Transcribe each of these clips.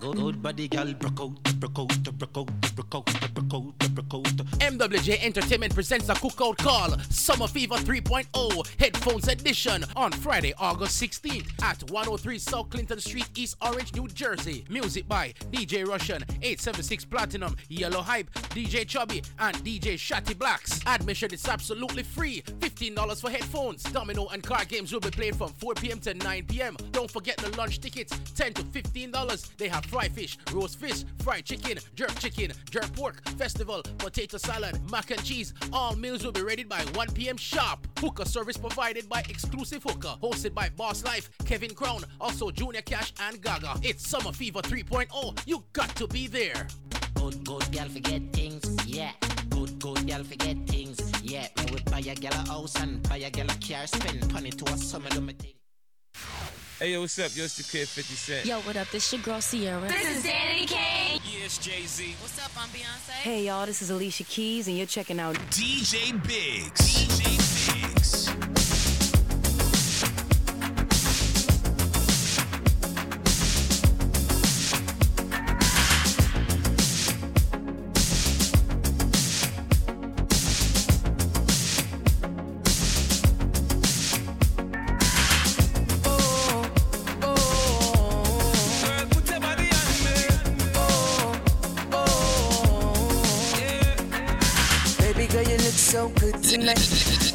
Good, good body, gal, broke out, broke out, broke out, broke out, broke out, broke out. MWJ Entertainment presents a cookout call, Summer Fever 3.0 Headphones Edition on Friday, August 16th at 103 South Clinton Street, East Orange, New Jersey. Music by DJ Russian, 876 Platinum, Yellow Hype, DJ Chubby, and DJ Shatty Blacks. Admission is absolutely free, $15 for headphones. Domino and card games will be played from 4 p.m. to 9 p.m. Don't forget the lunch tickets, 10 to $15. They have fried fish, roast fish, fried chicken, jerk chicken, jerk pork, festival, potato salad, mac and cheese. All meals will be ready by 1 p.m. sharp. Hookah service provided by Exclusive Hookah, hosted by Boss Life, Kevin Crown, also Junior Cash and Gaga. It's Summer Fever 3.0. You got to be there. Good, good gal, forget things, yeah. Good, good gal, forget things, yeah. Me would buy a gal a house and buy a gal a car, spend money to a summer do me thing. Hey, yo, what's up? Yo, it's the kid 50 Cent. Yo, what up? This your girl Sierra. This is Danny Kane. Yeah, it's Jay Z. What's up? I'm Beyonce. Hey, y'all, this is Alicia Keys, and you're checking out DJ Biggs. DJ Biggs. Tonight.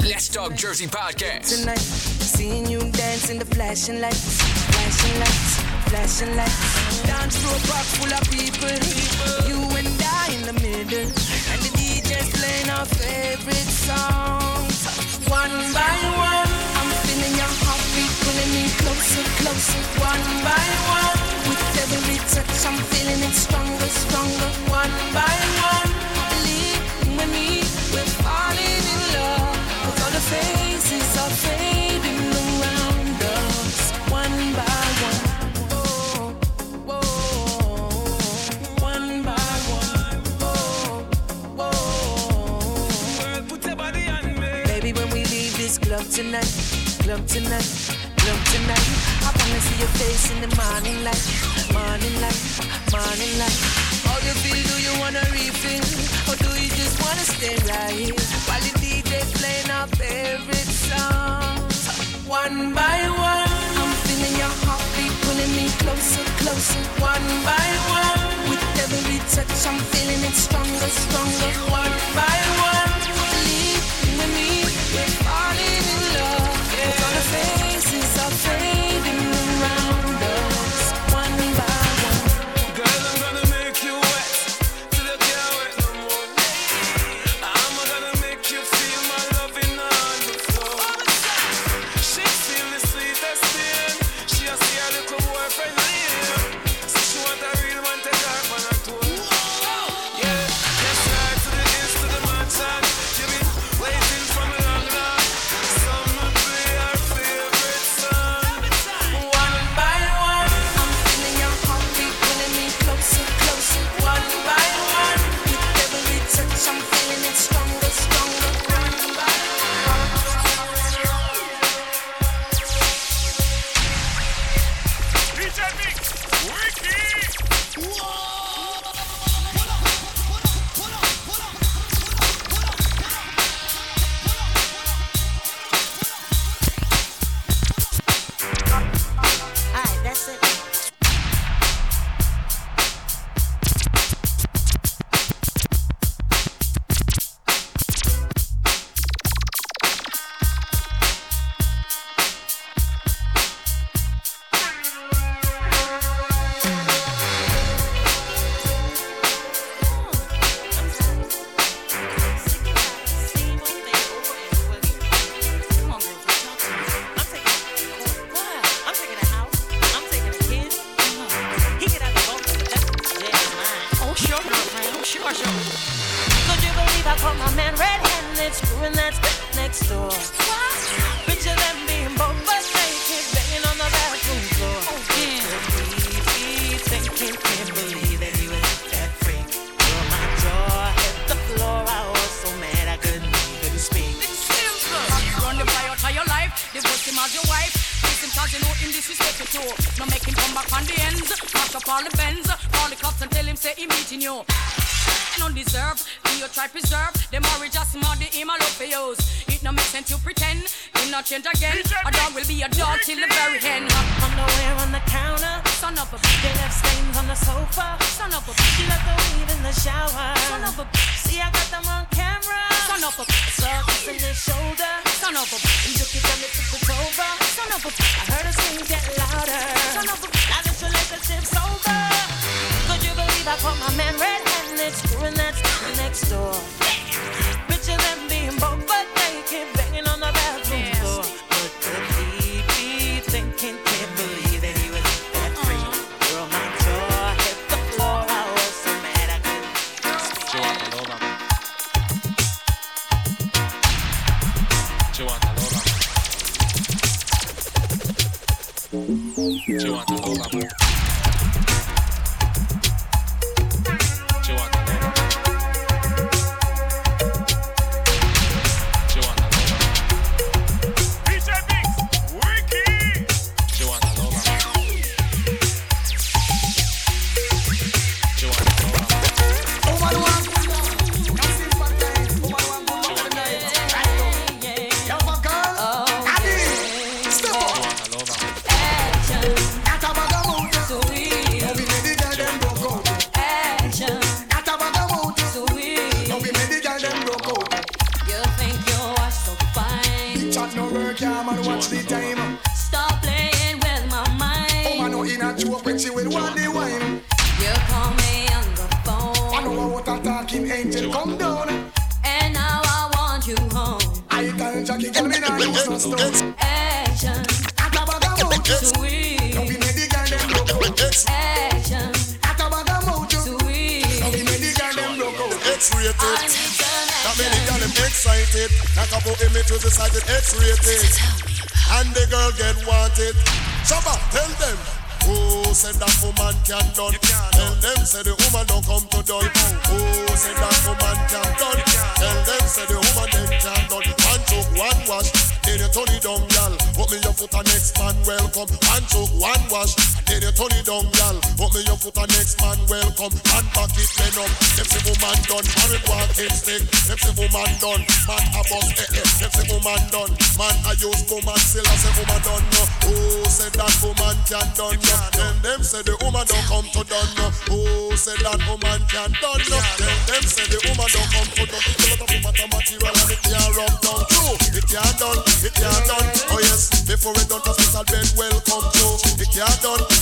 Let's Talk Jersey podcast. Tonight, seeing you dance in the flashing lights, flashing lights, flashing lights. Dance to a park full of people. You and I in the middle, and the DJ's playing our favorite songs. One by one, I'm feeling your heartbeat pulling me closer, closer. One by one, with every touch, I'm feeling it stronger, stronger. One by one, tonight, club tonight, club tonight, I wanna see your face in the morning light, morning light, morning light. How you feel? Do you wanna refill, or do you just wanna stay right here while the DJ's playing our favorite songs? One by one, I'm feeling your heartbeat pulling me closer, closer. One by one, with every touch, I'm feeling it stronger, stronger. One by one, Could you believe I caught my man red-handed screwing that stick next door? Picture them being both butt naked, banging on the bathroom floor. Could we be thinking, can't believe that he was that freak? My jaw hit the floor. I was so mad I couldn't even speak. Run the fire your life, divorce him as your wife. Kiss him cause you know him you too. No making come back on the ends. Mash up all the bends. Call the cops and tell him say he meeting you. No deserve, me you try preserve. The marriage just smart, the him a love for yours. No make sense you pretend, it not change again. A dog will be a dog till the very end. Underwear on the counter. Son of a They left stains on the sofa. son of a She left the weave in the shower. son of a See, I got them on camera. son of a Circus in his shoulder. son of a He took it and it took it over. son of a I heard her screams get louder. son of a Now this relationship's over. Could you believe I caught my man red-handed screwing that next door? Richer than being broke, but Like about image was decided X-rated. And the girl get wanted. Shabba, tell them. Who said that woman can done? Tell them say the woman don't come to done. Who said that woman can done? Tell them say the woman them can done. One choke, one wash, then you turn it down, gal. Put me your foot on next man, welcome. One choke, one wash, then you turn it down, gal. Put me your foot on next man, welcome. And back it then up. Them say woman done, married walking stick. Them say woman done, man a bus, eh eh. Them say woman done, man a use woman still. I say woman done, no. Who said that woman can done, no? Then them say the woman don't come to done, no. Who said that woman can done, no? Then them say the woman don't come to done. It's a lot of woman material and it can't rub down. True, it can't done, it can't done. Oh yes, before it done, hospital bed welcome to. It can't done,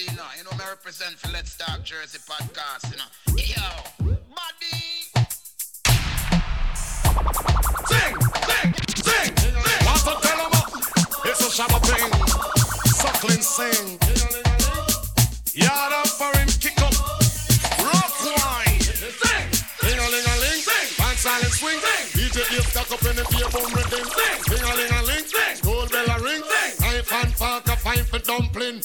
Yeah, you know, about them see, you know, you me represent for Let's Talk Jersey podcast, you know. Yo, buddy. Sing, sing, sing, sing. Want to tell 'em up? It's a shabba thing. Suckling sing. Yard up for him, kick up. Rock wine. Sing. Ding-a-ling-a-ling. Sing. One silent swing. Sing. DJ Ace stuck up in the beer bum rhythm. Sing. Ding-a-ling-a-ling. Sing. School bell a ring. Sing. Knife and fork a fine for dumpling.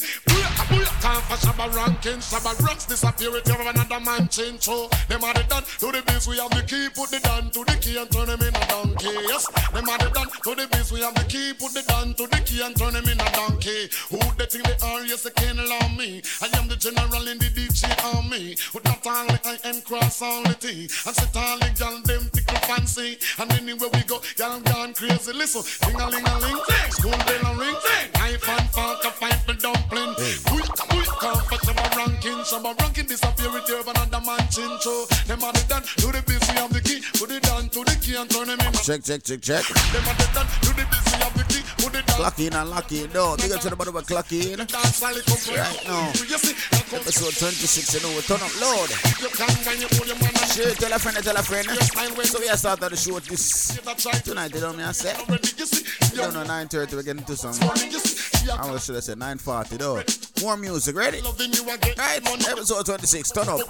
Time for shabba ranking. Shabba rocks disappear with you another man change. So them are the done to the biz. We have the key. Put the down to the key and turn them in a donkey. Yes. Them are the done to the biz. We have the key. Put the down to the key and turn them in a donkey. Who they think they are? Yes, they can't allow me. I am the general in the DJ army. With not only I am cross all the T. And set all the gal them tickle fancy. And anywhere we go, y'all gone crazy. Listen, ding a ling a ling, school bell a ring, knife and fork fight for dumpling. Quick, quick, comfortable ranking. Shabba ranking disappear with you another man chin show. Them are the done to the. We have the key. Put it down to the key and turn them in. Check, check, check, check. them are the done to the. We have the key. Put it down. Clock in and lock in. No, big up to the bottom of clock in. Dance while it come Right now. You see, now come Episode 26, you know, we turn up loud. you can when you hold your man and Share, tell a friend, tell a friend. So we are starting the show this tonight, you know me, I say. You don't know, 9.30, we're getting to some I'm gonna should have said 940 though. More music, ready? Right, episode 26, turn up.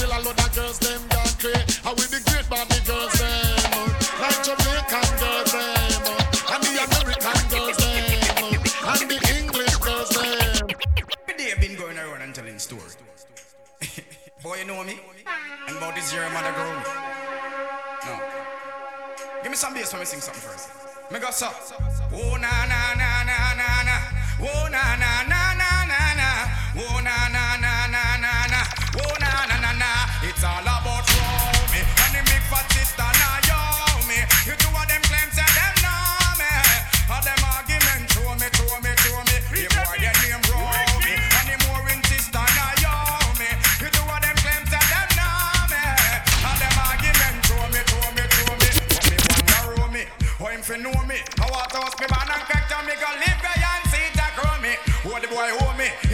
Still a lot of girls them gone crazy. How with the great body girls them, uh. like Jamaican girls them, uh. and the American girls them, uh. and the English girls them. They have been going around and telling stories. Boy, you know me? And about this year, mother girl. No. Give me some bass when me sing something first. Me go so. Oh na na na na na na. Oh na na na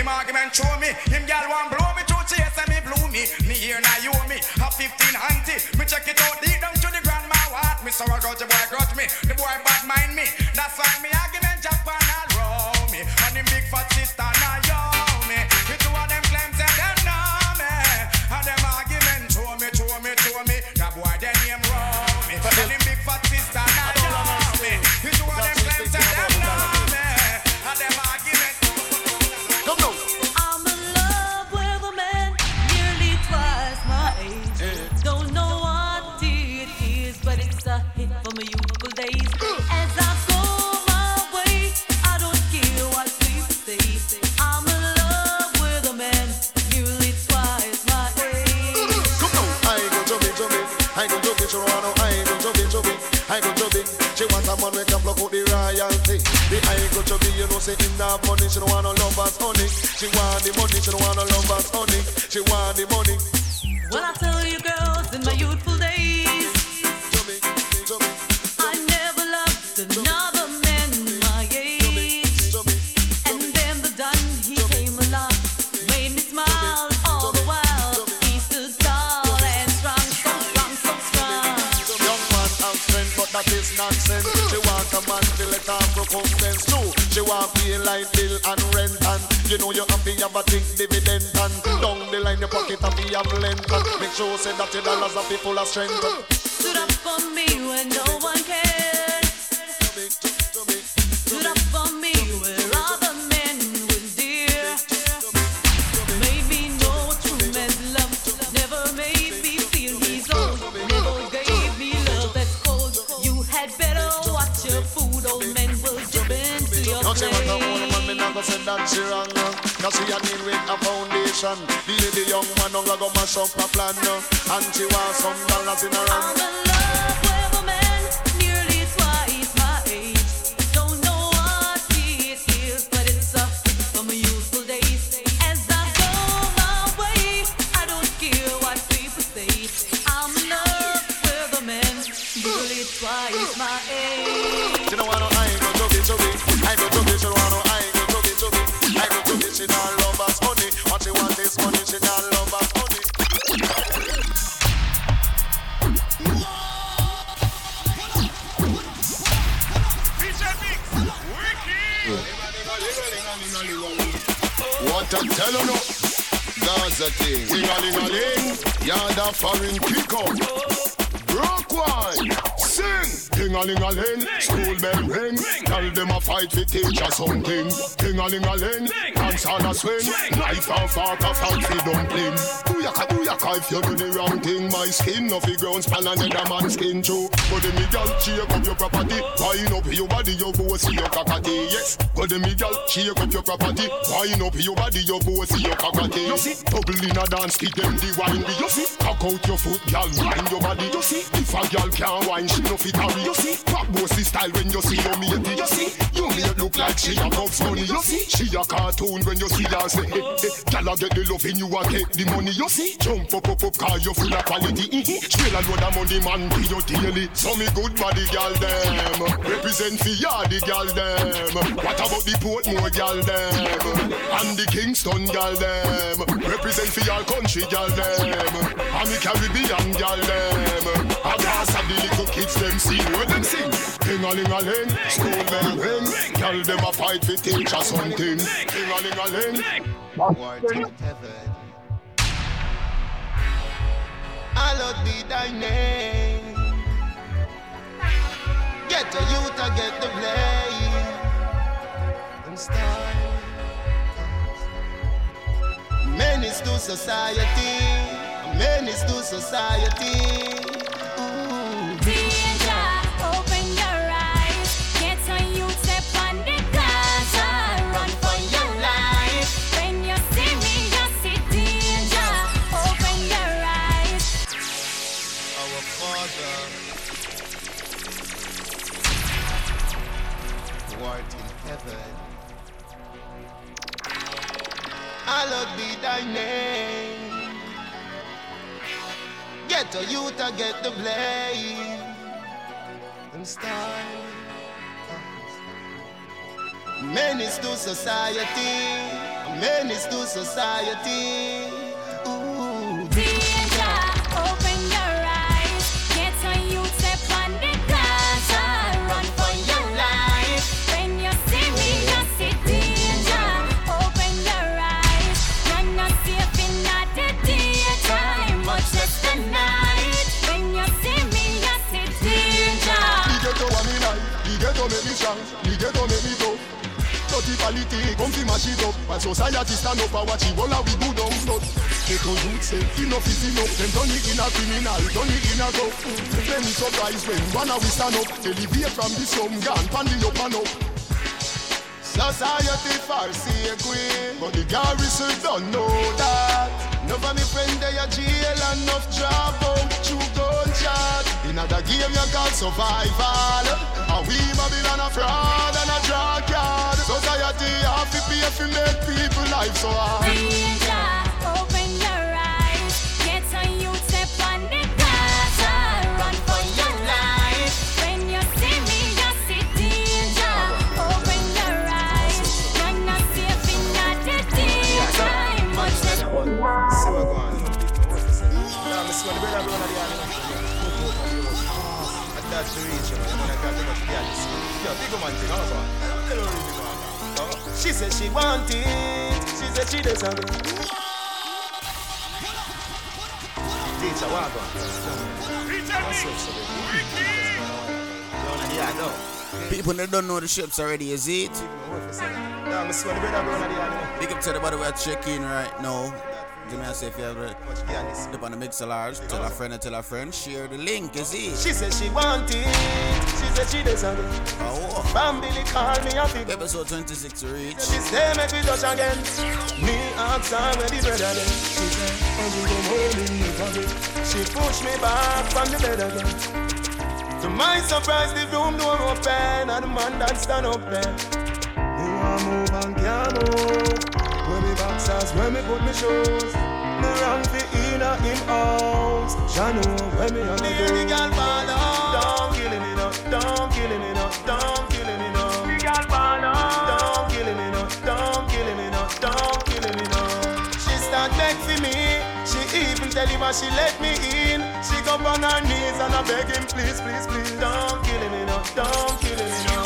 Him argument show me. Him gal want blow me through chase and me blew me. Me here now you me. A 15 auntie. Me check it out deep down to the grandma what. Me sorrow got the boy grudge me. The boy bad mind me say money. She don't want no lovers honey. She want the money, she don't want no lovers honey. She want the money. Pay like bill and rent and you know you have to have a big dividend and down the line your pocket have to have length and make sure say that your dollars are people strength. Stood up for me when no one cared. She wrong. uh. Cause she a deal with a foundation. The lady young man don't go mash up a plan. uh. And she want some dollars in her hand. Thing Ting-a-ling-a-ling Yard a foreign kick up Broke wine Sing. Ting-a-ling-a-ling School bell ring. Tell them a fight fi teach us something. Ting-a-ling-a-ling Dance on a swing. Knife and fork a fight fi dumpling. Booyaka booyaka if you do the wrong thing My skin no fi ground span another man's skin too. But the me gal shake up your property. Wind up your body your bossy your cockatee. Yes. But the me gal shake up your property. Wind up your body your bossy your cockatee. You see. Double in a dance give them the wine. You see. Cock out your foot gal wind your body. You see. If a gal can't wine she no fit carry You see? Pop bossy style when you see your matey You see? You mate look like she a Bugs Bunny. You see? She a cartoon when you see her say eh, eh, eh, hey, hey. Gal a get the love in you a take the money. You see? Jump up up up car you full of quality. Mm-hmm. Trail a load of money man pay you daily. So me good body gal them Represent for ya the gal them What about the Portmore gal them And the Kingston gal them Represent for your country gal them And the Caribbean gal them I gas of the little kids them see what them sing. Ding a ling a ling, school bell ring. Girl them a fight with teacher something. Ding a ling a ling. Hallowed be thy name. Get a youth, I get the blame. And start. Menace to society. Menace to society. Hallowed be thy name. Get a youth, I get the blame. And start. Menace to society, menace to society. Quality, come fi mash it up. While society stand up and watch it, all we do dumb blood. Ghetto youth say, enough is enough. Them done it in a criminal, done it in a rough. Plenty surprise when one of we stand up. Elevate from the slum, gone pan the up and up. Society forsake But the garrison don't know that Enough of me friend they a jail and enough job out through gunshot. In other game you call survival And we Babylon a fraud and a drug card Society have to pay to make people life so hard Danger, open your eyes. Get on you, step on the gas. Run for your life. When you see me, you see danger. Open your eyes. You're not safe in the daytime. Much less. See what go on. Nah, me see when the brother blow on the other. I the reach, you know. You know, I can't take much pianist. Yo, big woman thing, how go on? She said she want it. She said she doesn't. Teacher, what go on? What's up, so baby? Down on the yard, though. People that don't know the ships already, is it? Nah, me see when the brother blow on the other. Big up to everybody we're checking right now. Give me a say if you have it. Up on the mixer large. Tell a friend and tell a friend. Share the link, is it? She said she want it. She said she doesn't. Oh. Family call me a fig. Episode 26 to reach. She say make we touch again. Me ask her where the brother then. She say oh, I will go home in the pocket. She push me back from the bed again. To my surprise, the room door open and the man that stand up there. Me want move and can't move. When me boxers, when me put me shoes. Me wrong fi inna him house. Jah know when me a go. The girl fall out. Tell him she let me in. She go on her knees and I beg him please, please, please. Don't kill me no, don't kill me no.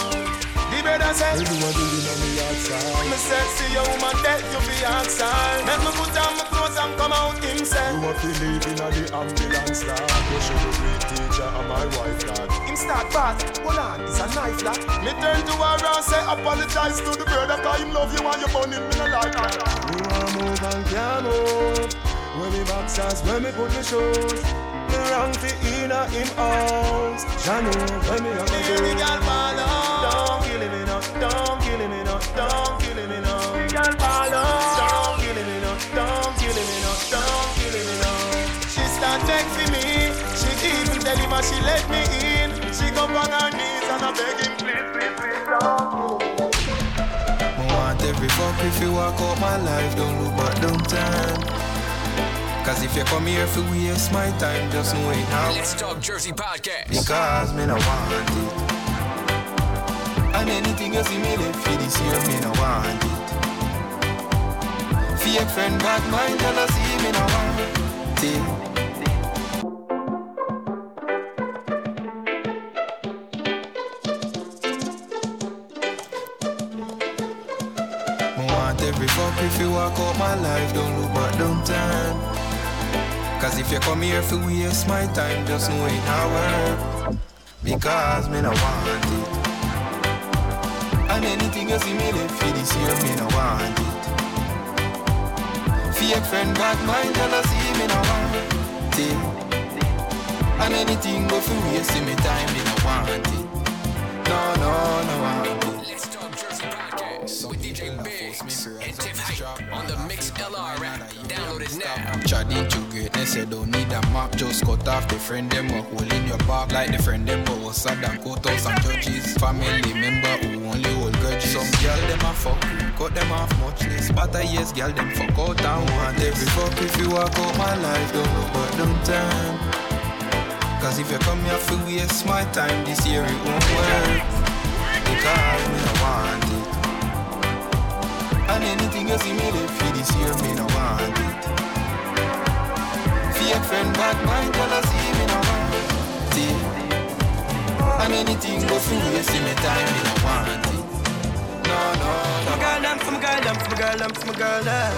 The brother said, Everyone do it on the outside me said, see your woman dead, you be outside. Make me put on my clothes and come out himself. You have to live in the ambulance lab You should be great teacher and my wife lad Him start back, hold on, it's a knife lad. Me turn to her and say, apologize to the brother, cause him love you and you burn him, me like that. Me want move and can't move. When me boxers, when me put me shoes. Me wrong fi inna him house. Jah know when me a go do. The girl fall out. Don't kill me no, don't kill me no, don't kill me no. The girl fall out. Don't kill me no, don't kill me no, don't kill me no. She start beg for me. She even tell him how she let me in. She go on her knees and I beg him please, please, please don't. I want every fuck if you walk out my life, don't look back, don't turn. Cause if you come here for waste my time, just know it now. Let's talk Jersey podcast. Because me no want it. And anything you see me left for this year, me no want it. Fake friend, bad mind, jealousy, me no want it. Every fuck if you walk out my life, don't look back, don't turn Cause if you come here for waste my time, just know it not work. Because me no want it. And anything you see me live for this year, me no want it. Fake friend, bad mind, jealousy, me no want it. And anything go for waste me time, me no want it. No, no, no want it. Let's Talk Jersey Podcast with DJ Biggs and Tiff Hype on the Mixlr app. Download it now. You don't need a map. Just cut off the friend them who holding your back. Like the friend them who was courthouse and judges. Family member who only hold grudges. Some girl them a fuck, cut them off much less. But I yes, girl them fuck out and want every fuck. If you walk out my life, don't but don't turn. Cause if you come here for waste my time this year, it won't work. Because me no want it. And anything you see me live for this year, me no want it. Fake friend, bad mind, jealousy, me no want it. And anything go for waste me time, me no want it. No, no, no. Girl them, some girl them, some girl them, some girl them.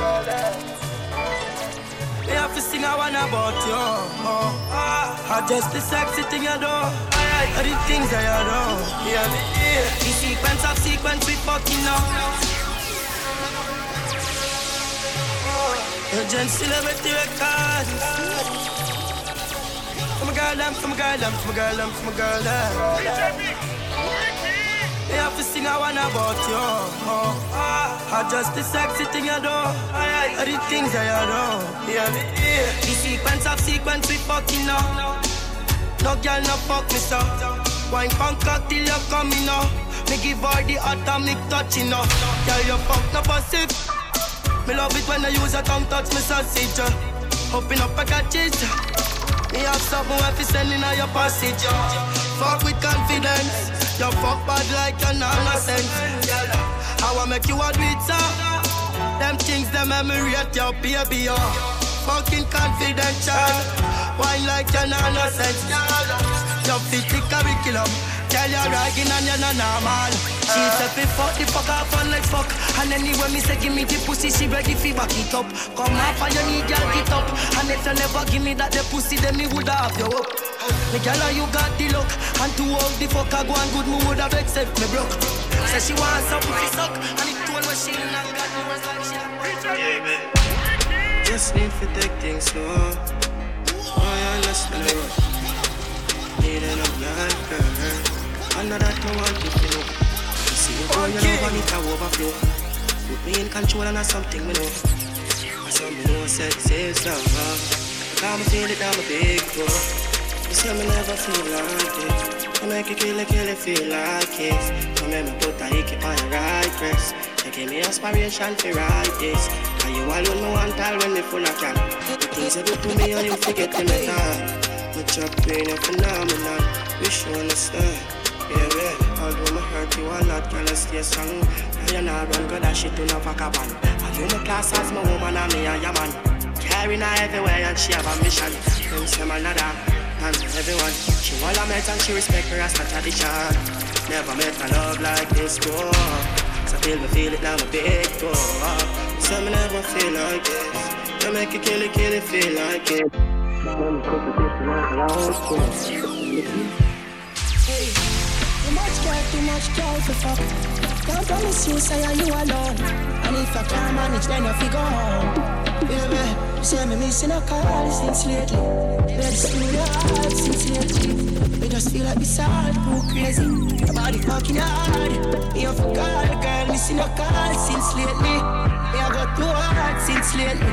Me have to sing a one about you. Oh, ah, I just the sexy thing you do. Are the things you do. Yeah, me yeah. The sequence of sequence we fucking know. Urgent celebrity records. Some girl them, some girl them, some girl them, some girl them. Me have to sing a one about you. Oh, ah, just the sexy thing you do. Are the things you do. Yeah, yeah. The sequence of sequence we fucking know. No girl no fuck me so. Wine Bangkok till you coming now. Me give her the atomic touch you know. Girl you fuck no passive. Me love it when I use a tongue touch me sausage. uh. Open up a catches. Me have something if you send in your passage. Uh. Fuck with confidence. You fuck bad like an innocent. I wanna make you a it, sir. Uh. Them things, them memory at your baby, yo. Fucking confidential. Wine like an innocent. You fit the curriculum. Tell you ragging and you're not normal. She uh. said me fuck the fuck off and like fuck. And anyway me say give me the pussy, she ready fi back it up. Come off and you need girl get up. And if you never give me that the pussy, then me woulda have you up. Me girl, you got the look. And to all the fuck I go on good mood, I accept me broke. Say she want something fi suck. And it told me she and got the words like she. Yeah, man. Just need to take things slow. Oh, yeah, let's let it roll. Need an life, girl. And that I want to feel. You see you go, you know, and it a overflow. Put me in control and that's something we know. That's something we know, sex is love. Because me feel it down my big bro. You see me never feel like it. I make you kill it, kill it, feel like it. Come here, me put a hickey on your right breast. You give me inspiration to write this. And you alone me want all when me full of can. The things you do to me and you forget them at all. My job a phenomenon. Wish you understand. Yeah, yeah. Although my hurt you a lot, girl, I stay strong. And you not run good as shit to no vagabond. And you my class as my woman and me and your man. Carrying her everywhere and she have a mission. Then say my nada and everyone. She all I met and she respect her as a tradition. Never met a love like this before. So till me feel it now, my big door. So me never feel like this. You make it kill it, kill it, feel like it. Let me cook it, this like a loud Too much girl, too much girl for fuck. Can't promise you, say are you alone. And if I can't manage, then you figure home. Baby, you say me missing a call since lately. To do your heart since lately. We just feel like this all too crazy. Your body fucking hard. Me a call, girl, missing a call since lately. Me I got too hard since lately.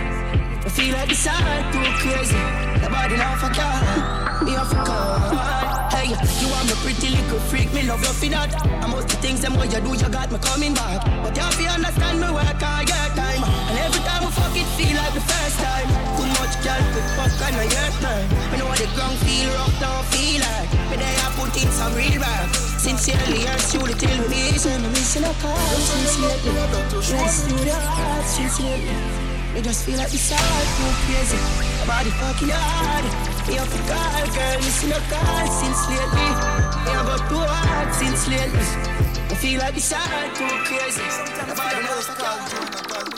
I feel like this all too crazy. Your body now for call. Me a call. Hey, you are my pretty little freak, me love you for that. And most the things them what you do, you got me coming back. But you have to understand me work all your time. And every time I fuck it, feel like the first time. Too much girl to fuck on my your turn. Me know what the ground feel rough, don't feel like. Me there I put in some real work. Sincerely, and truly till we meet. Me missing a call since lately. Let's do the heart since lately. Just feel like this all too crazy. My body fucking hard. Off a call, girl, missing a call since lately. Me I got too hard since lately. I feel like this all too crazy. My body now fucking hard.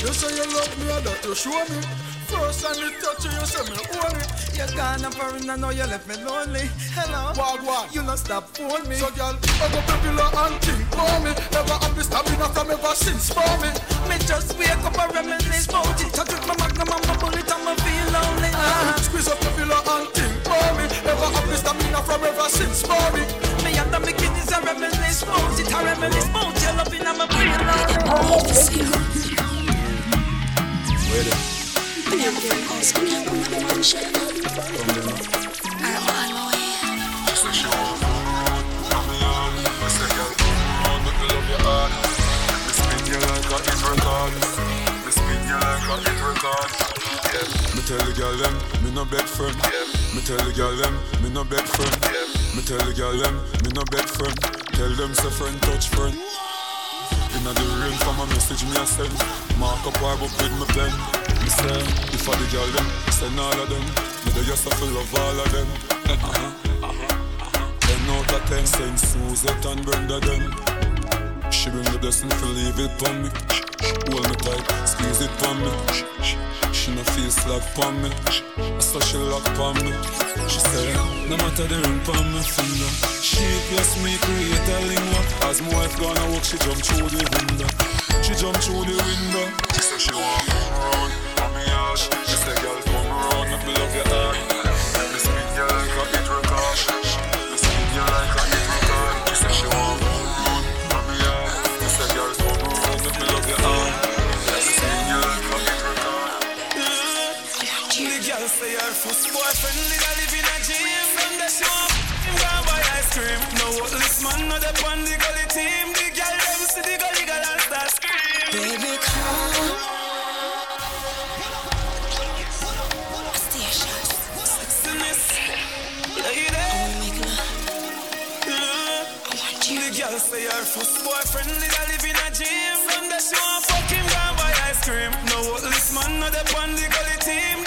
You say you love me and that you show me. First time you touch you, you say me own it. You're gone up for and I know you left me lonely. Hello. Wag wag. You not stop phone me. So girl, I go popular and think for me. Never have this stamina from ever since for me. Me just wake up and reminisce about it. Touch with my magnum and my bullet and me feel lonely. Uh, squeeze up the pillow and think for me. Never have this stamina from ever since for me. Me and the kidneys are reminisce about it. I reminisce about your loving and my feel lonely. Where the? Me friend. Tell them say friend touch friend. Inna the rain from a message me a send. Mark up our book with me pen. Me say, if I the girl them, send all of them. Me they just a full of all of them. Uh-huh, uh-huh. Ten out of ten, send Suzette and Brenda them. She bring the blessing to leave it on me. Hold me tight, squeeze it on me. She no feel slap on me. So she lock on me. She said, no matter the ring on me finger. She plus me create a link As my wife gonna walk, she jump through the window. She jump through the window. She said she want come around, on me ash. She said, girl, come around, make me love your heart. This man, no the on the gully team. The girl them see the gully girl and start scream. Baby, come. Sexiness, lady The girl say her first boyfriend did a live in a gym From the show, fuck him gone buy ice cream. No this man, no the on the gully team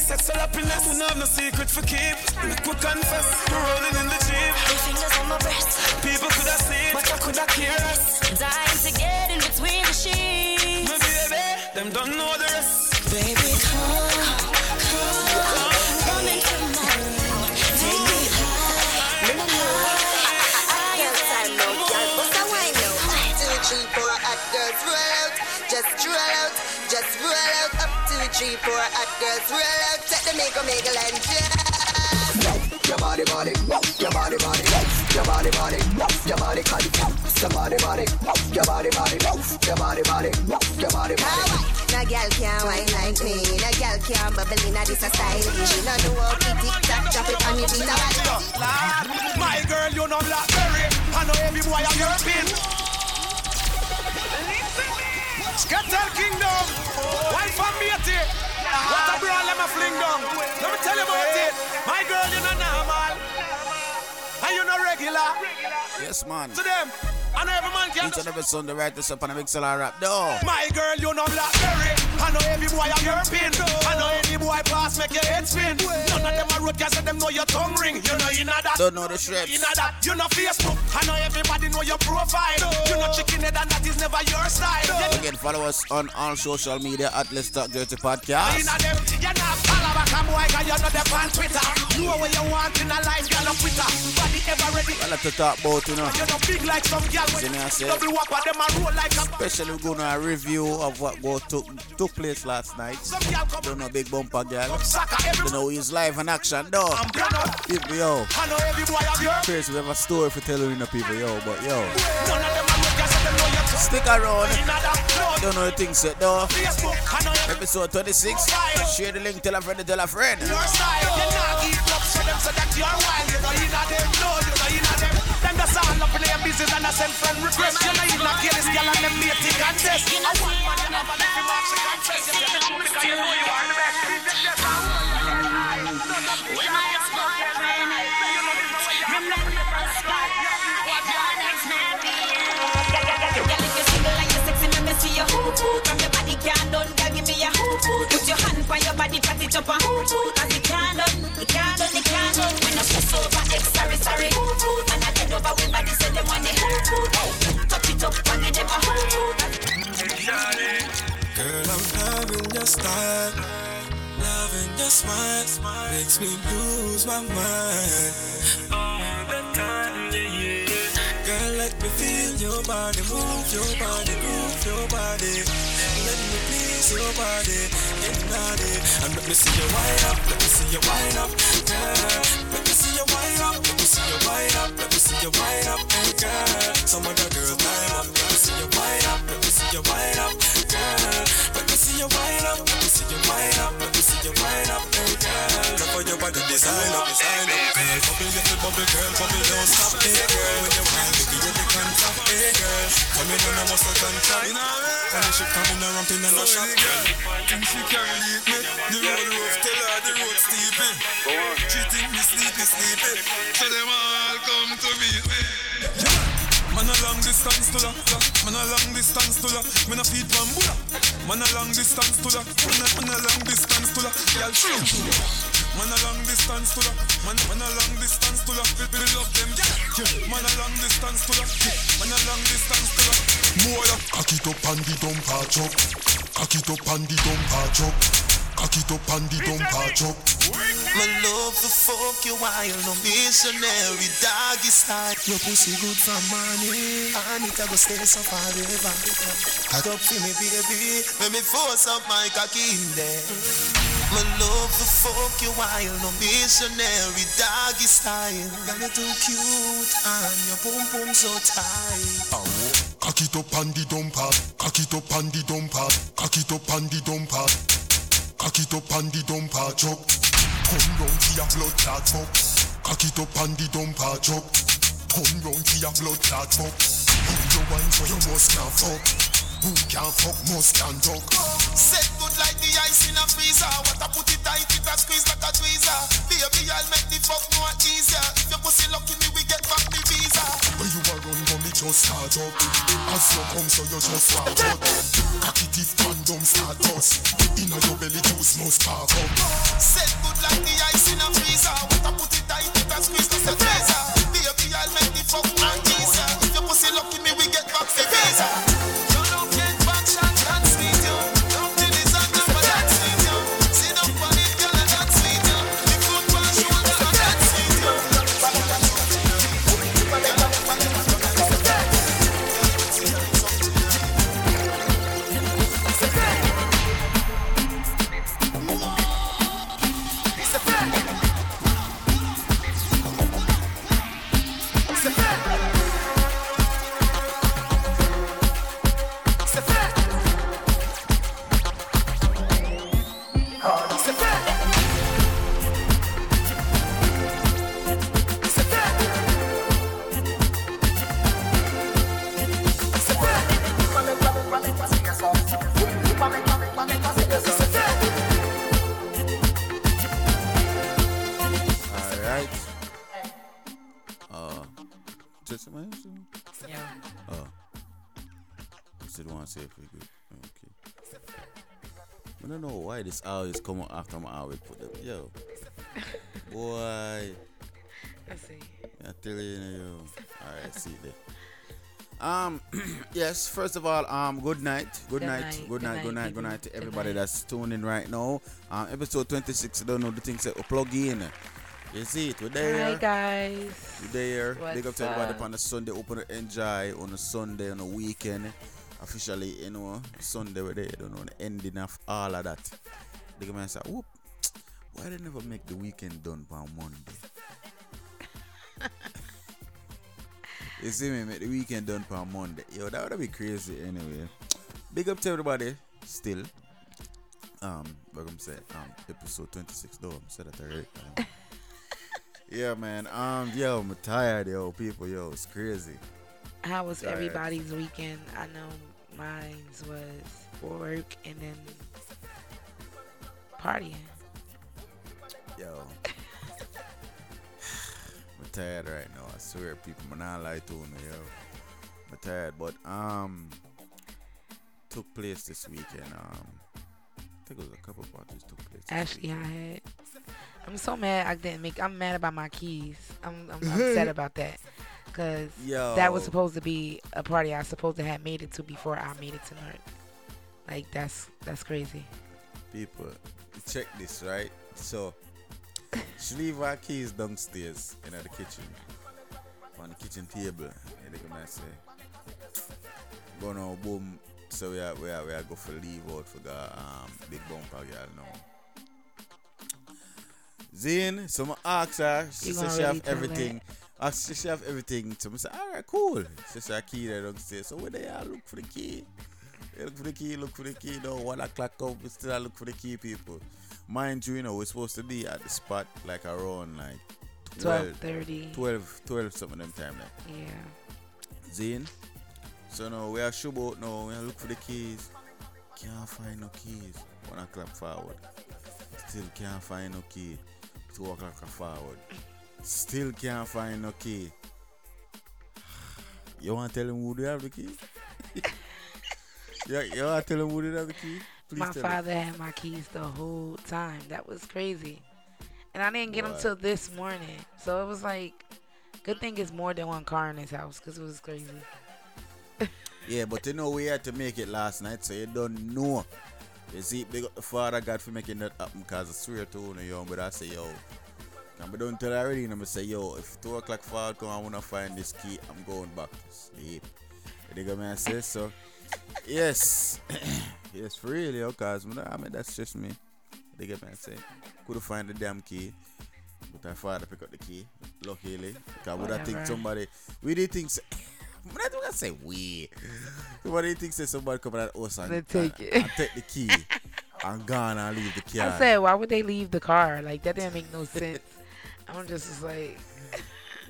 stress and bring your sexual happiness. We have no secret for keep. Make we confess, girls roll out. Take the make make and just. Your body, body, your body, body, your body, body, your body, body, your body, body, your body, body, your body, body, your body, body. No girl can't wine like me. No girl can't bubble in a this a style. She no know how to tick tock, drop it on your feet. Lord, my girl, you know blackberry. I know every boy on your pin. Skeletal Kingdom, wife and matey. What a brawl, let me fling down. Let me tell you about it. My girl, you know normal. And you know regular. Yes, man. To them, I know every man can. Each and every Sunday, right this up on the Mixlr app. No. My girl, you know blackberry. I know every boy on your pin. I know any boy pass make your head spin. None of them are road cause them know your tongue ring. You know you know that. Don't know the shreds. You know that. You know Facebook. I know everybody know your profile. You know chicken head and that is never your style. You Again, follow us on all social media at Let's Talk Dirty Podcast. know them. You know follow back a boy cause you know them on Twitter. You know what you want in a life, girl on Twitter. Body ever ready. I like to talk about, you know. You know big like some girl with See me, I say. double whopper. Them a roll like Especially we're gonna a review of what go took took place last night. Don't know big bumper girl. Don't know he's live in action though. People yo. I know every boy of your Crazy we have a story for telling the people yo, but yo. None of them are road cause them know your Stick around. You know that. Don't know the things set though. Facebook. I know every Episode 26. Share the link, tell a friend, tell a friend. your style. You not give up so them so that you're wild. You know you know them. No, you know you know them. Praises and I send friend request. You know you not kill this girl and them mating contest. I want man you never let me mark the confess. You tell who because you know you are the best. When I for a friend, remember the spot. What your next man be? Girl, if you're single and you're sexy, let me see your hoop hoop. From your body can't done, girl, give me your hoop hoop. Put your hand on your body, pat it up and hoop hoop. Cause it can't done, it can't done, it can't done. When I stress over, X, sorry, sorry, hoop hoop. And I Girl, I'm loving your style, loving your smile, makes me lose my mind all the time. Yeah, yeah. Girl, let me feel your body, move your body, groove your body. Please your body, get naughty, and let me see you wind up, let me see you wind up, girl. Let me see you wind up, let me see you wind up, let me see you wind up, girl. Some other girl time up, let me see you wind up, let me see you wind up, girl. Let me see you wind up, let me see you wind up, let me see you wind up, girl. Love how your body design up, design up, girl. Bubble, get the bubble, girl, bubble, don't stop, hey girl. When you wind, baby, you the contact, hey girl. Coming on a muscle mean? When she coming around, ramping and a shot, girl. Think she can't leave me. The road rough, tell her the road steepy. She think me sleepy, sleepy. So them all come to meet me. Man a long distance to la. man a long distance to la. Man a feed bambula. Man a long distance to la, man a, man a long distance to la. Girl, shoot. Man a long distance to la, man, man a long distance to. We, we love them, yeah. Man a long distance to la, man a long distance to la. More Cock it up and the dumper chop. Cock it up and the dumper chop. Cock it up and the dumper chop. My love to fuck you while no missionary doggy style. Your pussy good for money, and it a go stay so forever. Cock up for me, baby. Let me force up my cocky in there. My love to fuck you while no missionary doggy style. Girl, you're too cute, and your pum pum so tight. Oh. Cock it up and the dumper, cock it up and the dumper, cock it up and the dumper, cock it up and the dumper chop. Come round to your blood clot fuck. Cock it up and the dumper chop. Come round to your blood clot fuck. Who you want so you must not fuck. Who can't fuck must can talk. Set like the ice in a freezer. What I put it tight, it a squeeze like a tweezer. Baby, I'll make the fuck more easier. If your pussy lucky, me we get back the visa. When you are run, me just start up. As you come, so you just start up. Cock it if condom start us. Inna your belly juice must spark up. Set good like the ice in a freezer. What I put it tight, it a squeeze like a tweezer. Always come out after my always put them. Yo. Boy. Let's see. I tell you, you know. Alright, see you there. Um, yes. First of all, um, good night, good, Good night, night, good night, good night, good night to everybody night. that's tuning right now. Um, episode twenty six. I Don't know the things that we plug in. You see it? We're there. Hi guys. We're there. Big up to everybody up? on the Sunday. Open to enjoy on a Sunday on a weekend. Officially, you know, Sunday we're there. You don't know the ending of all of that. The man say, "Whoop, why they never make the weekend done by Monday?" You see me, make the weekend done for Monday. Yo, that would be crazy anyway. Big up to everybody still. Um, like I'm saying, um, episode 26 though. I'm said that already. Um, yeah, man. Um, yo, I'm tired, yo, people, yo, it's crazy. How was Tired. everybody's weekend? I know mine was work and then partying. Yo. I'm tired right now. I swear, people, man, not lie to me, yo. I'm tired, but um, took place this weekend. Um, I think it was a couple parties took place. this Actually, I had. I'm so mad I didn't make. I'm mad about my keys. I'm, I'm upset about that. Cause that was supposed to be a party I supposed to have made it to before I made it to North. Like that's that's crazy. People, check this, right? So, she leave her keys downstairs in the kitchen, on the kitchen table. And they and say, go now, boom. So we are, we are, we are go for leave out for the um, big bumper girl now. Zane, so I ask her, she You she have everything. I she have everything. So I said, alright, cool. She said, key there downstairs. So where they are look for the key. Look for the key, look for the key. No, one o'clock up, we still look for the key, people. Mind you, you know, we're supposed to be at the spot like around like 12, 12:30. 12, 12 something them time like. Yeah. Zane. So now we are show out now, we are look for the keys. Can't find no keys. One o'clock forward. Still can't find no key. Two o'clock forward. Still can't find no key. You wanna tell him who do have the key? you wanna tell him who did have the key? Please my tell him. father had my keys the whole time. That was crazy. And I didn't get them till this morning. So it was like, good thing it's more than one car in his house because it was crazy. Yeah, but you know we had to make it last night, so you don't know. You see, big up the father God for making that happen, cause I swear to you, yo, but I say, yo, I'm don't tell her already, and I'ma say, yo, if two o'clock forward come, I wanna find this key, I'm going back to sleep. You dig what I say? So, yes, yes, for real, yo, cause I mean that's just me. You dig what I say? Couldn't find the damn key. But our father pick up the key, luckily. Because I would I think somebody, we did think, I'm not gonna say we. Somebody thinks that somebody come at us and, They take and, it. and take the key and gone and leave the key. I said, why would they leave the car? Like, that didn't make no sense. I'm just like,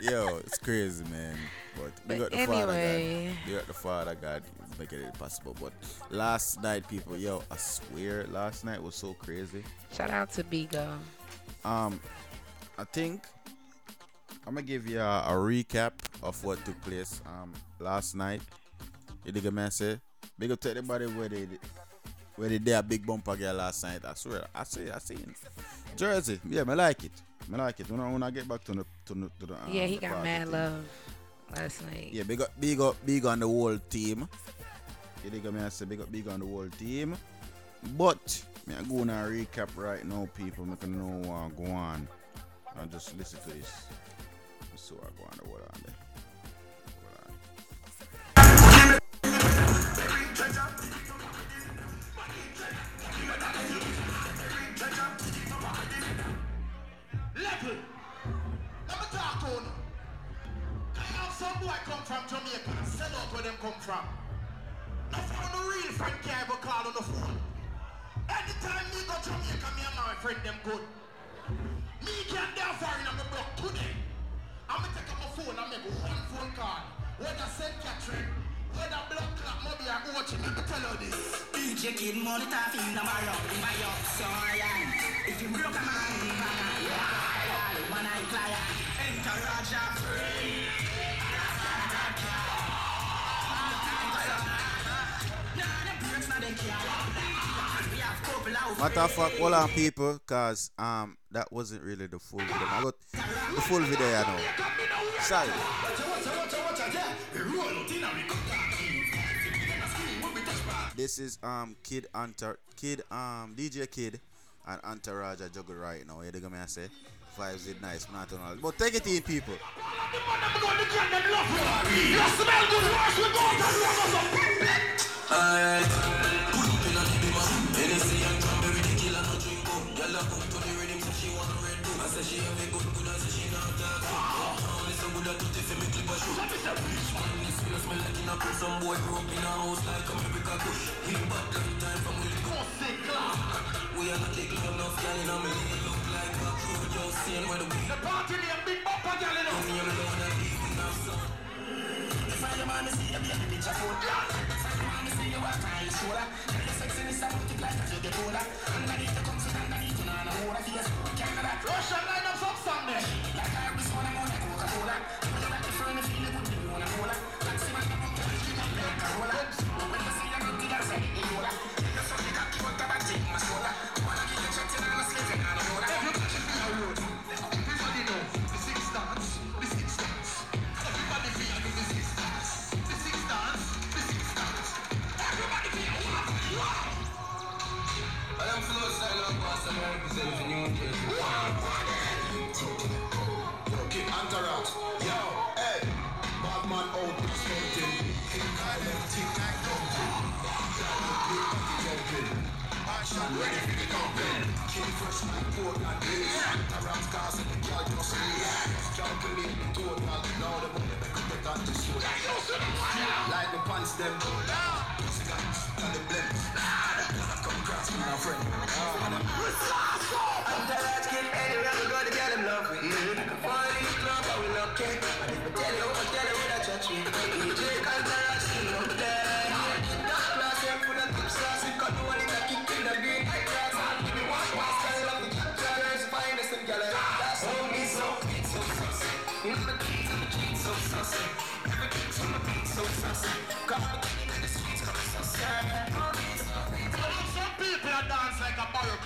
Yo, it's crazy, man. But we But got the father anyway. God. We got the father God making it possible. But last night, people, yo, I swear, last night was so crazy. shout out to Bigo. Um, I think I'm gonna give you a, a recap of what took place um last night. You dig what I say? Big up to everybody where they where they did a big bumper girl last night. I swear, I see, I seen Jersey. Yeah, me like it. Me like it. When I, when I get back to the to the, to the um, yeah, he the got mad thing. love last night. Yeah, big up, big up, big on the whole team. You dig what I say? Big up, big on the whole team. But me I go on a recap right now, people. Make you know what go on. And just listen to this. So I go on the word on there. Level. From Jamaica. Sell out where them come from. No phone no real friend can't ever call on the phone. Anytime me go Jamaica, me and my friend them good. Me can there foreign on the block today. I'm gonna take up my phone and make one phone call. Whether St. Catherine, whether Blood Clot, maybe I go watch it. Let me tell you this. DJ Kid money tough in the marrow, in my up, so lion. If you broke a man, yeah, one eye client, enter Raja free. Matter of fact, hold on, people, cause um that wasn't really the full video. I got the full video, you know. Sorry. This is um Kid Enter Kid um DJ Kid and Entourage a juggle right now. You dig me I say? Vibes is nice, not on all. But take it in, people. We are not taking enough look like a crew where the. The party name Big Bopper Girl, you know. Me alone and even have some. If I am a wanna see a baby bitch a foot. Some wanna see you walk on your shoulder. Your sexiness a multiply as you get older. Underneath the comes underneath you know no hold a face. Can't that. Russian line up some song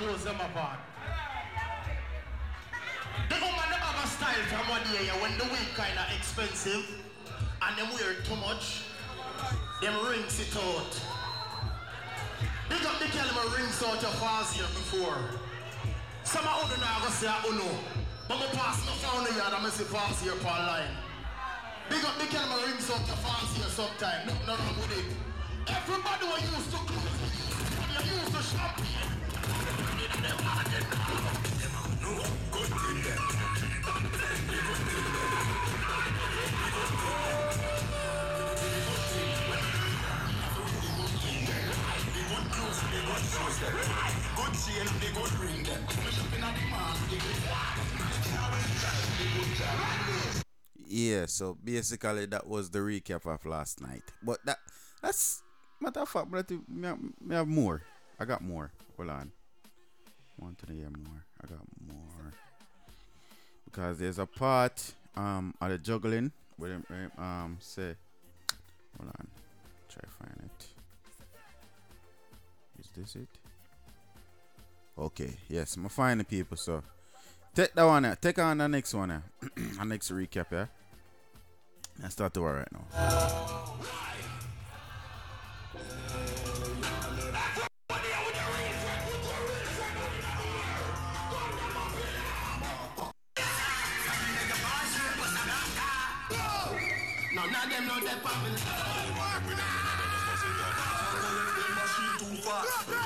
a close them apart. The woman them have a style from one day when the wig kinda expensive and them wear too much. Them rings it out. Big up the girl them rings out your fast here before. Some of you now go say uno. But me pass no phone yard and me see fast here per line. Big up the girl them rings out your fast here sometime. No, no, with it. Everybody who used to close you used to champagne. Yeah, so basically that was the recap of last night. But that that's matter of fact, but me have more. I got more. Hold on. Want to hear more. I got more. Because there's a part um of the juggling them eh, um say hold on. Try find it. Is this it? Okay, yes, I'm finding people, so take that one, eh, take on the next one, eh. our next recap, yeah. Let's start the war right now. Too fast.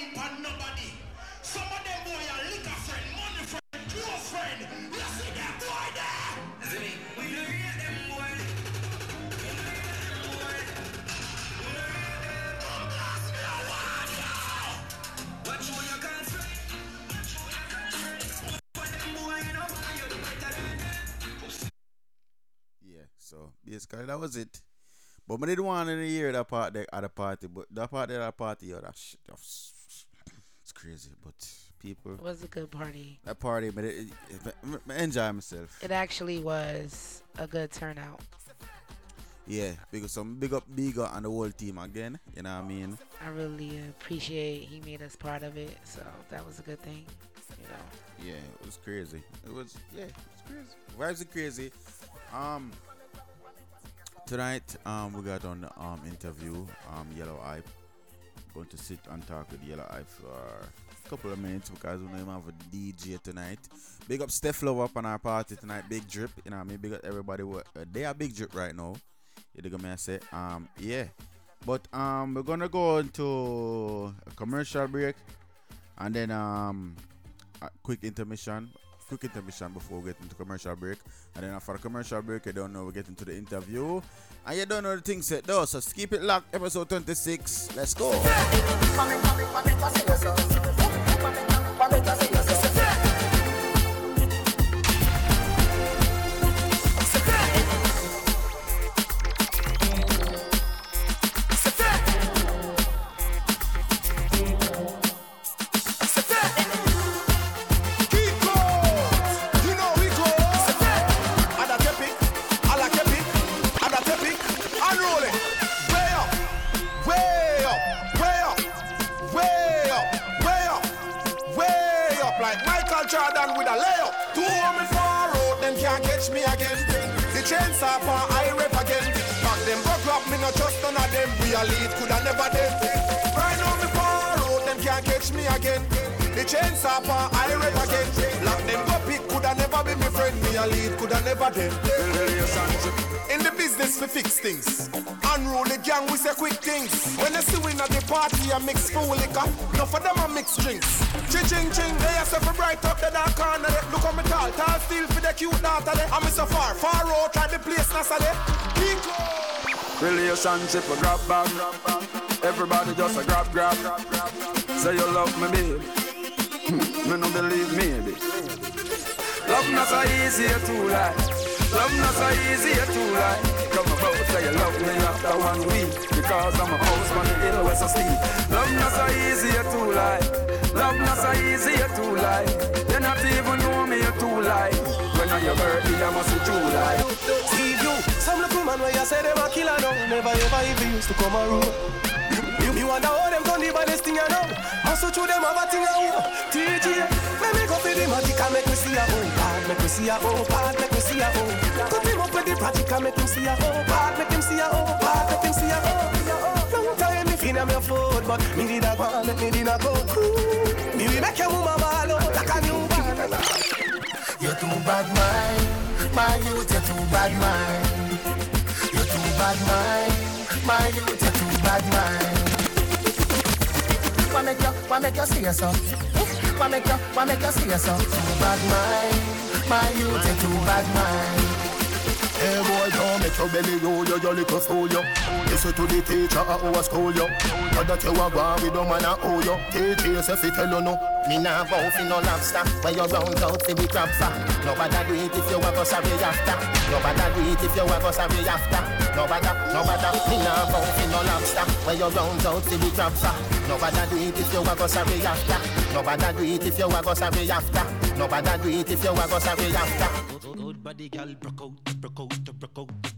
Them on a running pan nobody. Some of them boy are liquor friend, money friend, close friend. You see them boy there? We don't hear them boy. What you you can't say? For them boy, you know, you do better than them. Yeah, so basically that was it. But I didn't want to hear that part there at the party, but that part there at the party, yo, that shit, that was, it's crazy. But people, It was a good party. that party, but it, it, it, I enjoy myself. It actually was a good turnout. Yeah, because some big up bigger and the whole team again. You know what I mean? I really appreciate he made us part of it, so that was a good thing. You know. Yeah, it was crazy. It was yeah, it was crazy. Vibes are crazy. Um tonight um we got on the um interview um Yellow Hype. Going to sit and talk with Yellow Hype for a couple of minutes because we know him have a DJ tonight. Big up Steph Love up on our party tonight. Big drip, you know I mean? Big up everybody. What uh, they are big drip right now. You dig me? I say, um, yeah. But um, we're gonna go into a commercial break, and then um, a quick intermission. Quick intermission before we get into commercial break, and then after commercial break, you don't know we get into the interview, and you don't know the things set though. So keep it locked. Episode twenty six. Let's go. Relationship a grab bag. Everybody just a grab grab. Say you love me, baby. Me no believe maybe. Love not so easy to lie. Love not so easy to lie. Come about say you love me after one week because I'm a house on the hill of Steve. Love not so easy to lie. Love not so easy to lie. You not even know me you too lie. When on your birthday I must be July. Man where you say them a killer now. Never ever even used to come around. You, you wonder how them done the baddest thing I know. Hustle through them have a thing I. TG, let me go for the magic and make me see a whole part. Make me see a whole part. Make me see a whole. Put him up with the project make him see a whole part. Make him see a whole part. Make him see a whole. Long time me fin my foot, but me did a and make me did a go. Me we make your woman ball out like a new band. You're too bad, mind. My youth, you're too bad, mind. Bad, mind. My youth, you're too bad, mind. What make you, what make you say so? What make you, what make you say so? Too bad, mind. My youth, you're too bad, mind. Hey boy, don't make your belly roll, you, you little fool, you. Listen to the teacher at our school, you. Know that you are gone man at owe you. Teacher say fi tell you no. Me nah bow fi no lobster Where you round out fi the crab for Nobody do it if you a go sorry after. Nobody do it if you a go sorry after. Nobody, nobody Me nah bow fi no lobster. Where you round out fi the crab for Nobody do it if you a go sorry after. Nobody do it if you a go sorry after. Nobody do it if you a go sorry after. Good body gal, broke out, broke out, broke out,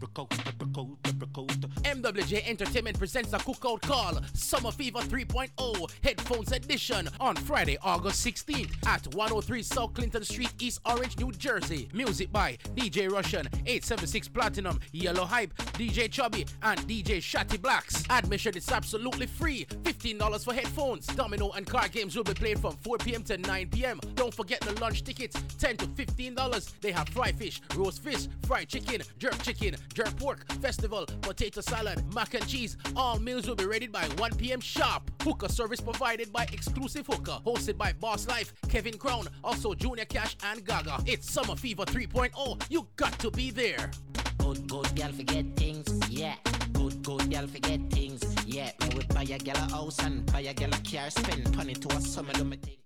MWJ Entertainment presents a cookout call Summer Fever 3.0 Headphones Edition on Friday, August 16th at 103 South Clinton Street, East Orange, New Jersey. Music by DJ Russian, 876 Platinum, Yellow Hype, DJ Chubby, and DJ Shatty Blacks. Admission is absolutely free. $15 for headphones. Domino and card games will be played from 4 p.m. to 9 p.m. Don't forget the lunch tickets, 10 to $15. They have fried fish, roast fish, fried chicken, jerk chicken, jerk pork, festival, potato salad, mac and cheese. All meals will be ready by 1 p.m. sharp. Hookah service provided by Exclusive Hookah, hosted by Boss Life, Kevin Crown, also Junior Cash and Gaga. It's Summer Fever 3.0. You got to be there. Good, good girl forget things, yeah. Good, good girl forget things, yeah. Me would buy a gal a house and buy a gal a car, spend money to a summer do me thing.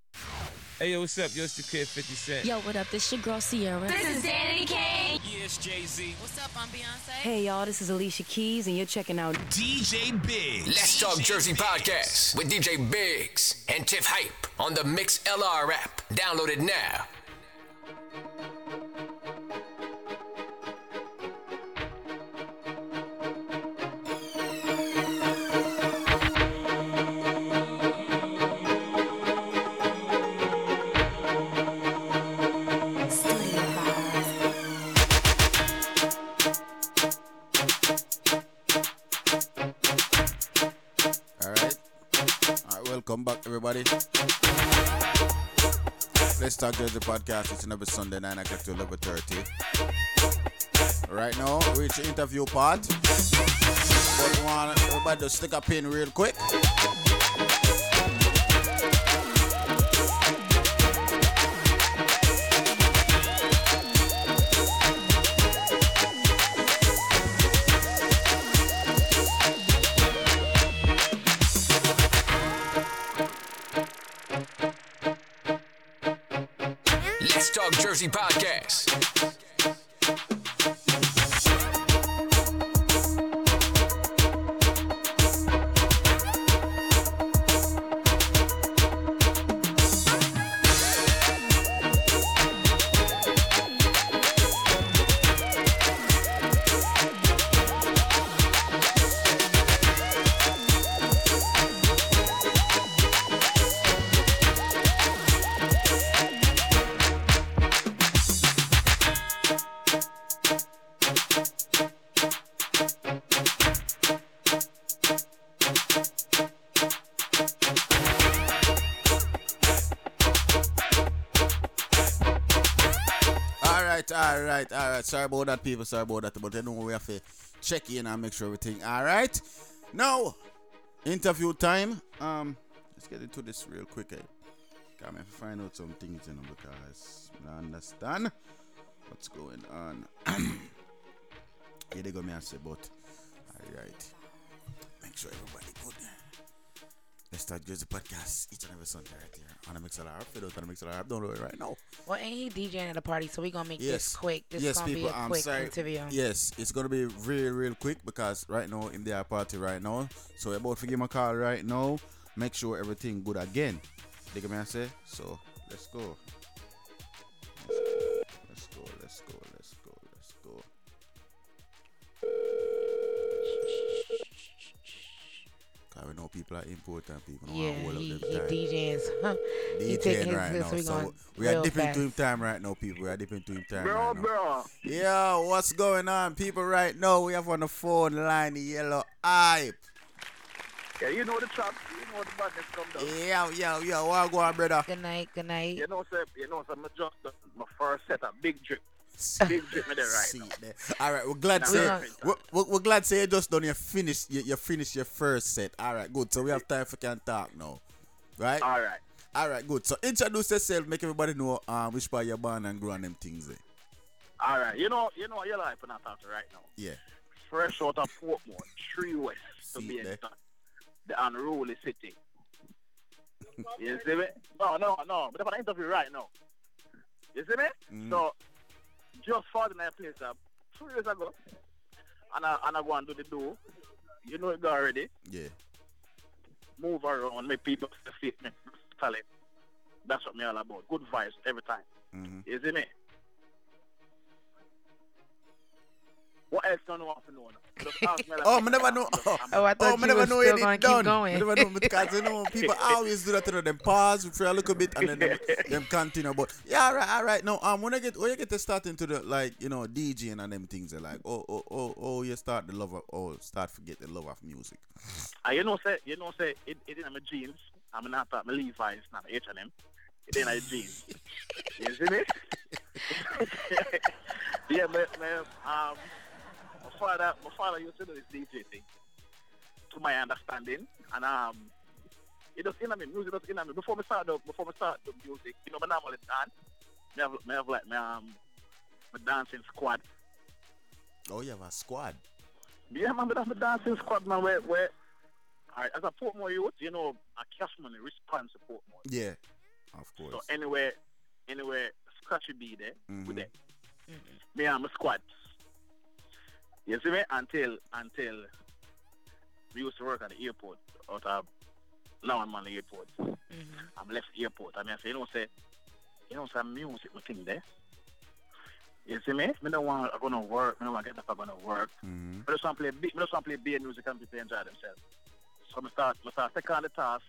Hey, yo, what's up? Yo, it's the kid 50 Cent. Yo, what up? This is your girl Ciara. This is Danity Kane. Yeah, it's Jay Z. What's up? I'm Beyonce. Hey y'all, this is Alicia Keys, and you're checking out DJ Biggs. Let's Talk Jersey Podcast with DJ Biggs and Tiff Hype on the Mixlr app. Download it now. Back, everybody. Let's talk to the podcast. It's another Sunday, 9 o'clock to 11.30. Right now, reach interview part. But want everybody to stick a pin real quick. Jersey podcast. Sorry about that, people. Sorry about that. But I know we have to check in and make sure everything. All right. Now, interview time. Um, let's get into this real quick. Eh? Come and find out some things, you know, because I understand what's going on. Here they go, me and say, but all right. Make sure everybody good. Let's start Jersey podcast each and every Sunday right here on the. If you don't on the Mixlr App, download it right now. Well, ain't he DJing at a party, so we gonna make Yes. this quick. This yes, gonna people. be a I'm quick sorry. interview. Yes, it's gonna be real, real quick because right now in their party right now. So we're about to give him a call right now. Make sure everything good again. Dig me I say. So let's go. We know people are important. People don't Yeah, hold up he, them he time. DJing. Huh? he DJing taking his right now. so we So going we are real dipping into him time right now, people. We are dipping into him time Bro, right now. bro. Yo, what's going on, people? Right now, we have on the phone line the yellow hype. Yeah, you know the trap. You know the badness come down. Yeah, yeah, yo, what go on, brother? Good night, good night. You know, say, you know, say, me just done my first set of big drip. Big drip me there right See there. All right, we're glad to say we're, we're, we're glad to say you just done your finish you, you finished your first set. All right, good. So we have time for can talk now, right? All right. All right, good. So introduce yourself, make everybody know um, which part you're born and grow and them things. Eh. All right. You know, you know, you're life that after right now. Yeah. Fresh out of Portmore, Tree West to See be exact. The unruly city. you see me? No, no, no. But I'm interview right now. You see me? Mhm. So, just for the night place uh, two years ago, and I, and I go and do the do. You know it go already. Yeah. Move around, make people fit me, talent. That's what me all about. Good vibes every time. Mm-hmm. You see me? What else do you want to know now? Just ask me like- Oh, I never know. Oh, Oh, I thought oh, you never know still it gonna is keep done. going. I never know because you know people always do that. You know, them pause for a little bit and then them, them continue. But yeah, all right, all right. No, um, when I get when you get to start into the like you know DJing and them things, they're like, oh, oh, oh, oh, you start the love of, oh, start forget the love of music. And you know, say, you know, say, it, it in my jeans. I'm not talking my Levi's, not my H&M. It in my jeans. you see me? yeah, but, man, um, my father, my father used to do this DJ thing, to my understanding, and um, it does in me, music does in me. Before me start the, before me start the music, you know, me normally dance. Me have, me have like, me, um, my dancing squad. Oh, you have a squad. Yeah, man, but I'm a dancing squad, man, where, where, all right, as a Portmore youth, you know, a cash money response to Portmore. Yeah, of course. So anywhere, anywhere, Scratchy be there, Mhm. with them. Me and my squad. You see me? Until, until we used to work at the airport, out of now I'm on the airport. I'm left the airport. I mean, I say, you know, say, you know, some music, my thing there. You see me? Me don't want to go to work. Me don't want to get up and go to work. Mm-hmm. Me just want to play, big- me just want to play beer music and people enjoy themselves. So I start, I start taking on the task.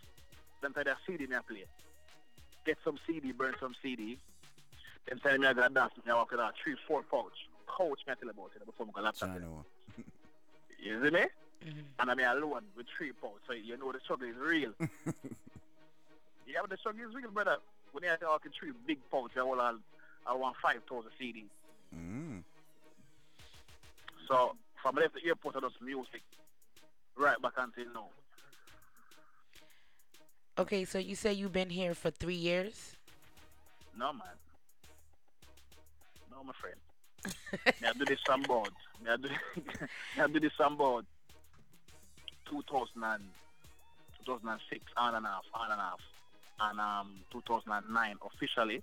Then tell that CD me I play. Get some CD, burn some CD. Then tell me I got dance. Me I walk with a three, four pouch. Pouch me I tell about it before I go laptop. I know. You see me? And I mean alone with three pouch. So you know the struggle is real. Yeah, but the song is real, brother. When you talk in three big pouch, I will I want 5,000 CDs. Mm. So from left the airport, I just music right back until now. Okay, so you say you've been here for three years. No, man. No, my friend. Me I do this on board. Me I do, me I do this on board. 2000 and, 2006, on and off, on and off. And um, 2009, officially,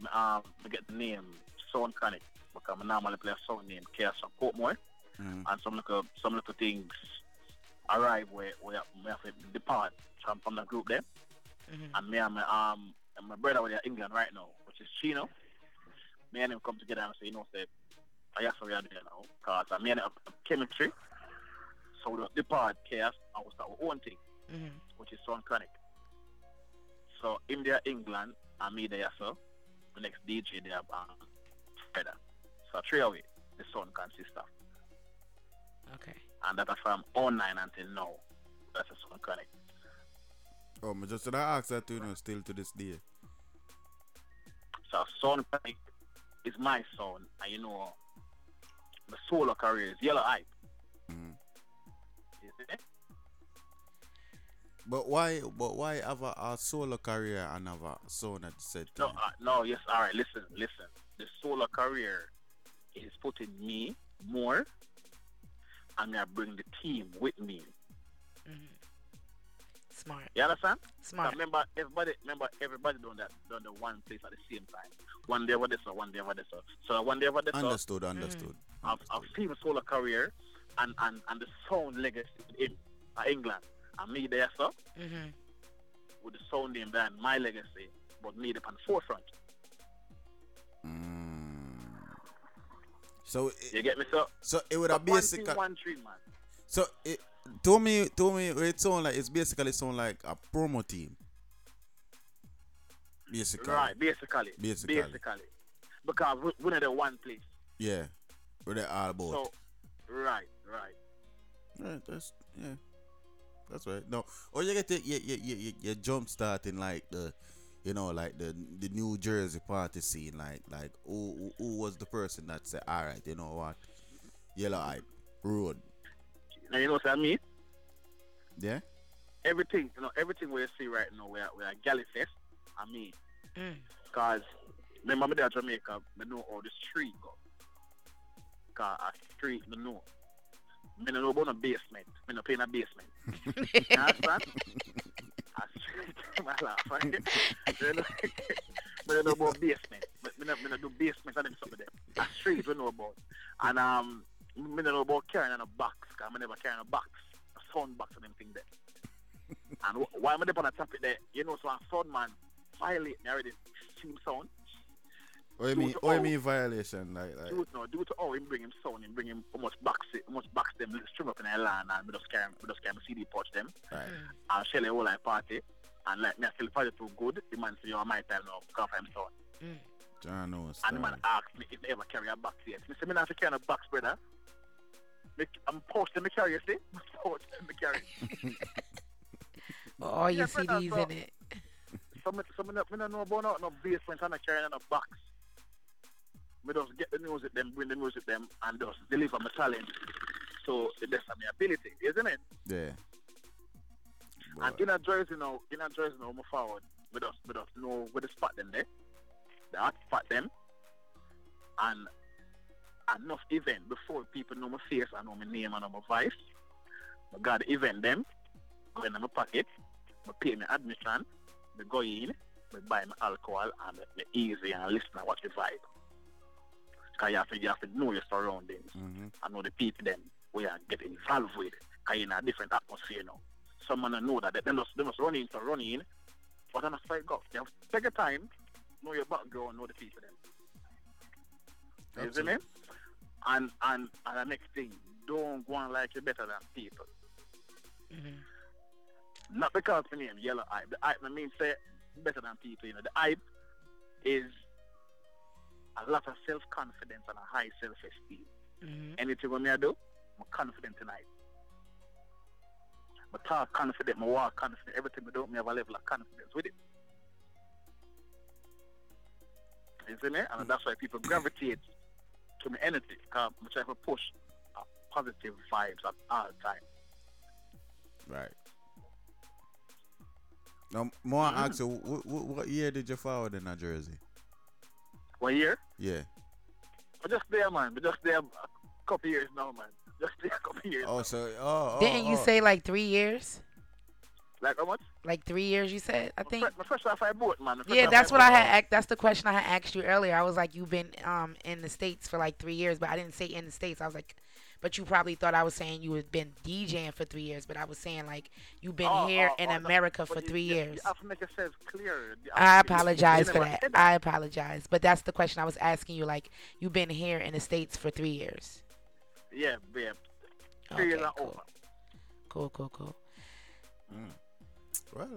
um, I get the name Sound Connect. Because I normally play a sound name, Chaos from Portmore. Mm. And some little, some little things arrive where, where we have to depart from, from the group there. And me and my, um, and my brother with in England right now, which is Chino. Me and him come together and say, you know, say, I guess we are there now. Because uh, me and him have chemistry. So we just depart chaos and we start our own thing, Mm-hmm. which is Sound Chronic. So India, England, and me there, so the next DJ there, um, Freda. So three away, the sound consists of. Okay. And that are from 09 until now. That's a Sound Chronic. Oh, me just gonna ask that to you know, still to this day. So Sound Chronic is my sound, and you know, the solo career is Yellow Hype. Mm. You see? But why? But why have a, a solo career and have a son at the same No, time? uh, no, yes, all right. Listen, listen. The solo career is putting me more, and I bring the team with me. Smart. You understand? Smart. Remember, everybody, remember, everybody doing that, doing the one place at the same time. One day over this, or one day over this. or- So one day over this. or- Understood, understood. I've, I've seen solo career and, and, and the sound legacy in uh, England. And me there, so Mm-hmm. with the sound name band, my legacy, but me up on the forefront. So You get me? So so it would have one basic. team, one dream, man. So it to me, to me, it sound like it's basically sound like a promo team. Basically, Right, basically. Basically. Basically. Because we, we're the one place. Yeah, with the all about. So, right, right. Right, that's yeah, that's right. No, or you get it, you you you, you, jump starting like the, you know, like the the New Jersey party scene. Like like who who, who was the person that said, all right, you know what, Yellow Hype Road. Now, you know what I mean? Yeah. Everything, you know, everything we see right now, we are, we are Galley Fest, I mean. Mm. Because, remember me there in Jamaica, I know how the street go. Because a street, I know. I don't know about a basement. I don't play in a basement. you understand? A street, my laugh, right? I don't know- I know about basement. But I don't, I don't basement and them something there. A street, we know about. And um, I don't know about carrying in a box, because I never carry in a box. A sound box and them thing there. and why am I up on the topic there? You know, so a sound man violate me already. Team sound. What you Due mean? to What you mean violation? Like like. Due, no, due to how him bring him sound, him bring him how much box it, how much box them string up in the land and we just carry, we just carry my CD pouch them. Right. Mm. And shell a whole like party. And like me I feel party too good, the man say, yo, my time now, come for him sound. Mm. John knows. And the man asked me if they ever carry a box yet. Me say, me not have to carry a box, brother. Me, I'm posting me carry, you see? I'm posting me carry. All your Yeah, brother, CDs so- in it. So me, so me, not, me not know about no, no basement and I carry in a box. Me just get the music them, bring the music them, and just deliver my talent. So the best of my ability, isn't it? Yeah. And in a jersey now, in a jersey now, move forward. We just, we just know where the spot them there. The hot spot them. And enough event before people know my face, I know my name, I know my voice. I got the event them, go in my pocket, I pay my admission, I go in, I buy my alcohol, and me easy and listen and watch the vibe. Because you have to, you have to know your surroundings. Mm-hmm. I know the people them we are getting involved with. Because in a different atmosphere now. Someone know that they must, they must run in to run in, but then I go. You have to take your time, know your background, know the people them. Me? And, and, and the next thing, don't go on like you're better than people. Mm-hmm. Not because my name Yellow Hype. The hype I mean say better than people, you know. The hype is a lot of self confidence and a high self esteem. Mm-hmm. Anything what me I do, I'm confident tonight. I talk confident, I walk confident, everything I do, me have a level of confidence with it. You see me? And mm. that's why people gravitate to me energy. Because I try to push uh, positive vibes at all time. Right. Now, more Mm-hmm. ask you, what, what, what year did you forward in New Jersey? One year? Yeah. But just there, man. But just there a couple years now, man. Just there a couple years. Oh, so oh, oh Didn't you oh. say like three years? Like how much? Like three years, you said. I think. My first off, I bought, man. Yeah, that's I what I had. Act, that's the question I had asked you earlier. I was like, you've been um in the states for like three years, but I didn't say in the states. I was like, but you probably thought I was saying you had been DJing for three years, but I was saying like you've been Oh, here oh, in oh, America but for you- three you- years. You have to make yourself clear. You I have to- you- apologize for never that. I apologize, but that's the question I was asking you. Like, you've been here in the states for three years. Yeah, babe. Three years Okay, and over. Cool, cool, cool. Mm. Well,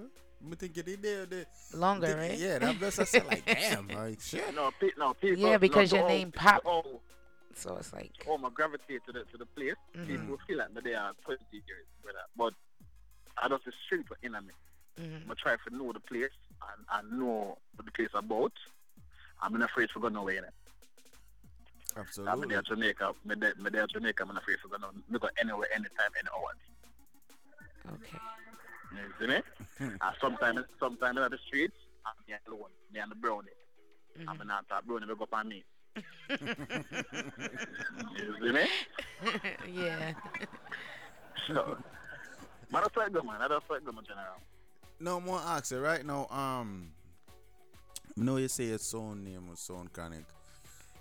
I think you did there. there. Longer, Think- right? Yeah, that, that's I said like, damn, like shit. No, pe- no, people. Yeah, because no, your to name all- Pop. all- So it's like. all my gravitate to the to the place. Mhm. People feel like that they are 20 years, brother. But I just the street for inner me. Mhm. I try to know the place and, and know what the place about. I'm not afraid to go nowhere in it. I'm Absolutely. there Jamaica. Me there, me there Jamaica. I'm not afraid to go no, me go anywhere, anytime, any hour. Okay. You see me? and sometimes, sometimes in the streets, I'm here alone. Me and the brownie. I'm not that brownie. We go up on me. you see me? yeah. So, but that's like good, man. That's like good, man, general. No more ask you right now. Um, I know you say your son name was Son Chronic.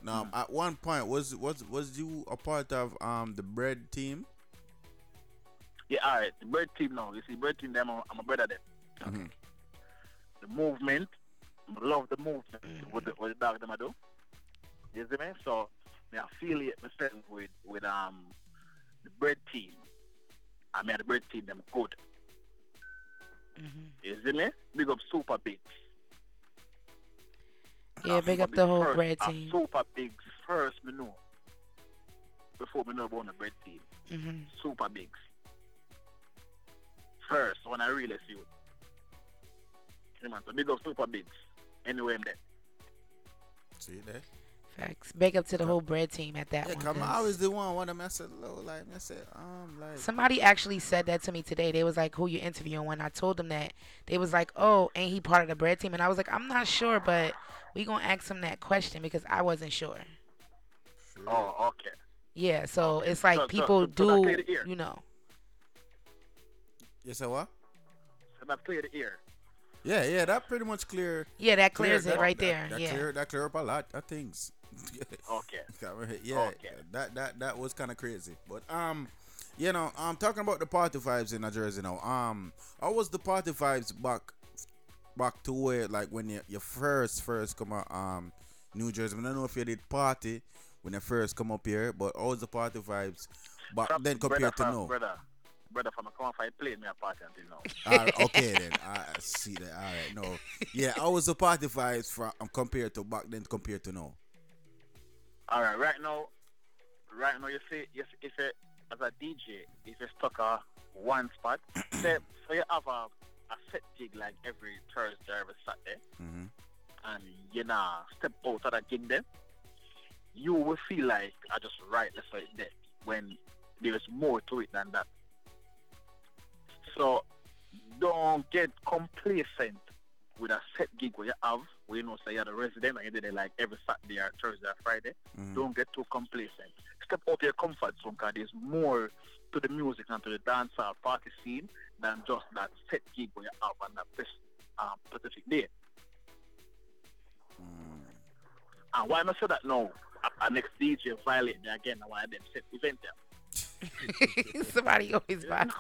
Now, Mm. at one point, was was was you a part of um the bread team? Yeah, all right. The bird team now. You see, bird team, them, I'm, I'm a brother them. Mm-hmm. The movement, I love the movement. What the, what the dog them I do. You see me? So, me affiliate myself with with um the bread team. I mean, the bread team them good. You see me? Big up Super Bigs. Yeah, big up the whole first. bread Uh, team. Super Bigs first, me know. Before me know about the bread team. Mhm. Super Bigs. First, when I really see it. Yeah, man, so big up Super Bigs. Anyway, I'm there. See you there? Facts. Big up to the whole bread team at that Yeah, one. come on. 'cause I was the one. One of them. I said, low, like I said, um, like. Somebody actually said that to me today. They was like, "Who you interviewing?" When I told them that, they was like, "Oh, ain't he part of the bread team?" And I was like, "I'm not sure, but we gonna ask him that question because I wasn't sure." Oh, okay. Yeah, so it's like So- so- people so that do, clear the ear. you know. You said what? So that clear the ear. Yeah, yeah, that pretty much clear. Yeah, that clear- clears it right that- there, That yeah. clear, that clear up a lot of things. Okay. yeah, Okay. that that that was kind of crazy. But um, you know, I'm talking about the party vibes in New Jersey now. Um, how was the party vibes back back to where like when you you first first come out um New Jersey? I don't know if you did party when you first come up here, but how was the party vibes back From- then compared brother to now? Brother, brother from a come fight played me a party until now. Okay then, I see that. All right, no, yeah, how was the party vibes from um, compared to back then compared to now? All right, right now, right now, you see, if if it, as a DJ, if you stuck a one spot, say, so you have a, a set gig like every Thursday, every Saturday, Mm-hmm. and you know step out of that gig then, you will feel like I just write the side there when there is more to it than that. So don't get complacent with a set gig where you have, where you know say you're the resident and you did it like every Saturday or Thursday or Friday. Mhm. Don't get too complacent. Step out of your comfort zone because there's more to the music and to the dancehall party scene than just that set gig where you have on that um, specific day. And why not say that now? A, a next DJ violate me again and why them set event there. Somebody always was that.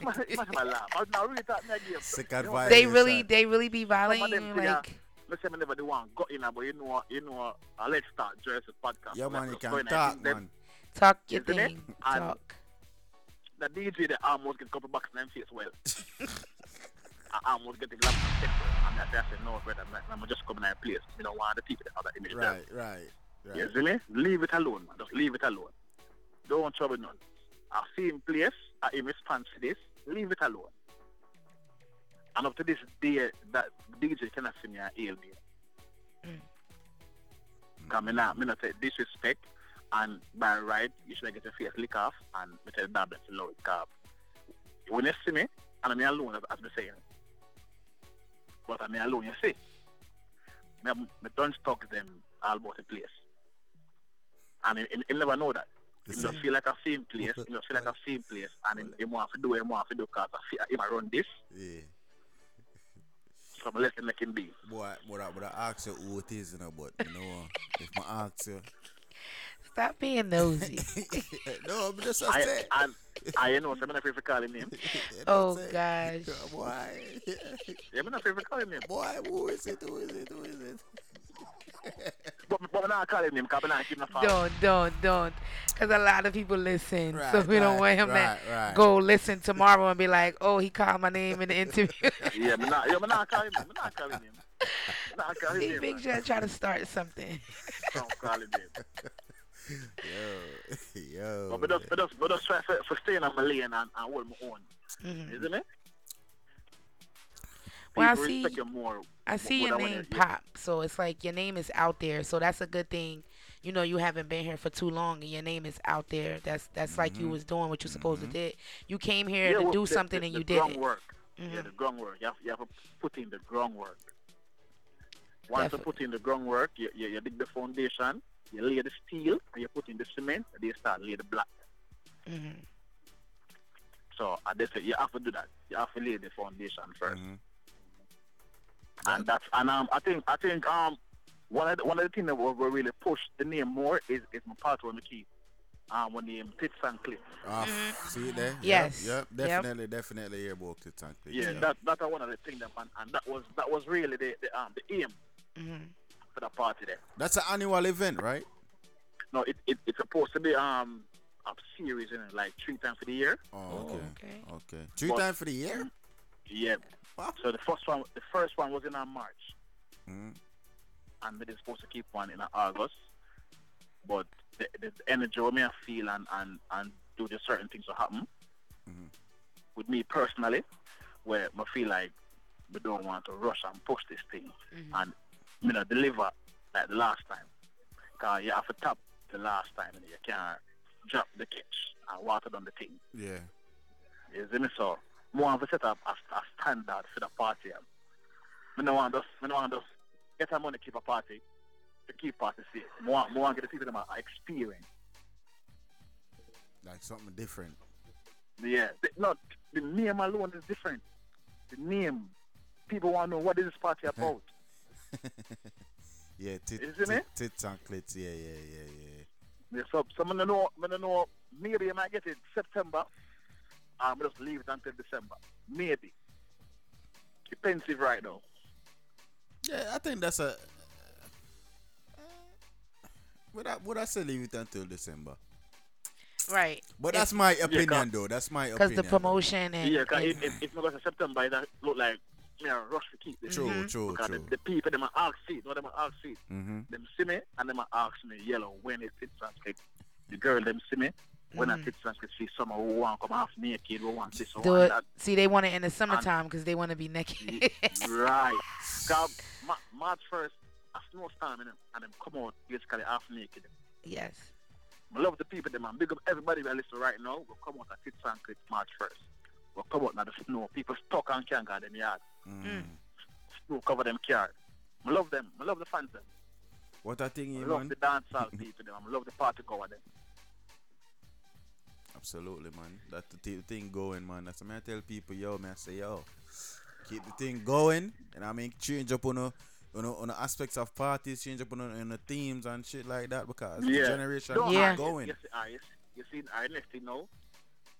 Second You know, They really, they really be violating. Some of them you, say, uh, Like, Let's say me never the one got in, uh, but you know, you know, uh, let's start Jersey podcast. Yeah, man, you can talk, man. talk your Isn't it? thing. Talk. The DJ that almost get a couple bucks in them face well. I almost get the lap of step well. And I said, no, brother, man, I'm just coming and place. You know, one of the people that have that image. Right, right, right. You see me? Leave it alone, man. Just leave it alone. Don't trouble none. I see him place, I him response to this, leave it alone. And up to this day, that DJ cannot see me and hail me. Because me not, me not take disrespect. And by right, you should get your face lick off and me tell that to low it cap. When you see me, and I'm alone, as, as me saying. But I'm alone, you see. Me, me don't talk them all about the place. And he, he, he never know that. He just feel like a same place. He just feel like a same place. And he, he want to do it, he want to do because I feel him run this. Yeah. So I'm letting make him be. Boy, but I, but I ask you who it is, you know, but you know, uh, if I ask you, Stop being nosy. no, I'm just I. I, I, you know, so I'm not afraid to call him name. oh gosh. Boy. Yeah, I'm not afraid to call him name. Boy, who is it? Who is it? Who is it? But, but I'm not calling him because I'm not keeping a phone. Don't, don't, don't. Because a lot of people listen. so Right, we don't want him right, to right. go listen tomorrow and be like, oh, he called my name in the interview. Yeah, I'm not, yeah, I'm not calling him. I'm not calling him. I'm not calling See, him. Big John trying to start something. I'm calling him. Yo, yo. But we just, we just, we just try for, for staying on my lane and, and hold my own. Mhm. Isn't it? Well, I see- respect more. I see your than when name pop, so it's like your name is out there. So that's a good thing. You know, you haven't been here for too long, and your name is out there. That's that's like you was doing what you supposed to did. You came here Mm-hmm. Yeah, to well, do the- something the, and you did it. groundwork. Yeah, Mhm. the groundwork. You have, you have to put in the groundwork. Once you put in the groundwork, you, you, you dig the foundation, you lay the steel, and you put in the cement, and you start lay the block. Mhm. So I just say you have to do that. You have to lay the foundation 1st Mm-hmm. And that's and um I think I think um one of the, one of the things that will, will really push the name more is is my part when we keep um when the name Tits and Clips. Ah, see it there? Yes. Yep, Yep. definitely, definitely hear about it. Thank you. Yeah, that that's one of the things that and, and that was that was really the the um the aim Mhm. for the party there. That's an annual event, right? No, it, it it's supposed to be um a series in it, like three times for the year. Oh, okay. Okay. Three times for the year? Yeah. So the first one the first one was in uh, March. Mm. and they're supposed to keep one in August. But the, the energy what me I feel and, and, and do the certain things to happen with me personally, where I feel like we don't want to rush and push this thing and you know deliver like the last time. Cause you have to tap the last time and you can't drop the catch and water down the thing. Yeah. You see me so more of a set up a, a standard for the party. I don't want us I don't want us get our money keep a party to keep party safe. More more want get the people them a a experience. Like something different. Yeah. The, not the name alone is different. The name. People want to know what is this party about. Yeah, tit, Isn't tit, it? tits and clits. Yeah, yeah, yeah, yeah. Yeah, so someone don't know I know maybe I might get it September. I'm just leave it until December. Maybe. Expensive right now. Yeah, I think that's a. Would I would I say leave it until December? Right. But If- that's my opinion, cause- though. That's my opinion. Because the promotion and, yeah, because and- if, if, if we go to September, that look like you know, rush to keep this. True, Mhm. true, because true. The, the people, them are ask feet, no, them are ask feet. Mm-hmm. Them see me, and them are ask me yellow when it fits and. The girl, them see me, when I Mhm. fits and see someone who want come half naked, who want this, who do want it. that. See, they want it in the summertime because they want to be naked. Right. Cause Ma- March 1st, a snowstorm, and them, and them come out basically half naked. yes. I love the people, them, and big up everybody that listen right now. We'll come out at Fits and Click March 1st. We'll come out in the snow. People stuck and can't go them yard. Mm. Snow cover them car. I love them. I love the fans, them. What I think, I you love man? the dancehall people, them. I love the party goer, them. Absolutely, man. That's the t- thing going, man. That's what I tell people, yo, man. I say, yo, keep the thing going. And I mean, change up on the, on the, on the aspects of parties, change up on the, on the themes and shit like that because the generation No, keep I- going. Yes, I, yes, you see, I next thing now,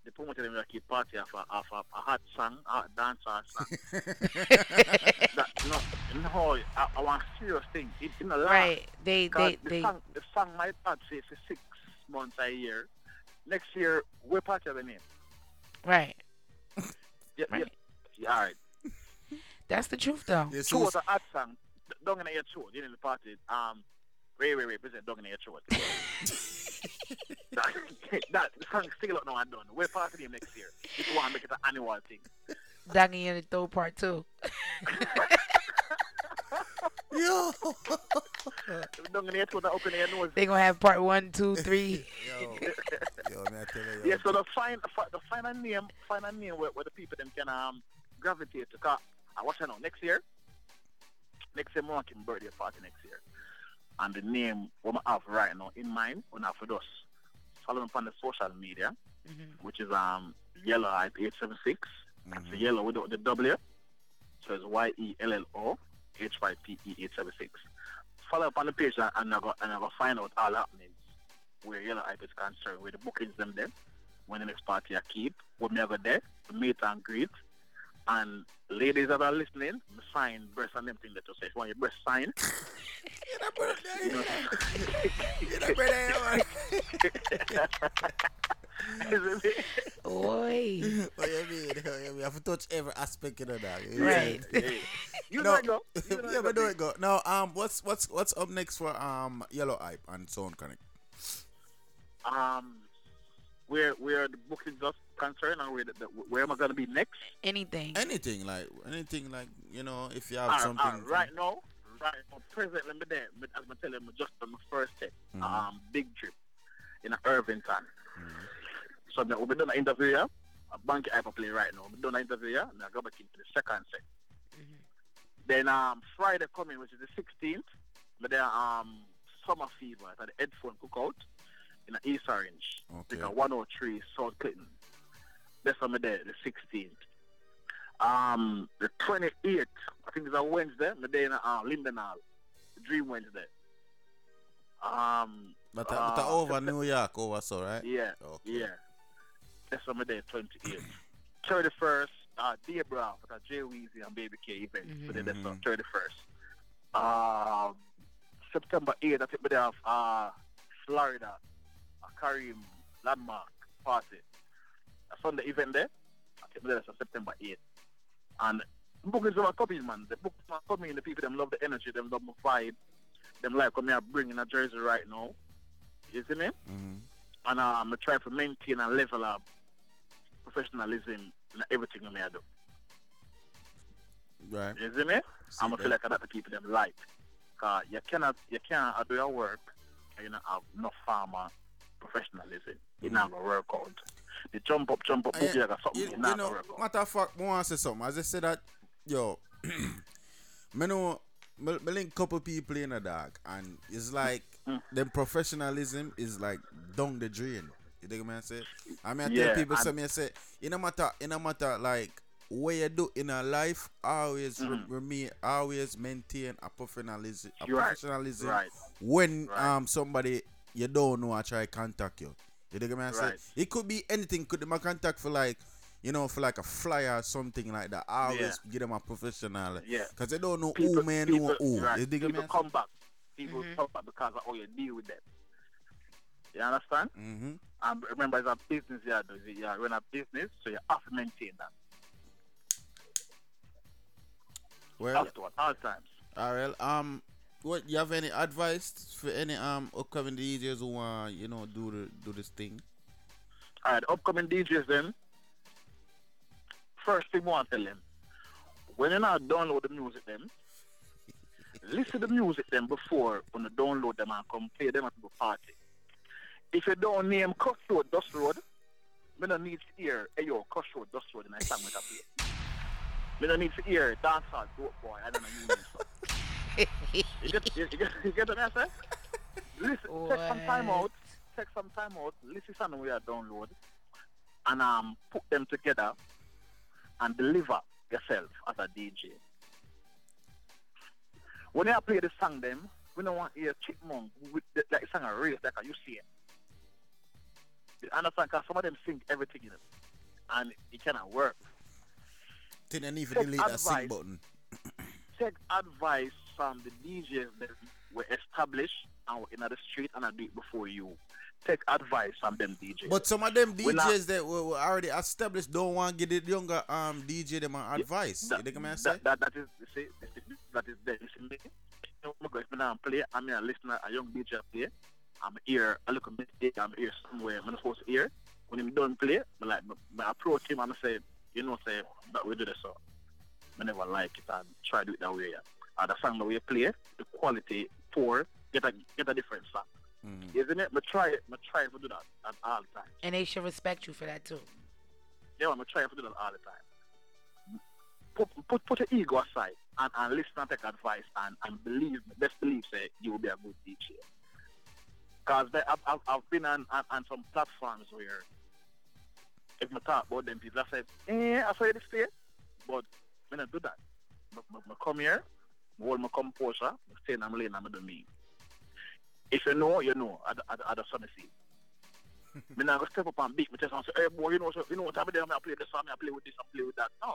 the promoter them like keep party off a, off a, a hot song, a hot dancehall song. that, no, no, I, I want serious thing. It, in the last, Right. They- Cause they- the they- song, the song might not say for six months a year. Next year, we're party of the name. Right. Yeah, yeah, yeah, all right. That's the truth, though. Two was a hot song. Don't in your throat. You know the party. Um, Ray Ray Ray present Dog in your throat. that, that song still out now and done. We're party name next year. If you want to make it an annual thing. Doggy in the throw part two. Yo. Don't get to the open air nose. They gonna have part one, two, three. Yo, yo, man, I tell you, Yeah, so the fine, the final name, final name where, where the people them can um gravitate to. Cause I watch it now next year. Next year, marking birthday party next year, and the name what I have right now in mind, when I for us, follow me on the social media, which is um yellow hype eight seven six. It's yellow with the, the W, so it's Y E L L O H Y P E eight seven six. Follow up on the page and, and I go and I go find out all happenings where yellow hype is concerned, where the bookings them there, when the next party I keep, when me ever there, the meet and greet. And ladies that are listening, me sign breast and them thing that you say. If you want your breast sign, you know, Isn't it? Oi. what you mean? You have to touch every aspect of that. You Right. know? You no, know it go. You know it yeah, go, but do it go. Now, um, what's what's what's up next for um Yellow Hype and Sound Connect? Um, where where the bookings are concerned, and where the, the, where am I gonna be next? Anything. Anything like anything like you know if you have Alright, something. alright, right now, right now, presently, me there, me, as I tell you, me just on my first set, Mhm. um, big trip in Irvington. Mm-hmm. So me, we be done an interview here. A bank I play right now. We done an interview here, and I go back into the second set. Then um Friday coming, which is the 16th, but then um Summer Fever at the headphone cookout in the East Orange. Okay. Like a 103 South Clinton. That's on me there, the 16th. Um, the 28th, I think it's a Wednesday, the day in uh, Linden Hall, Dream Wednesday. Um, But, uh, but uh, over New York, over so right? yeah, Okay. yeah. That's on me there, 28th. 31st, uh, Dear Brown for the Jay Weezy and Baby K event. So then that's on 31st. Um, September 8th, I think we have uh, Florida, a Kareem Landmark Party. A the event there. I think that's on September 8th. And bookings are coming, man. The bookings are coming. The people them love the energy, them love my vibe. Them like come here bringing a jersey right now. You see me? Mm-hmm. And um, I try to maintain and level up professionalism in everything I do. Right. You see me? I'm gonna feel like I have to keep them light. Cause you cannot, you can't do your work and you not have no farmer professionalism. It not gonna work out. The jump up, jump up, boogie like a something. you, you know, gonna work out. matter of fact, I want to say something. As I said that, yo, me know, me, me link couple people in a dark and it's like Mm. them professionalism is like down the drain. You dig me? I say. I mean, I Yeah, tell people, and- say me I say, in a matter, in a matter like what you do in a life, always re- Mhm. remain, always maintain a professionalism, a You're right, professionalism right, when right. um somebody you don't know I try contact you. You dig me? I say Right. it could be anything. Could them a contact for like, you know, for like a flyer or something like that. I always Yeah. give them a professional. Yeah. Cause they don't know People, who man know people, who. right. You dig me? people come back. People come back because of how you deal with them. You understand? Mm-hmm. And remember, it's a business you do. You run a business, so you have to maintain that. Well, at all times. Alright. Um, what you have any advice for any um upcoming DJs who want you know do the do this thing? All right, upcoming DJs then. First thing I want to tell them, when you not download the music them, listen to the music them before when you download them and come play them at the party. If you don't name Cuss Road, Dust Road, me don't need to hear, hey yo, Cuss Road, Dust Road, and I song with a play. Me don't need to hear Dancehall, Dope Boy, I don't know you mean so. you get, you, get, you get what I say? Listen, take some time out, take some time out, listen to we are download, and um put them together and deliver yourself as a DJ. When I play the song them, we don't want to hear chipmunk with the, like song a race like you see it. You understand? Because some of them sing everything in it, and it cannot work. Need to Take delete that sync advice. button. Take advice from the DJs that were established and were in the street and I do it before you. Take advice from them DJs. But some of them We not- DJs that were, were already established don't want to give the younger um DJ them an advice. that, you dig me? I say? that, that, that is you see, you see, that is there. You see me? You know, if me not play, I'm a listener, a young DJ play. I'm here, I look at me, I'm here somewhere, I'm not supposed to hear. When him done play, I like, I approach him and I say, you know, say that we do this so. I never like it and try to do it that way. Yeah. And the song that we play, the quality for get a get a different sound. Mm. Isn't it? But try it. But try to do that at all times. And they should respect you for that too. Yeah, I'm trying to do that all the time. Put put put your ego aside and, and listen and take advice and, and believe best believe say you will be a good DJ. Cause I've, I've, I've been on, on, on some platforms where if I talk about them people, I said, eh, I saw you this day, but I do that, I, I, I come here, I hold my composure, I stay in my lane, I'm do me. If you know, you know, I, I, I, I just want to see. me not gonna step up and beat me just and say, hey boy, you know, so, you know what day I'm gonna play this song, I play with this, I play with that. No.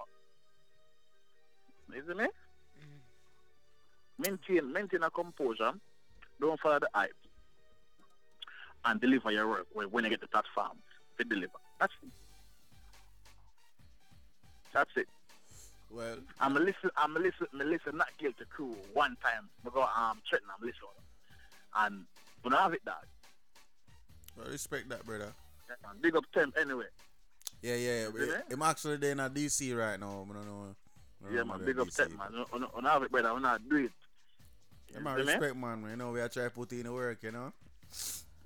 Isn't it? Maintain maintain a composure. Don't follow the hype. And deliver your work when, you get the platform to deliver. That's it. That's it. Well, I'm a listen. I'm a listen. I'm a listen. Not guilty crew. One time, I go um threaten. I'm listen, and when I have it, that I respect that, brother. man, big up them anyway. Yeah, yeah. yeah. Really? I'm actually there in a DC right now. I don't know. I don't Yeah, man, big up them, man. When, when I have it, brother, when I do it. Yeah, man, respect, man. You know, we are trying to put in the work, you know.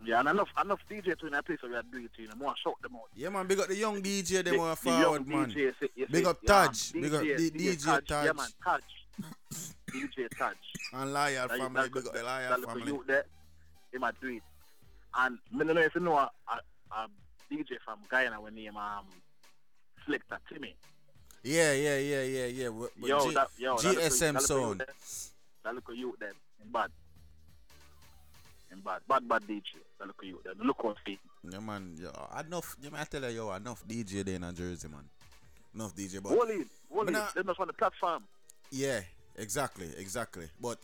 Yeah, and enough enough DJ to in that place where we are doing it, you know, more shout them out. Yeah, man, big up the young DJ, them The- are the forward, man. DJ, say- you Big up yeah, Taj. Big up DJ, D- DJ Taj. Yeah, man, Taj. DJ Taj. And Liar That- family, that- big up the Liar that family. youth there, he might do it. And I don't know if you know a, a, a DJ from Guyana when name um Selector Timmy. Yeah, yeah, yeah, yeah, yeah. But Yo, G- that, yo, GSM that sound. That little youth then, in bad. In bad, bad, bad DJ. That little youth there. Look out for. Yeah, man. Yo, enough. You man, I tell you, yo, enough DJ there in Jersey, man. Enough DJ, but Hold it, hold Me They're not on the platform. yeah, exactly, exactly. But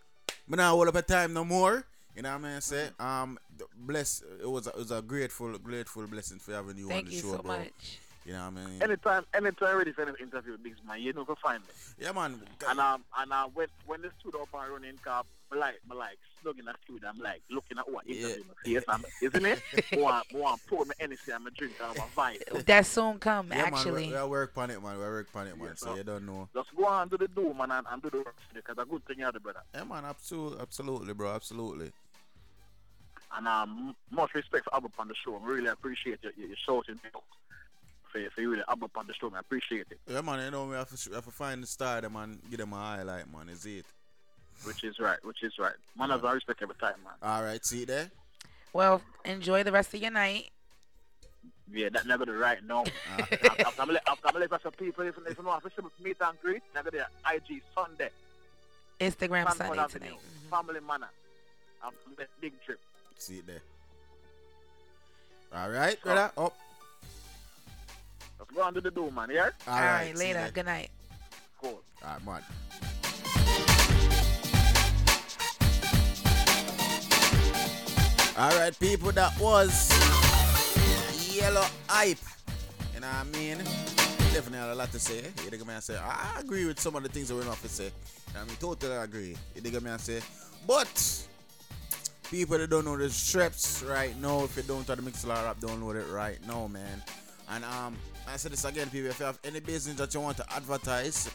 me now hold up a time no more. You know what I mean? Say, um, th- bless. It was a, it was a grateful, grateful blessing for having you Thank on the you show, so bro. much. You know what I mean? Anytime, anytime ready for any interview with Biggs, man, you know, go find me. Yeah, man. And um, and uh, when when the studio up and running, car, I like, I like, snug in the studio, I'm like looking at what interview my face, I'm, isn't it? want, want pour me anything, I'm a drink, I'm a vibe. That soon come, Yeah, actually. man. We, we work on it, man. We work on it, man. so you don't know. Just go on do the do, man, and, and do the work, because a good thing you have, brother. Yeah, man. Absolutely, absolutely, bro. Absolutely. And um, much respect for Abba on the show. I really appreciate your, your, your shouting out. For, for you really up on the show, I appreciate it. Yeah, man. You know, we have to, we have to find the star, them, and give them a highlight, man. Is it? Which is right, which is right. Man, I respect every time, man. All right. See you there. Well, enjoy the rest of your night. Yeah, that never the right now. I'm gonna let I'm gonna let some people if if you know if you meet and greet, never there IG Sunday. Instagram Sanford Sunday Avenue, tonight. Mm-hmm. Family manner. I'm the big trip. See you there. All right, brother. Up. Oh. Let's go on to the do, man. Yeah. All All right. right, later. there. Good night. Cool. All right, man. All right, people, that was Yellow Hype. You know what I mean? Definitely had a lot to say. You dig me? I say, I agree with some of the things that we're have to say. You know what I mean, totally agree. You dig me? I say, but people that don't know the strips right now, if you don't try to have the Mixlr app, download it right now, man. And um, I say this again, people. If you have any business that you want to advertise,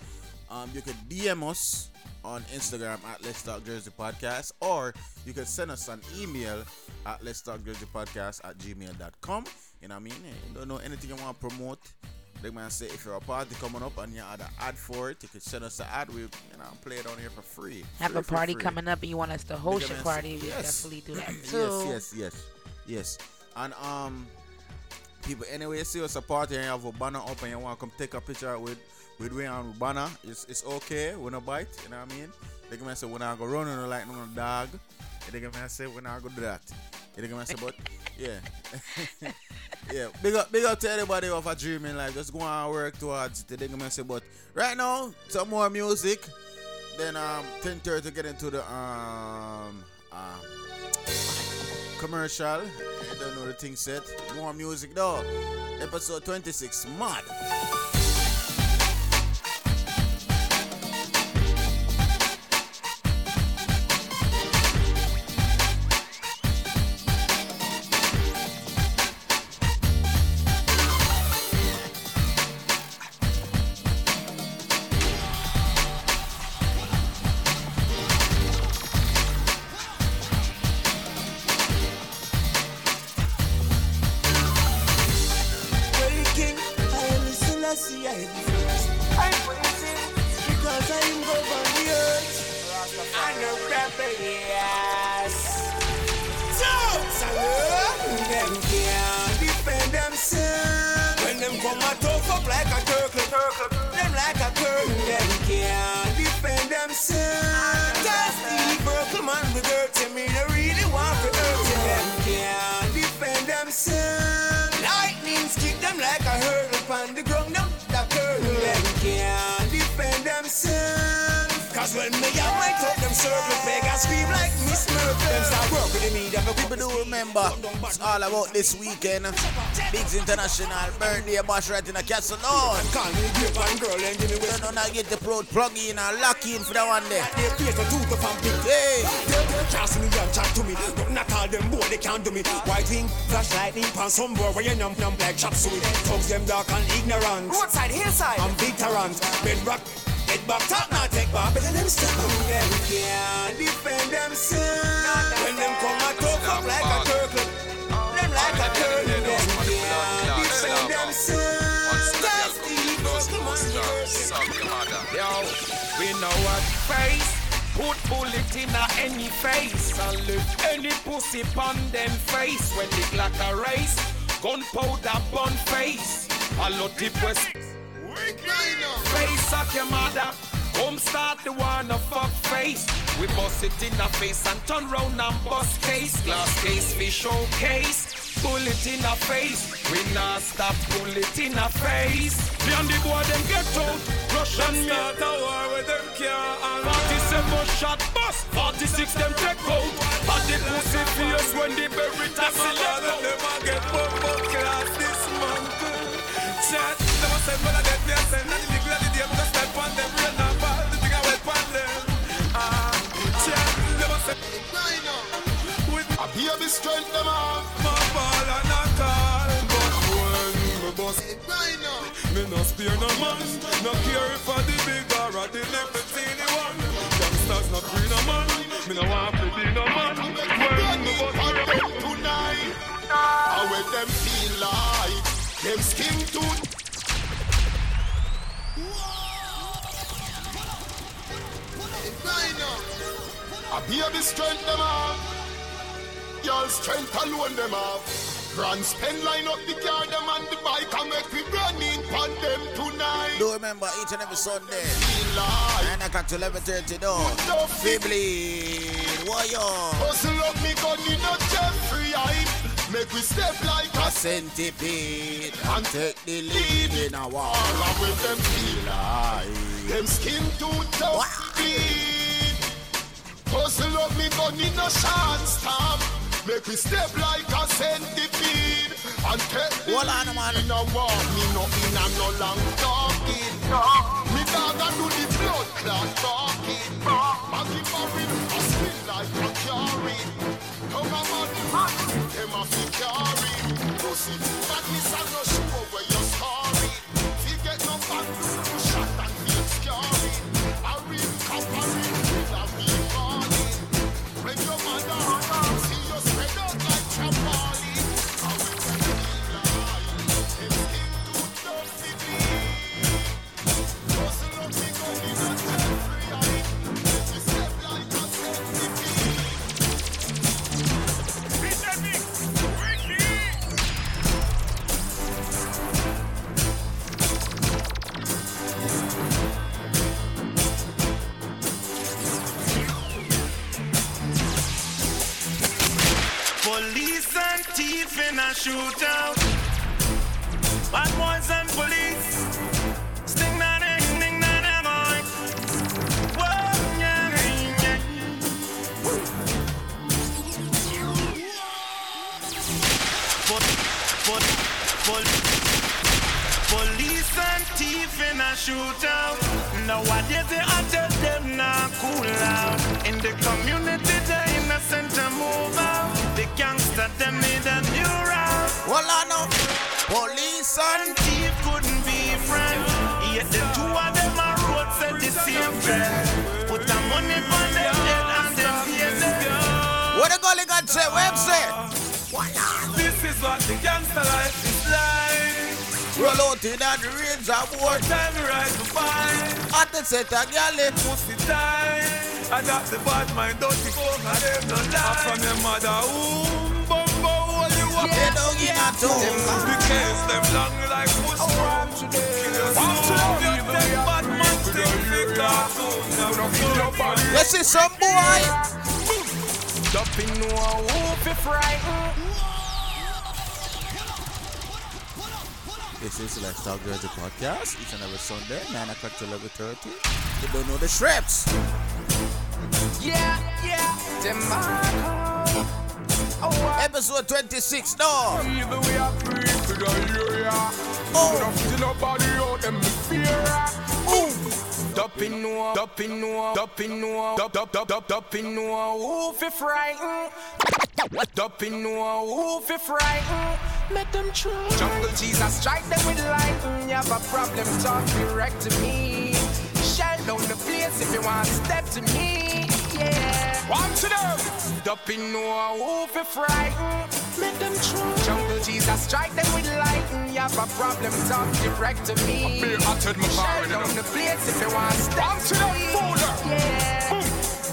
um, you can DM us on Instagram at Let's Talk Jersey Podcast, or you can send us an email at Let's Talk Jersey Podcast at gmail.com. You know what I mean? You don't know anything you want to promote. Like man say, if you're a party coming up and you had an ad for it, you can send us an ad. We, you know, play it on here for free. Have Free, a party free. coming up and you want us to host a party, say- we yes. definitely do that too. Yes, yes, yes, yes. And um, people, anyway, see us a party and you have a banner up and you want to come take a picture with with we on banner, it's, it's okay. We no bite, you know what I mean? They can say we're not gonna run on like no dog. They can say we're not gonna do that. They can say, but yeah, yeah. Big up, big up to everybody of a dreaming life. Just go on and work towards it. They can say, but right now, some more music. Then um, 10:30 get into the um um commercial. Don't know the thing set. More music though. Episode 26. Mad. Big's International birthday bash right in the castle Lord. Call me grape and girl and give me You know, now get the pro plug in and lock in for that one there. They face a tooth up and big. Hey. They, they can't see me and chat to me. Don't not all them boy, they can't do me. White wing, flash lightning, pan some boy where you numb numb like chop suey. Thugs them dark and ignorant. Roadside, hillside. I'm big tarrant. Bedrock. Head back, top now take back. Better them step on them. Can't defend themselves. Yo, we know what face. Put bullet in a any face and lift any pussy pon them face when the like a race. Gunpowder bun face. A lot of west. Face of your mother. Come start the one of fuck face. We bust it in the face and turn round and bust case. Glass case, we showcase. Bullet in the face. We not stop bullet in the face. Me and the boy them get out. Russian start a war with them care. 47 shot bust. 46 them take out. But the pussy fierce when the berry tassel let go. Spare no man No care if I the big or a the little teeny one Youngsters not free no man Me no want to be no man When me bust tonight. I let them feel like them skin tooth. I be a bit strength them off. Y'all strength alone them off. Grand spend line up the car them and the bike and make we running on them tonight. Do remember each and every Sunday. Feel like 9 o'clock to 11.30 though. Fibly. Warrior. hustle up me gun in a Jeffrey hype. Make we step like A a centipede. And take the lead in a war. And with them feel like them skin too tough bleed. Hustle up me gun in a short stamp. Make we step like a centipede and take the Hold on, man. in a war. Me no in a no long talking. Me dog a do the blood clot talking. Maggie Marvin a spin like a carry. Come on, man, them a fi carry. Pussy, badness in a shootout. Bad boys and police. Sting na ding ding na na boy. Whoa, yeah, yeah. Pol- pol- pol- Police and thief in a shootout. Nowadays they are them not cool out. In the community, the innocent a move out. The gangster them need a new route. Hold on now. Police and thief couldn't be friends. Yet the two of them are road set the same trend. Put the money on them head and them pay them. What the golly got say? Where him say? This is what the gangster life is like. Roll out in the range of war. Time to rise to find. At the center, girl. Pussy time. I got the bad mind, dirty coke, and them no lie. From your mother womb, bumbo, all you want. They don't get a tone. Because them long like pussy. Want to love you, take bad man, stick the cartoon. You see some boy. Dumping no whoop if frightened. This is Let's Talk Dirty Podcast. Each and every Sunday, 9 o'clock to 11.30. You don't know the shreps. Yeah, yeah. Them man. Episode 26, no. Even we are free to the area. Oh. Out them the fear. Dumping no, no, dumping no, dup dup dup dup dumping no. Who fi frighten? Dumping no, who fi frighten? Make them try. Jungle Jesus strike them with lightning. You have a problem, talk direct to me. Shell down the place if you want to step to me. One to them. Dumping no, who fi frighten? Make them try. Jungle Jesus strike them with lightning. You have a problem, talk direct to me. Shell down the place if you want to me. Yeah.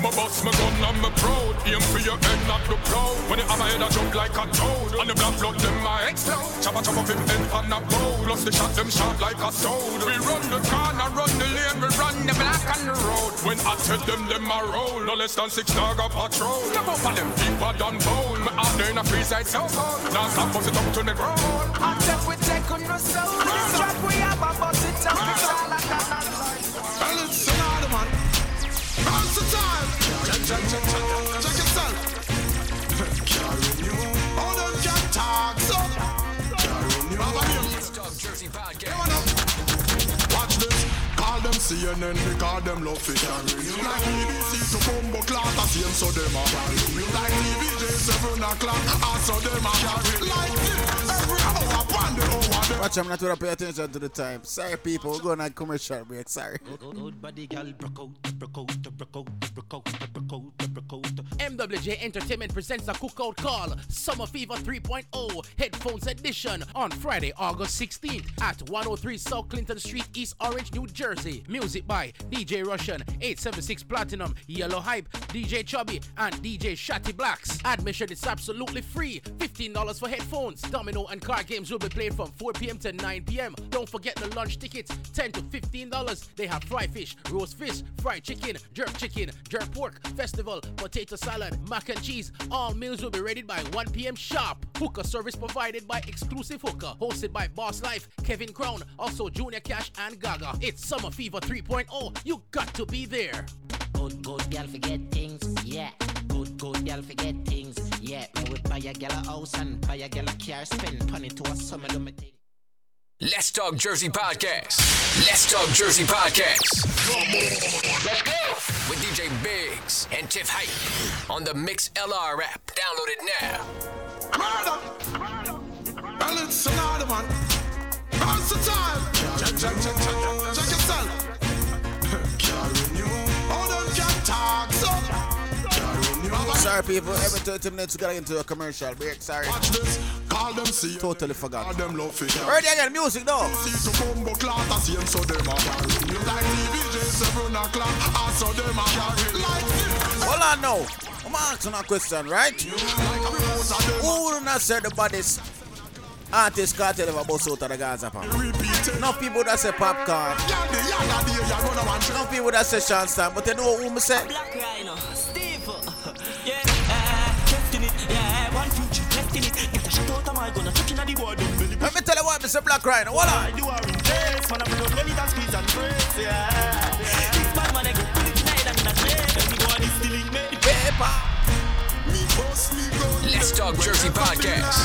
My boss, my gun, and my proud. Aim for your head, not the proud. When you have a head, I jump like a toad. And the black blood, them my explode. Chopper, chop off him head on a bowl. Plus the shot, them shot like a sword. We run the corner, run the lane, we run the black on the road. When I tell them, them a roll. No less than six dog patrol. Step up on them done bowl. Me out there in a free side so cold. Now stop, bust it up to the ground. I step we take on the soul. This track we have a bust it up. CNN because them love. Carrying you. Like BBC to Bumbo Clock, I see them so them a you. Like TVJ 7 o'clock, I saw them a carrying like this. Every hour, one the hour. Watch, I'm not going to pay attention to the time. Sorry, people. We're going on commercial break. Sorry. MWJ Entertainment presents a cookout call Summer Fever 3.0 Headphones Edition on Friday, August 16th at 103 South Clinton Street, East Orange, New Jersey. Music by DJ Russian, 876 Platinum, Yellow Hype, DJ Chubby, and DJ Shatty Blacks. Admission is absolutely free. $15 for headphones. Domino and card games will be played from 4 p.m. to 9 p.m. Don't forget the lunch tickets, 10 to $15. They have fried fish, roast fish, fried chicken, jerk chicken, jerk pork, festival, potato salad, mac and cheese. All meals will be ready by 1 p.m. sharp. Hookah service provided by Exclusive Hookah, hosted by Boss Life, Kevin Crown, also Junior Cash and Gaga. It's Summer Fever 3.0. You got to be there. Good, good girl forget things, yeah. Good, good girl forget things, yeah. Me would buy a gal a house and buy a gal a car, spend money to a summer do. Let's Talk Jersey Podcast. Let's Talk Jersey Podcast. Let's go. With DJ Biggs and Tiff Hype on the Mixlr app. Download it now. Murder. It's another man. Bounce the time. Check, check, check, check, check yourself. Carrying you. Sorry, people. Every 30 minutes, we got to get into a commercial break. Sorry. Watch this. Call them see. Totally forgot. Call them love it. Already, I got music, though. See to Bumbo Clock, I see them so them a carry. You like TVJ 7 o'clock, I saw them a carry. Like this. Hold on now. I'm asking a question, right? Who would not say the baddest artist cartel ever bust out of the Gaza pan? No people that say Popcaan. No people that say Sean Stan, but you know who me say? Black Rhino, two, it. Get a shot out of my gun, a chuck inna the garden. Belly Let me tell you what, Mr. Black Rhino. Hold on. You are in place, man. I blow belly that squeeze and press. Yeah, this bad man I go pull it tonight and in a train. Everyone is stealing me. Paper. Me boss me gun. Let's Talk Jersey Podcast.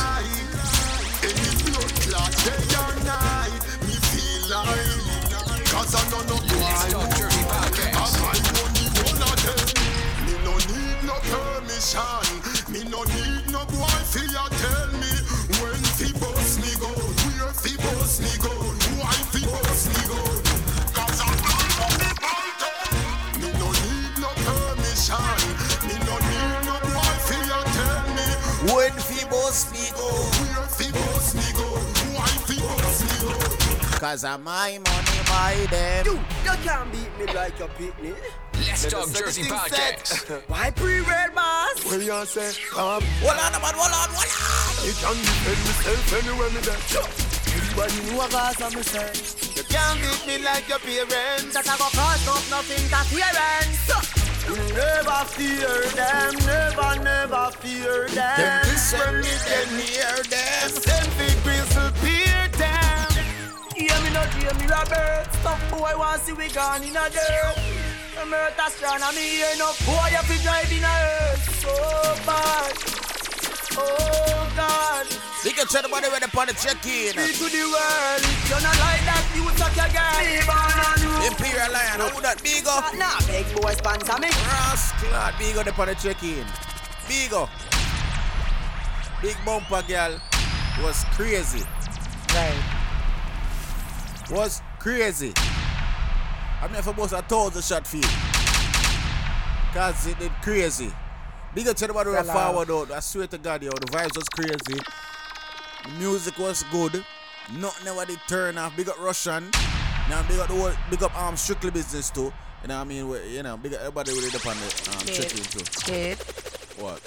Any blood clot day or night, me feel like. Cause I know no Let's Talk Jersey Podcast. I only one of them. Me no need no permission. Fi a tell me when fi boss me go, where fi boss me go, why fi boss me go. Cause I know me mountain. Me no need no permission. Me no need no boy fi a tell me When Phoebus speak, oh. where fi boss me go, why fi boss me go. Cause of my money, my them. You, you can't beat me like your pitney. Let's Let talk Jersey the thing podcast. Why pre-red boss? What you say? Um, hold on, man, hold on, hold on. You can defend myself anywhere me there. Everybody know what I'm say. You can't beat me like your parents. That I go cause up nothing interference. You never fear them, never, never fear them. Them listen when me, them hear them. Them big whistle peer them. Hear me not hear me Robert. Stop boy want to see we gone in a dirt. I'm earth astronomy, ain't no boy if we drive in a earth. Oh, so bad. Oh God. We can tell the body where the party check in. Speak to the world. You're not like that, you suck your girl. Be born on you. Imperial Lion, who that big up? Nah, big boy sponsor me. Rascal, big up the party check in. Big up. Big bumper girl was crazy. Right. Was crazy. I mean, if I was a thousand shot for you. Cause it did crazy. Big up to the who forward out. I swear to God, yo, the vibes was crazy. The music was good. Nothing ever did turn off. Big up Russian. Now big up the whole, big up um strictly business too. You know what I mean? We- You know, big up everybody with it up on the um, in too. Kid. What?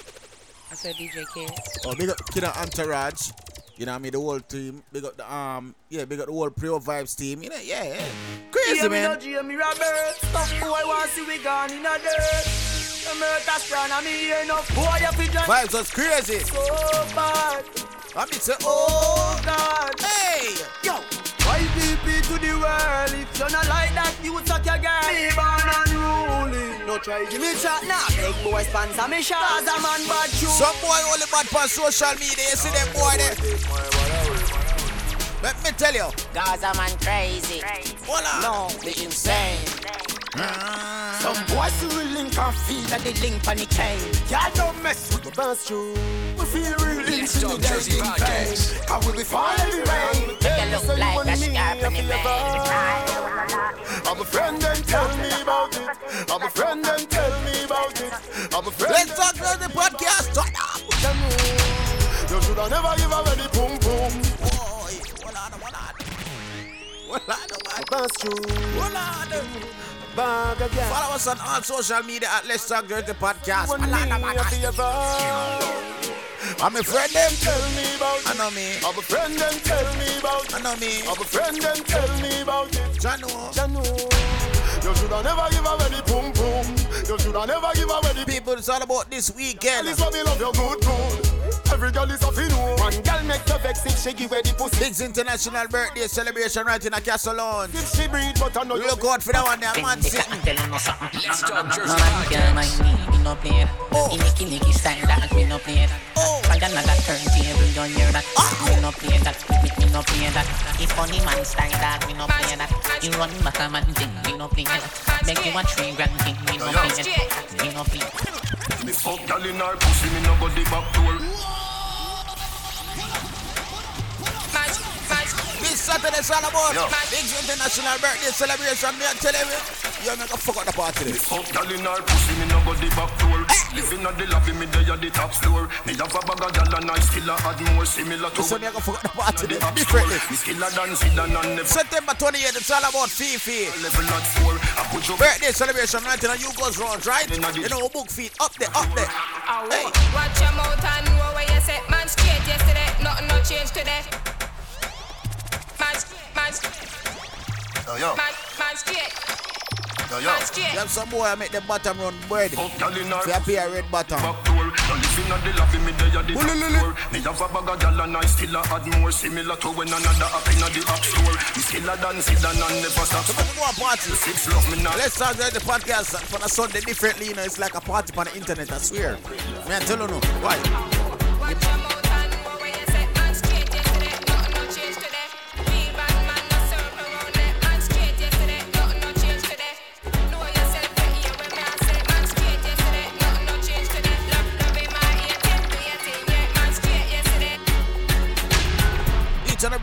I said DJ Kid. Oh, big up Kid and Entourage. You know what I mean? The whole team. Big up the um yeah, big up the whole Pure Vibes team. You know, yeah, yeah. Crazy me man. no Jamie Robert. Stop boy want see we gone in a dirt. I'm astronomy, no boy if we drive. Vibes was crazy. So bad. I mean say, Oh God. Hey. Yo. Why VP to the world? If you're not like that, you suck your girl. Be born unruly. No try give me chat now. Big boy sponsor me shot. Cause a man bad shoe. Some boy only bad on social media. You see them boy there. Let me tell you. Gaza man crazy. Voila. No, we insane. Ah. Some boys who will link and feel that they link on the chain. Y'all don't mess with the bounce through. Feel real Let's talk Jersey podcast. We will fall every rain. You look like a scarp in the I'm a friend and tell me about it. I'm a friend and tell me about it. I'm a friend. Let's talk about the podcast. Turn up. You should have never give away the boom boom. Hold on, man. Bounce through. Hold on. Bag again. Follow us on all social media at Let's Talk Jersey Podcast. One Hold on, me man. a favor. I'm a friend them. Tell me about it. I know me. I'm a friend and tell me about it. I know me. I'm a friend and tell me about it. Jano. Jano. You should have never give away the boom boom. You should have never give away the People, it's all about this weekend. This what me love you good good. Every girl is a fin One girl make you vex if she give away the pussy. Big's International Birthday Celebration right in a castle lounge. If she breed, but I know you Look out for that one there, man. Sitting. Let's talk Jersey No man can podcast. mind me, me no play that. Oh. In Nicky Nicky style that, me no play that. Oh. Find another turntable, don't hear that. Me no play that, me, me no play that. If funny man style that, me no play that. You run back a man thing, me no play that. Beg you a three grand thing, me no play that. Me no play. Me fuck girl in her pussy, me no go the back door. This Saturday is all about Yo. Big's International Birthday Celebration. Me, I tell you, you're going to fuck up the party. Me fuck girl in her pussy, me no go the back door. Living on the lobby, me there at the top floor. Me have a bag of girl and I still a add more similar to Listen, you're going to fuck up the party the top differently. Me still a dance it and never September 28th, it's all about Fifi. level at four. I put your Birthday celebration night in a you goes round, right? You know, book feet up there, up there. Hey. Watch your mouth and know where you say. Man straight yesterday, nothing no change today. Man, man, Yo, yo, man, man straight, yo, yo. man straight. You have some boy I make the bottom run bread. Fuck girl in her If you appear red bottom. back door. No living on the lobby, me there at the top floor. Me have a bag of girl and I still a add more similar to when another up in the app store. Me still a dance it and I never stop. So we go a party. Six love me now. Let's start the podcast for the Sunday differently, you know. It's like a party on the internet, I swear. Man, tell you no. Why?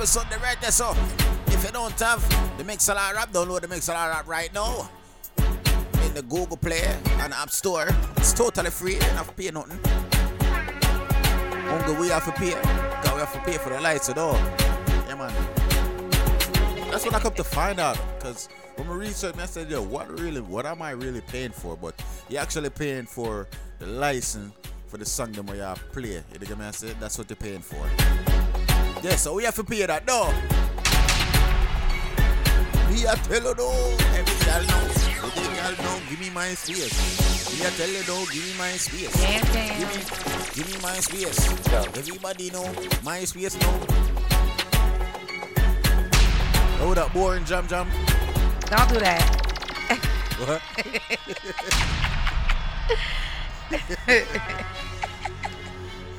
Every Sunday right there, so if you don't have the Mixlr app, download the Mixlr app right now. In the Google Play and App Store. It's totally free, you don't have to pay nothing. Only we have to pay. Because we have to pay for the lights, you know. Yeah, man. That's what I come to find out. Cause when we researched, I said, yo, what really, what am I really paying for? But you're actually paying for the license for the song where you play. You dig me? I said that's what you're paying for. Yeah, so we have to pay that. No. Me I tell you no. Every girl know. Every girl know. Give me my space. Me I tell you no. Give me my space. Damn, damn. Give me, give me my space. Everybody know my space know. Oh, that boring jam jam. Don't do that. What?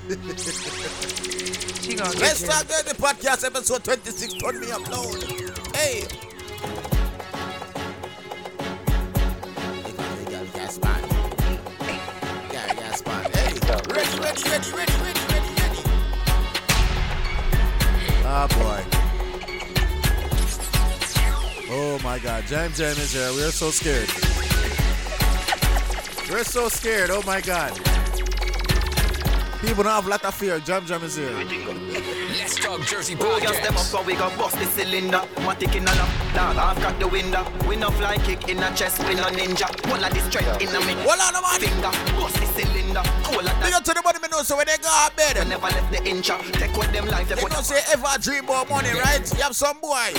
She gonna Let's start the podcast episode 26. Turn me up loud. Hey. Ready, ready, ready, ready, ready, ready, ready. Ah, boy. Oh my God, Jam Jam is here. We're so scared. We're so scared. Oh my God. People don't have a lot of fear. Jam Jam is here. Let's talk Jersey Oh, you step up, podcast. so we gon' bust the cylinder. Matic in a lap, dog, I've got the window. We no fly kick in a chest, we no ninja. One of the straight in a me. Hold on, man. Finger, bust the cylinder. Cool at Big that. up to the money me know so when they go out bed. I never left the inch. Take with them life, they They put don't say ever dream about money, right? You have some boy.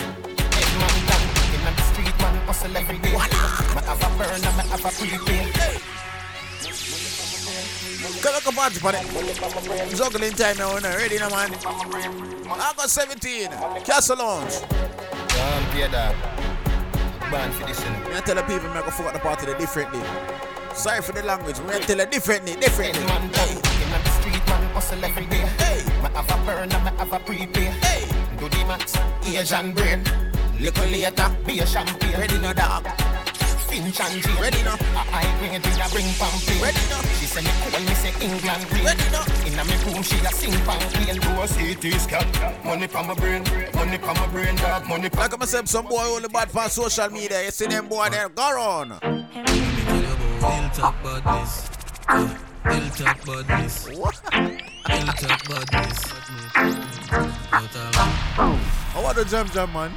street man hustle every day. Me have a burn and me have a prepay. Come up party for it. Juggling time now, now. Ready now, man. August 17, Castle Lounge. Don't pay that. Ban for this, you know. I tell the people, I go fuck the party differently. Sorry for the language, I tell you differently, differently. man in the street man hustle every day. Hey, me have a burn me have a prepay. Hey, do the max, Asian brain. Little later, be a champagne. Ready now, dog. Finch and Jane. Ready now. A high grade with a bring pampain. Ready now. She say me cool, me say England green. Ready now. Inna me room, she a sing pampain. Do a CT scan. Money from my brain, money from my brain, dog. Money from Like I said, some boy only bad for social media. You see them boy there, go on. Hilltop badness. Hilltop badness. Hilltop badness. I want the jam jam, man.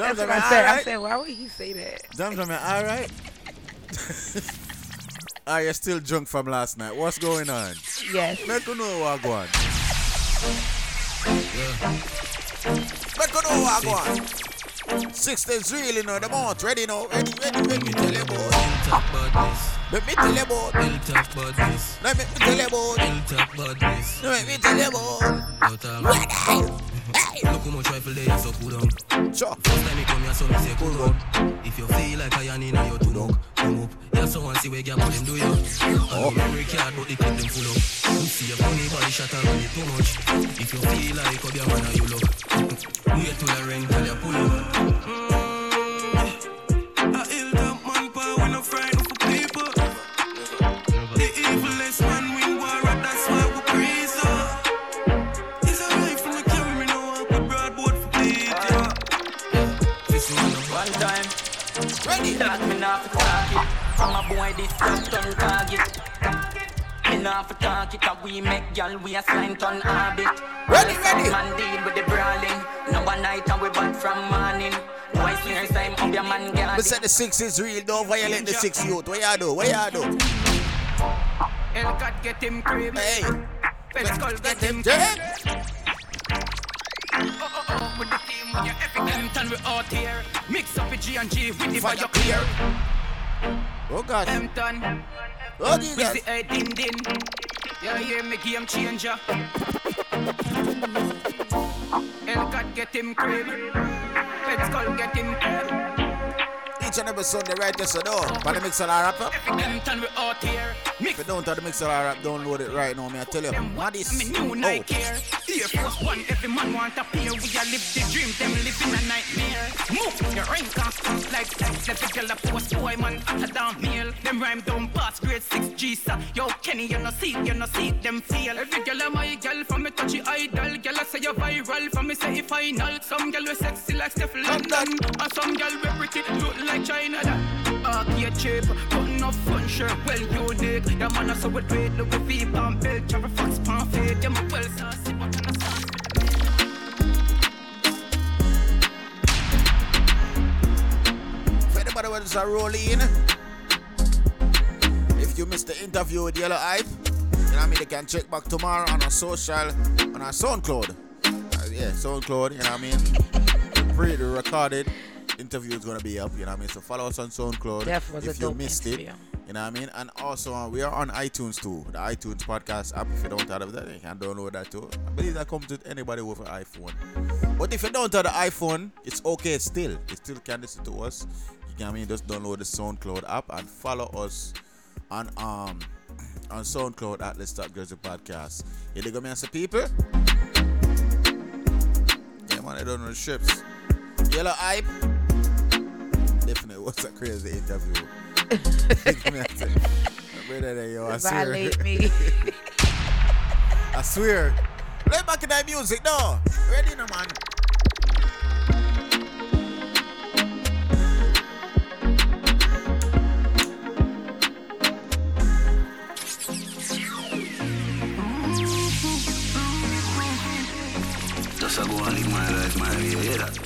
Jam That's jam, what I man, said. I said, why would he say that? Jam jam, man, alright? Are you still drunk from last night? What's going on? Yes. Make you know what go on. Make you know what go on. Six days really know the month. Ready now? Ready, ready, ready. Me tell you about. Hilltop badness. Let me tell you about. Hilltop badness. Let me tell you about. Hilltop badness. Let me tell you about. Out um, of Look how much rifle they have so cool down. Sure. First time you come here, so me say cool down. If you feel like I am in your tumok, come up. Yeah, so someone see where gamble them do you. I oh. know memory card, but the clip them full up. You see your funny body shot and it too much. If you feel like oh, up your man, you look. Wait till I ring, till you pull up. A Ready. That me not for talk it. From a boy this young turn target. Me not for talk it. And we make y'all we a slime turn habit. Ready, ready. Man deal with the brawling. No one night and we bad from morning. Twice next time up your man girl. Me say the six is real. Don't violate the six youth. What y'all do? What y'all do? Hellcat get him crib. Hey. Fed skull get him Jam. With the team, with your epic Hampton, we out here. Mix up with G and G with the fire clear. Oh God. Hampton. Oh Jesus. see a din din. You hear me game changer. Get him crib. Skull get him crib. Each and every Sunday, right there, so no. But the Mixlr app up. Hampton, we out here. If you don't have the Mixlr app, download it right now, me I tell you. What is? New Nike here. Air Force One, every man want a pair. We a live the dream, them living a nightmare. Move your rank up like like the girl a post boy man at a damn meal. Them rhyme down past grade six G sir. Yo Kenny, you no see, you no see them feel. Every girl a my girl, from me touchy idol. Girl I say you viral, from me say final. Some girl we sexy like Stefflon Don, and some girl we pretty look like if China that. Fun shirt. Well, you man with look at V belt, fox pound my well sauce? Anybody wants to roll in? If you missed the interview with Yellow Hype, know I mean they can check back tomorrow on our social, on our SoundCloud. Uh, yeah, SoundCloud, you know what I mean? Pre recorded interview is gonna be up, you know what I mean? So follow us on SoundCloud Def was a if you dope missed interview. it. You know what I mean? And also uh, we are on iTunes too. The iTunes podcast app. If you don't have that, you can download that too. I believe that comes with anybody with an iPhone. But if you don't have the iPhone, it's okay still. You still can listen to us. You can I mean just download the SoundCloud app and follow us on um on SoundCloud at Let's Talk Jersey Podcast. You dig me and say people? Yeah man, I don't know the ships. Yellow hype. Definitely was a crazy interview. Dig me and say, brother I swear. Violate me. I swear. Play back in that music, no. Ready now, man. Just a go and live my life my way, you hear that?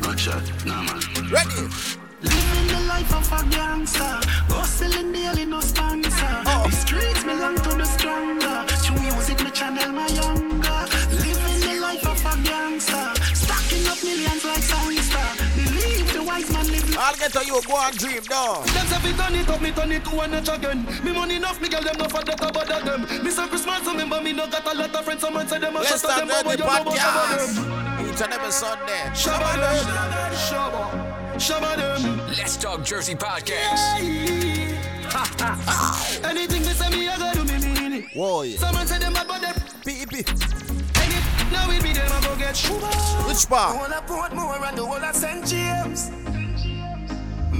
Not nah man. Ready? Live. I'll get you, go and dream, no. Them say fi turn it up, me turn it to a notch again. Me money enough, me girl them no for that about them. Me say Christmas, remember me no got a lot of friends. Someone say them a Let's shut up start them, but the you know about podcast. them. Each and every Sunday. Shabba them, shabba, shabba them. Let's Talk Jersey Podcast. Anything they say me, I gotta do me mean it. Whoa, yeah. Someone say them bad, but them beep beep. Now we be them, I go get sugar. Which part? Wanna put more and the whole of St. James.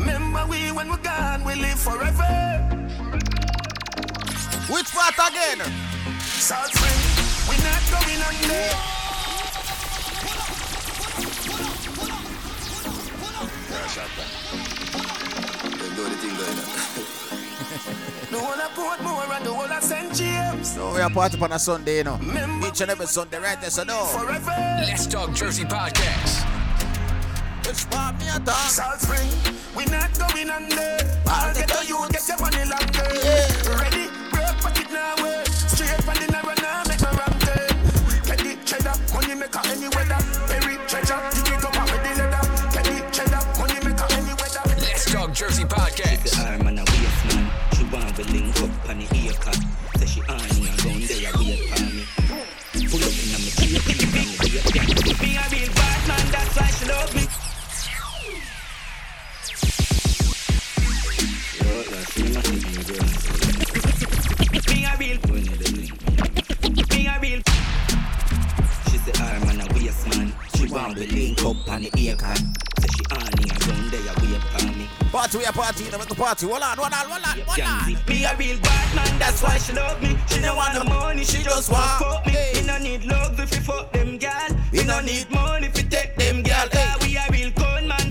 Remember we when we gone, we live forever. Which part again? South Spring, we not going under. Yeah, shot that. Don't do the thing going on. The whole of Portmore and the whole of St. James. So we are party on a Sunday, you know. Each and every Sunday, right there, so no. Forever. Let's Talk Jersey Podcast. Which part me a talk? South Spring, we not going under. I'll get to you, get your money longer. Ready, break pocket now, want to link up on the cut. Say she on me and round there wait for me. Party, we are party, you make the party. Hold on, hold on, hold on, hold on. Me a real bad man, that's why she love me. She don't want no money, she just want fuck me. Me no need love if you fuck them gal. We no need money if you take them gal. Ah, we a real con man,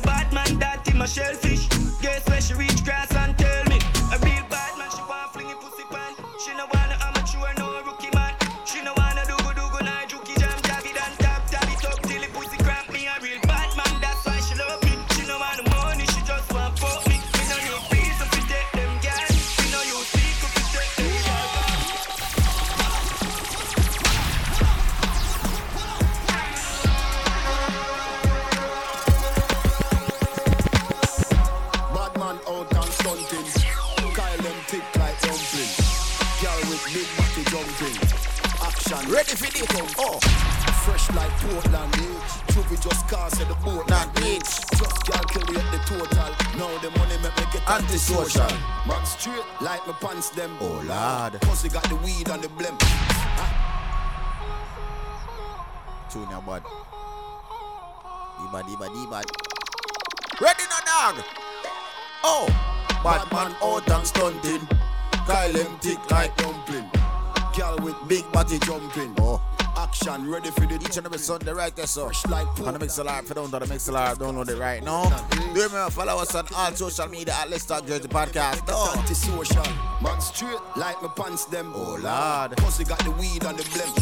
bad man, him a shellfish. Just cast at the Portland beach. Just girl kill at the total. Now the money make me get Antisocial. Man straight like my pants them. Oh lord. Cause they got the weed and the blimp. Tune your bud. D-bad, D-bad, D-bad. Ready now, dog. Oh. Bad man out and stunting. Kyle them thick like dumpling. Girl with big body jumping. Oh. Action, ready for the Each and every Sunday right there, so. like On the Mixlr Live, if you don't know the Mixlr Live, download it right now. Do remember, follow us on all social media at Let's Talk Jersey Podcast. Oh. antisocial. Man straight like my pants them. Oh Lord. Pussy got the weed and the blem.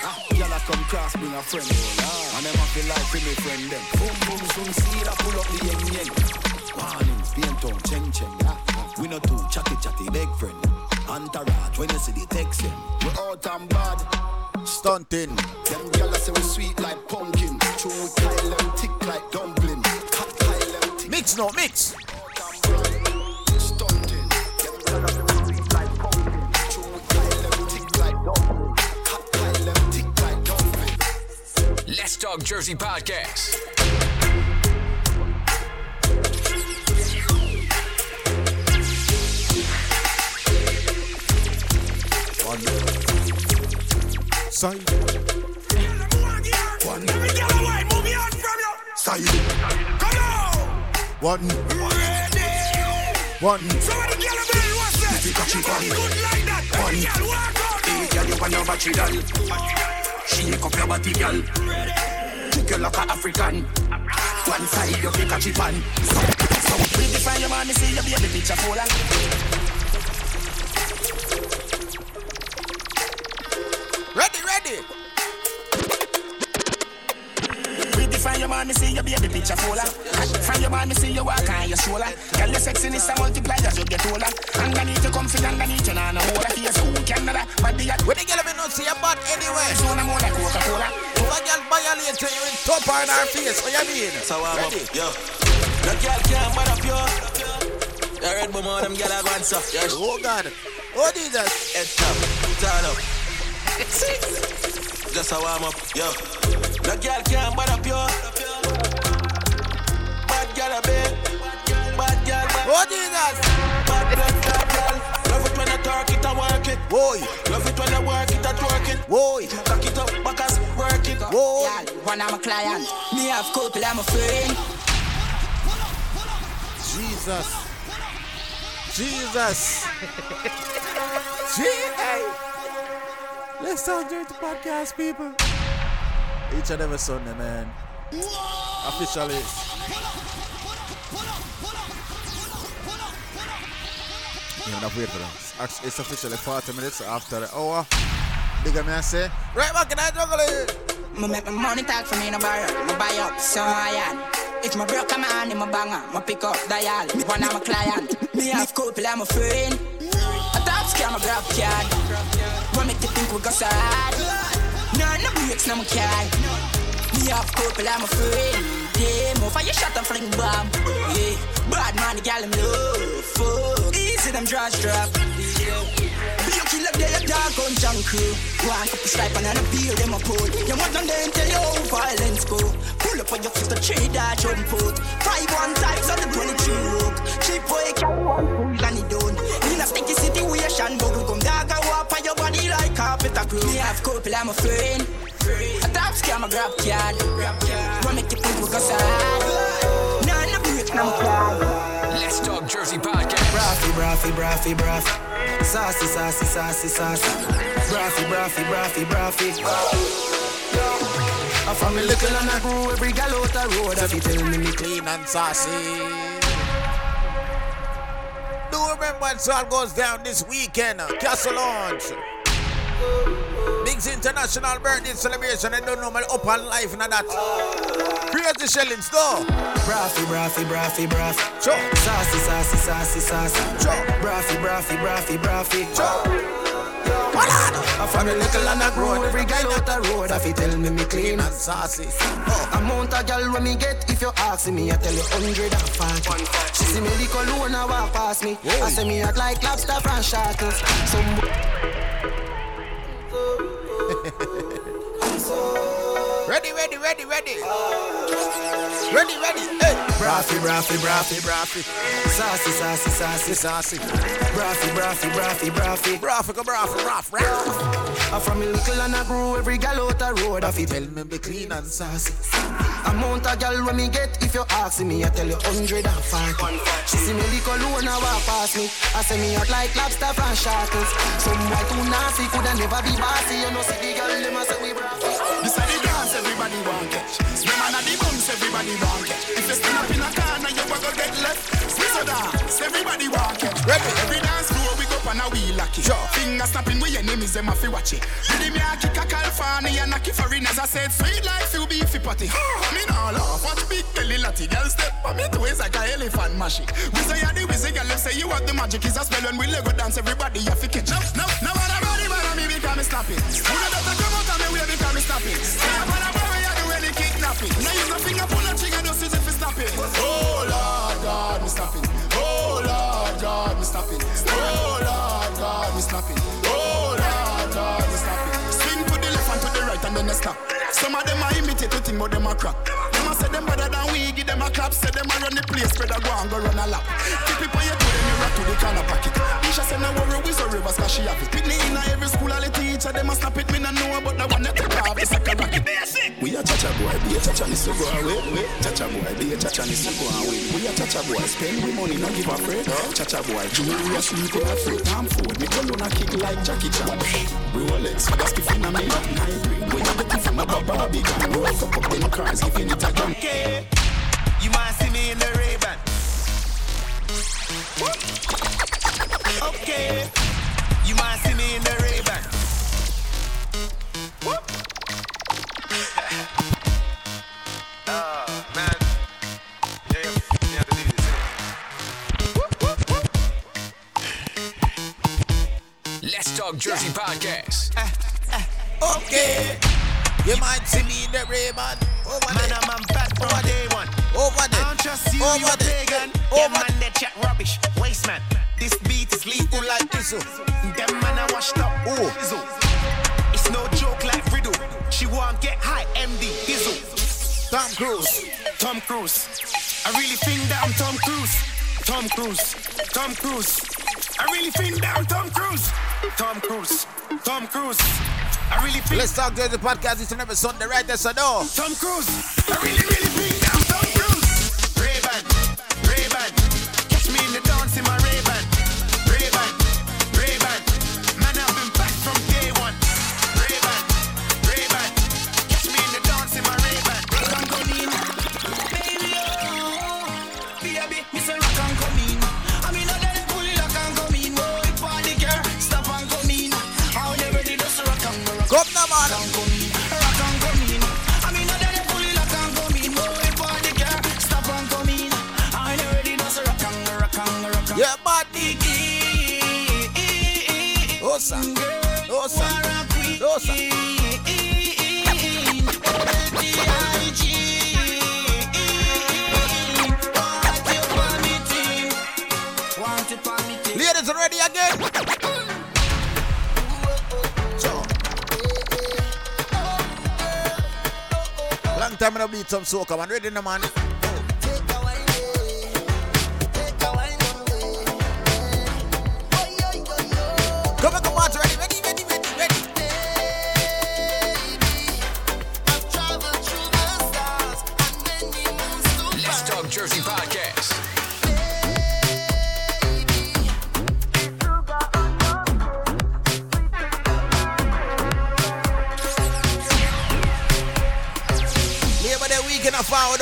Ah, I come cross, bring a friend. Oh Lord. And them feel like for me friend them. Boom boom zoom, see that pull up the yeng yeng. Warnings, pain tongue, cheng cheng. Ah, ah. We no too chatty chatty, big friend. Entourage, when you see the text them. We out and bad. Stunting. Them gyal say we sweet like pumpkin. We Kyle them thick like dumpling. Cut Kyle them thick. Mix no, mix. Stunting. Them gyal say we sweet like pumpkin. True we Kyle them thick like dumpling. Cut Kyle them thick like dumpling. Let's Talk Jersey Podcast. One. Side. One. Side. One. One. You it on One Hey girl, you want your battery doll Shake up your body, girl Kick you like a African One side you pick a chip on So, so Redefine your man, me see your baby picture full of Ready, ready. Your man, me see your baby picture full of From your man, me see you walk on your shoulder Girl, your sexiness a multiply as you get older Underneath you comfy, underneath you nah no hold a face Who can that? But the When the girl me not see your butt anyway. So no more than Coca-Cola If a girl violate you, you will top her in her face. What you mean? So I'm up, yo. No girl can't mad up, yo. You read my mom, them girl have answer. Yes. Oh God. Oh Jesus. Head top, turn up. Just how I'm up, yo. No girl can't mad up, yo. Bad girl a bit. Bad girl, bad. Oh Jesus. Bad blood, bad girl. Love it when I talk it, I work it. Boy. Love it when I work it, I twerk it. Boy. Cock it up, back us, work it. Boy. One of my client. Me have couple, I'm a friend. Jesus. Jesus. Gee, hey. Let's talk the Podcast, people. Each and every Sunday, man. Officially. You have to wait for that. Act- It's officially 40 minutes after the hour. Bigger me, I say. Right back in that jungle. Eh? Me make my money talk for me no borrow. Me buy up so iron. If my broke my hand in my banger, me pick up the dial. One of my client. Me have couple, I'm a friend. A top scam, a grab card. What make you think we go sad? None of breaks, no my car. Me have couple, I'm a friend. Yeah, for your shot and fling bomb. Yeah, bad man, the gal him love. Fuck, easy them draws drop. You kill up there, dog on junk crew. One couple stripe and a beer them a pull. You want them then tell you violence go. Pull up on your foot, the tree that jump put. Five one times on the 23 rook. Cheap boy carry one fool and he done. In a sticky situation, bubble gum dog I walk on your body like carpet a crew. Me have couple, I'm a friend. A top scam, a grab card. What make you think we go sad? Nah, no break, no card. Let's Talk Jersey Podcast. Braffy, braffy, braffy, braffy. Sassy, sassy, sassy, sassy. Braffy, braffy, braffy, braffy. I from me little and I grew every gal out the road. If you tell me me Clean and saucy. Do remember when all goes down this weekend? Castle Lounge. Big's International Birthday Celebration. I don't know, my up on life and that. Crazy shellings, though. Braffy, braffy, braffy, braffy. Sure. Sassy, sassy, sassy, sassy. Sure. Braffy, braffy, braffy, braffy. Sure. I from a little and I grow every guy out the road. If you tell me me clean and saucy. Amount of girl when me get, if you ask me, I tell you hundred and forty. She see me lick alone and walk past me. I say me act like lobster from shackles. Some I'm so Ready, ready, ready, ready. Ready, ready. Hey. Braffy, braffy, braffy, braffy. Sassy, sassy, sassy, sassy. Braffy, braffy, braffy, braffy. Braffy, go braffy, raff, raff. I from me little and I grew every gal out the road. I fi tell me be clean and sassy. Amount of gal when me get, if you ask me, I tell you hundred and forty. She see me lick alone, I walk past me. I say me out like lobster from shackles. Some boy too nasty, coulda never be bossy. You know see the gal, them a say we braffy. This are the dance everybody want catch. Swim on the bumps everybody want catch. If you stand up in a corner, you a go get left. Swizz a dance, everybody want catch. Ready. Every dance floor we go on a wheel lucky. Sure. Finger snapping with enemies, them a fi watch it. Ready me a kick a California and a kick foreigners. I said sweet life you be fi potty. me nah laugh, watch big belly lotty. Girl step on me toes like a elephant mashy. We say you the wizzy girl, say you have the magic. Is a spell when we Lego dance, everybody you fi catch. No, no, no one body man on me because me stop it. Who know that come out of me way because me stop it. Say I'm on a any kidnapping. Now use a finger trigger, it stop it. Oh Lord God, me stop it. Oh Lord God, me stop it. Oh Lord God, me stop it. Oh Lord God, me stop it. Swing to the left and to the right and then they stop. Some of them are imitate the thing, but them a crap. Them a say them better than we, give them a clap. Say them a run the place, a go and go run a lap. Keep it on your toe, then you rock to the corner pocket. Isha say no worry, we so rivers, cause she have it. Pitney in every school, all the teacher, them a snap it. Me no know, but the one that take off, it's like a rocket. We a cha-cha boy, be a cha-cha miss go away. Cha-cha boy, be a cha-cha miss go away. We a cha-cha boy, spend we money, no give a fret. Cha-cha boy, jewelry a sleep in a freight. Time food, me on a kick like Jackie Chan. Rolex, gas the finna me up hybrid. When you get it from a Roll up cars, a gun. Okay, you might see me in the Ray-Ban. Okay, you might see me in the Ray-Ban. Oh, man. Yeah, yeah, you to do this. Let's Talk Jersey Podcast. Eh, eh, eh, okay. You might see me in the Ray-Ban. Over Man, there. I'm back from day one. Over there. I don't trust you, Over you there. pagan. Over Yeah, man, they chat rubbish. Waste man. This beat is lethal like this. Them man are washed up. Oh. Dizzle. It's no joke like riddle. She won't get high, MD Dizzle. Tom Cruise. Tom Cruise. I really think that I'm Tom Cruise. Tom Cruise. Tom Cruise. I really think that I'm Tom Cruise. Tom Cruise. Tom Cruise. I really think Let's talk to the podcast. It's every Sunday, right there, so no. Tom Cruise. I really, really think I'm Tom Cruise. Come now, man. Rock and come in. I mean, I pull it, rock and come in. If party girl, stop. How you ready rock rock rock? Yeah. Don't beat some soca, man. Ready now, man?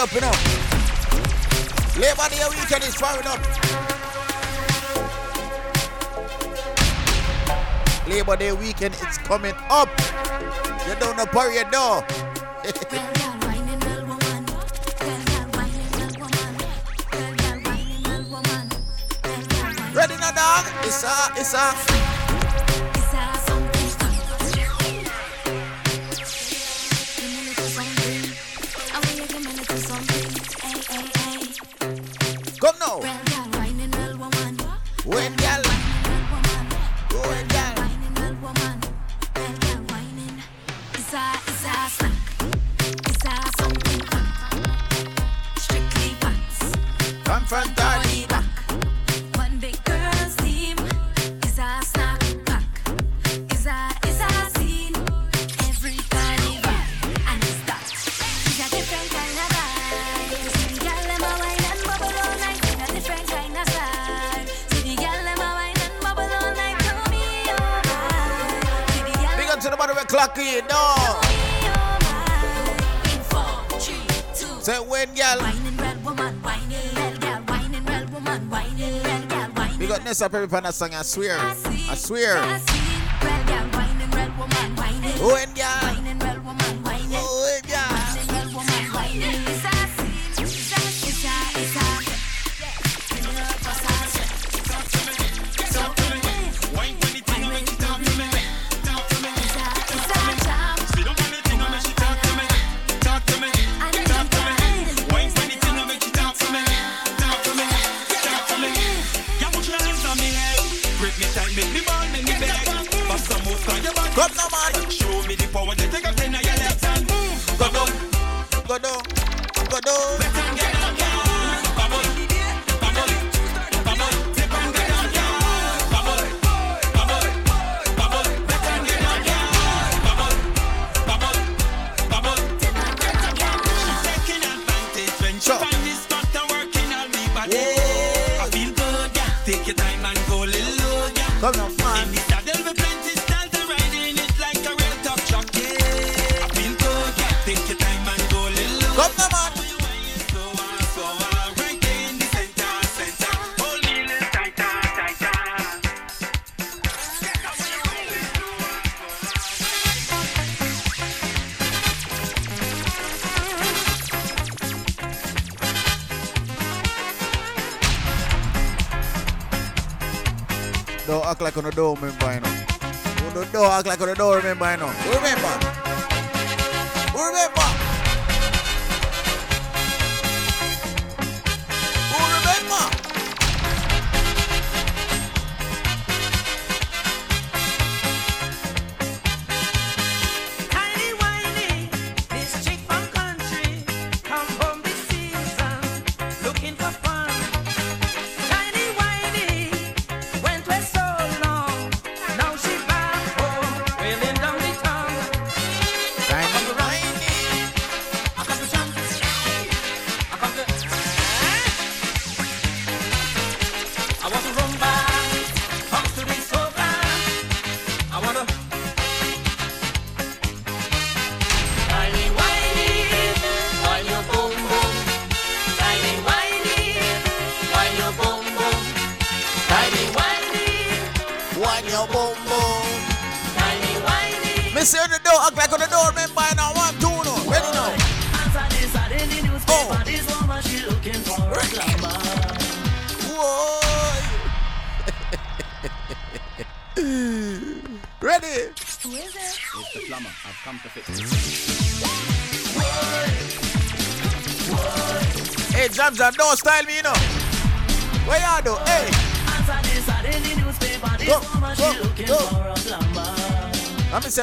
Up, you know. Labor Day weekend is forward up. Labor Day weekend is coming up. You don't know period door. Ready now, dog? It's a, it's a. Come now. up every pan song, I swear. I swear. When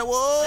Whoa!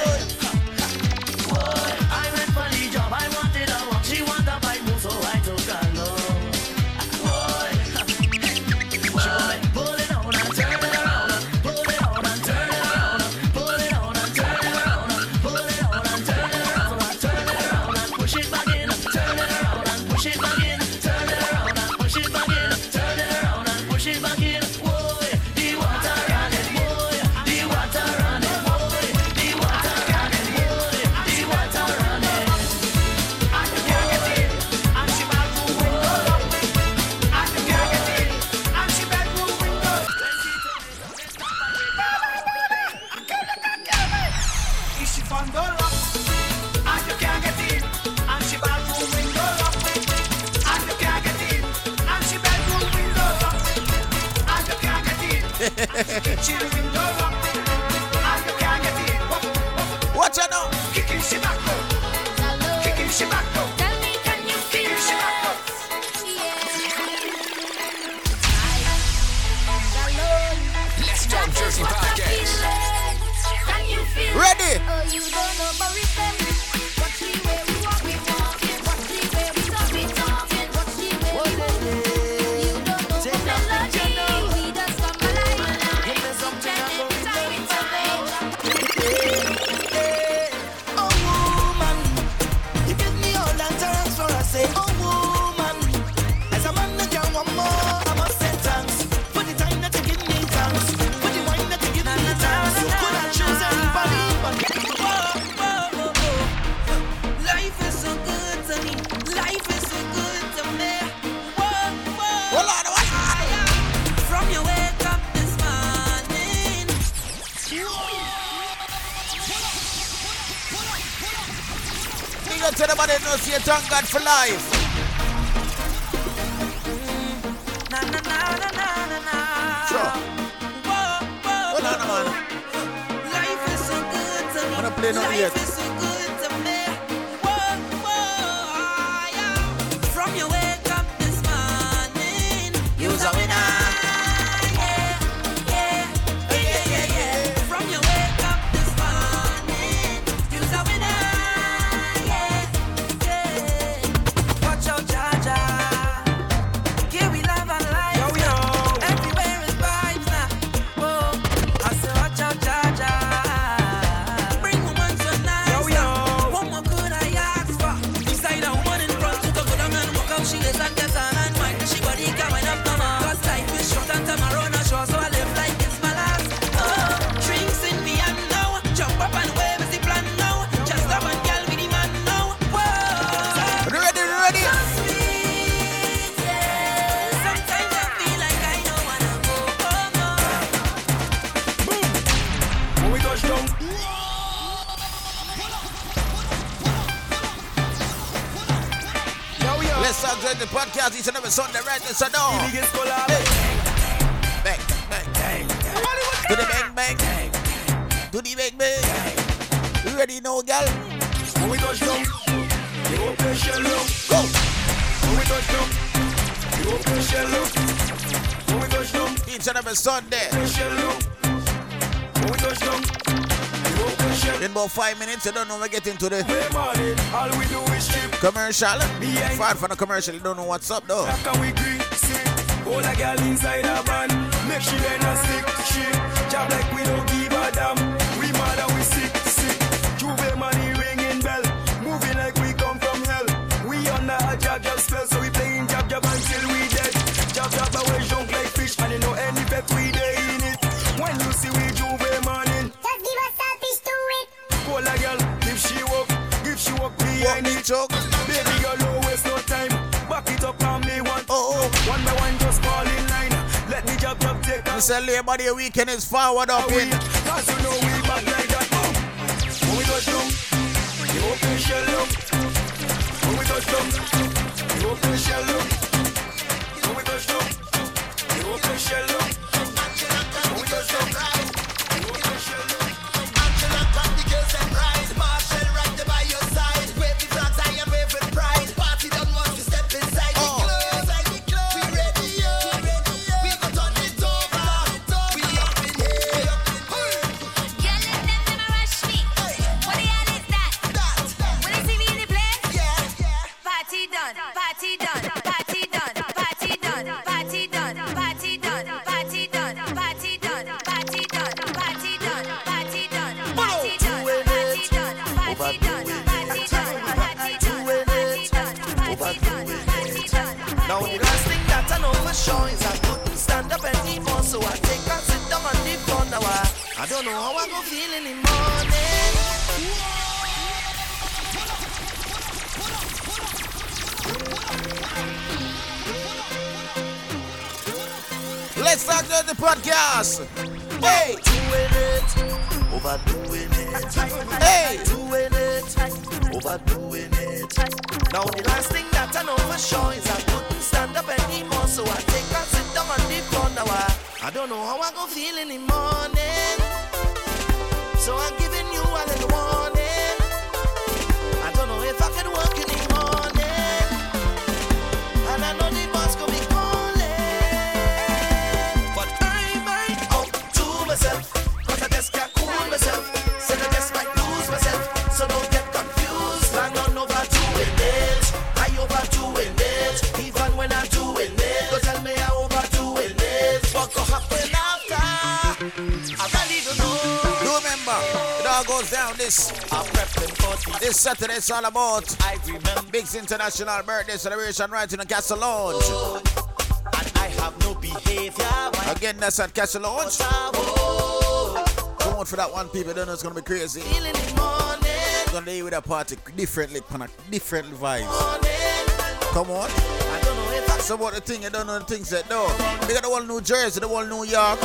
Life. Right this and all. biggest collab. Bang, bang, bang. Do the bang, bang. Do the bang, bang. You ready now, girl? When we touch down, you shell up. Go. When we touch down, you open shell up. When we touch down, Each and every Sunday. shell. When we touch down, you open shell In about five minutes, you don't know we get into the morning, all we do is commercial. Far from the commercial, you don't know what's up though. All a girl inside a van Make she bend a stick She jab like we don't give say Labor Day weekend is forward up in. Cause you know we back like that. Boom. When we touch down. When we touch down. Done, party done. Now the last thing that I know I couldn't stand up anymore, so I sit down. I, I don't know how I go feel. Let's start the podcast. Hey, it, overdoing it. Hey, overdoing it. Now the last thing that I know for sure is I couldn't stand up so I take sit down I don't know how I go feel in the morning, so I'm giving you a little warning. Goes down this this Saturday. It's all about I remember. Big's International Birthday Celebration right in the Castle Lounge. And I have no behavior. Again, that's at Castle Lounge. Come on for that one, people. Don't know it's gonna be crazy. Feel in the morning, It's gonna be with a party differently, different vibes. morning. Come on. I don't know if I So what the thing, you don't know the things that no. We got the whole New Jersey, the whole New York.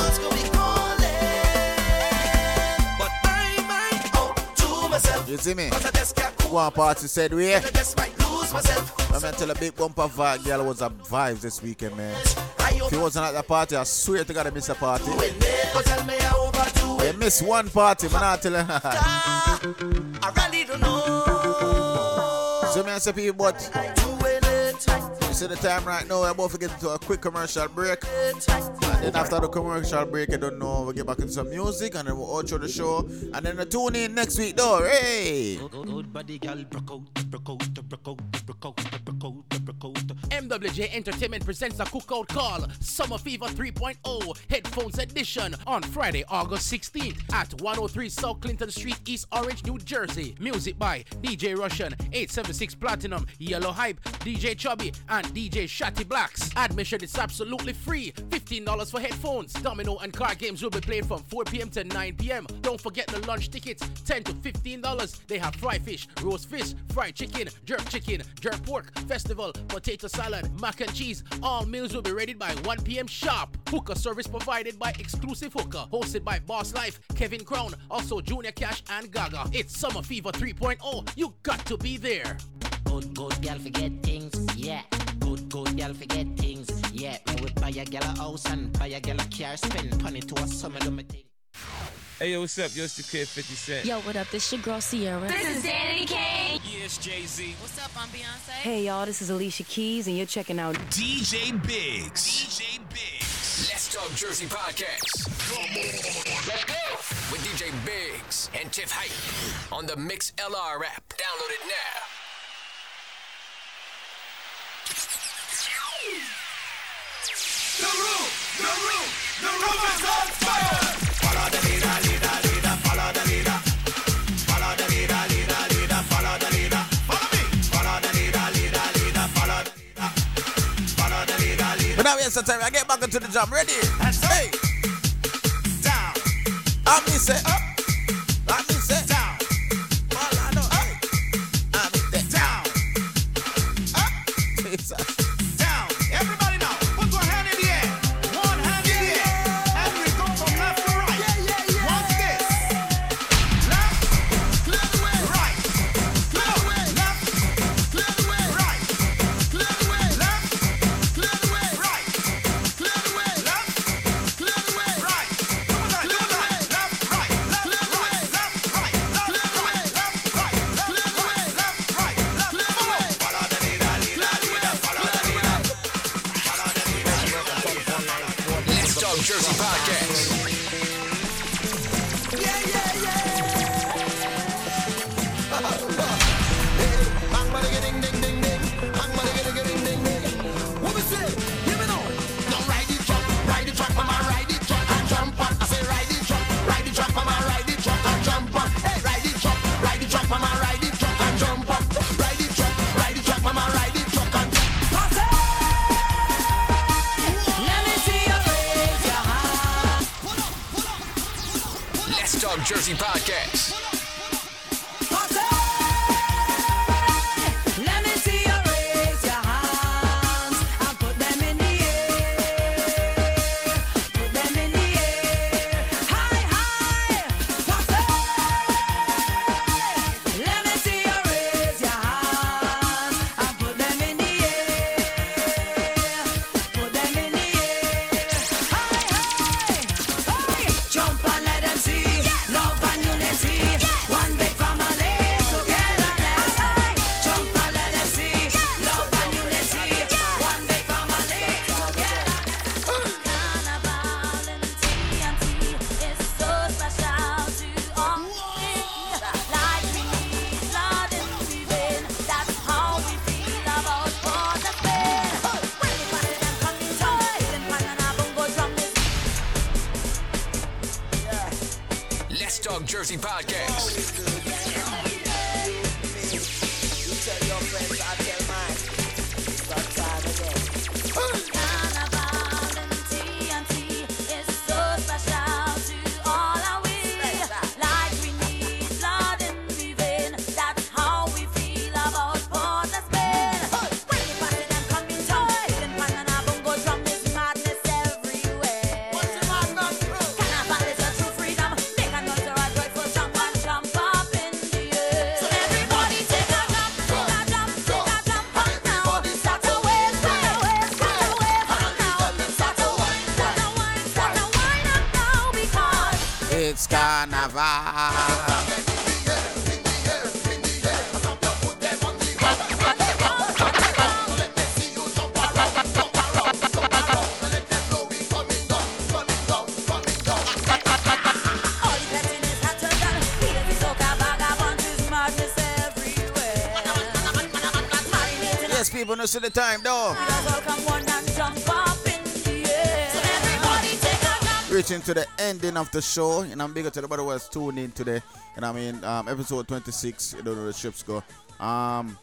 You see me? But I just can't cool. Go on party said we. I just might lose myself. I'm gonna tell a big bumper vibe girl was a vibes this weekend, man. If you wasn't at the party, I swear to God I miss a party. Go me I overdo You miss one party, man. I tell you. I really don't know. so me I say people, but. You see the time right now. We're about to get into a quick commercial break, and then after the commercial break, I don't know, we'll get back into some music, and then we'll outro the show, and then the tune in next week, though. Hey. Good. MWJ Entertainment presents a cookout call Summer Fever 3.0 Headphones Edition on Friday, August 16th at 103 South Clinton Street, East Orange, New Jersey. Music by DJ Russian, 876 Platinum, Yellow Hype, DJ Chubby, and DJ Shatty Blacks. Admission is absolutely free. $15 for headphones. Domino and card games will be played from 4 p.m. to 9 p.m. Don't forget the lunch tickets, 10 to $15. They have fried fish, roast fish, fried chicken, jerk chicken, jerk pork, festival, potato salad, mac and cheese. All meals will be ready by 1 p.m. sharp. Hookah service provided by Exclusive Hooker, hosted by Boss Life, Kevin Crown, also Junior Cash and Gaga. It's Summer Fever 3.0. You got to be there. Good, good girl forget things, yeah. Good, good girl forget things, yeah. Me would buy a girl a house and buy a girl a car, spend money to a summer do me thing. Hey, yo, what's up? Yo, it's the kid 50 Cent. Yo, what up? This your girl Ciara. This is Danity Kane. Yeah, it's Jay Z. What's up? I'm Beyonce. Hey y'all, this is Alicia Keys, and you're checking out DJ Biggs. DJ Biggs. Let's Talk Jersey Podcast. Come on! Let's go. With DJ Biggs and Tiff Hype on the Mixlr app. Download it now. The room, the room, the room is on fire. Follow the leader, leader, leader, follow the leader. Follow the leader, leader, leader, follow the leader. Follow me. Follow the leader, leader, leader, follow the leader. Follow the leader, leader. But now here's the time. I get back into the jam. Ready? Hey. Down. I me say up. Jersey Podcast. Jersey Podcast. Time, though. Reaching to the ending of the show, and I'm bigger to the brother was tuned in today. And I mean, um, episode 26, you don't know the ships go. Um,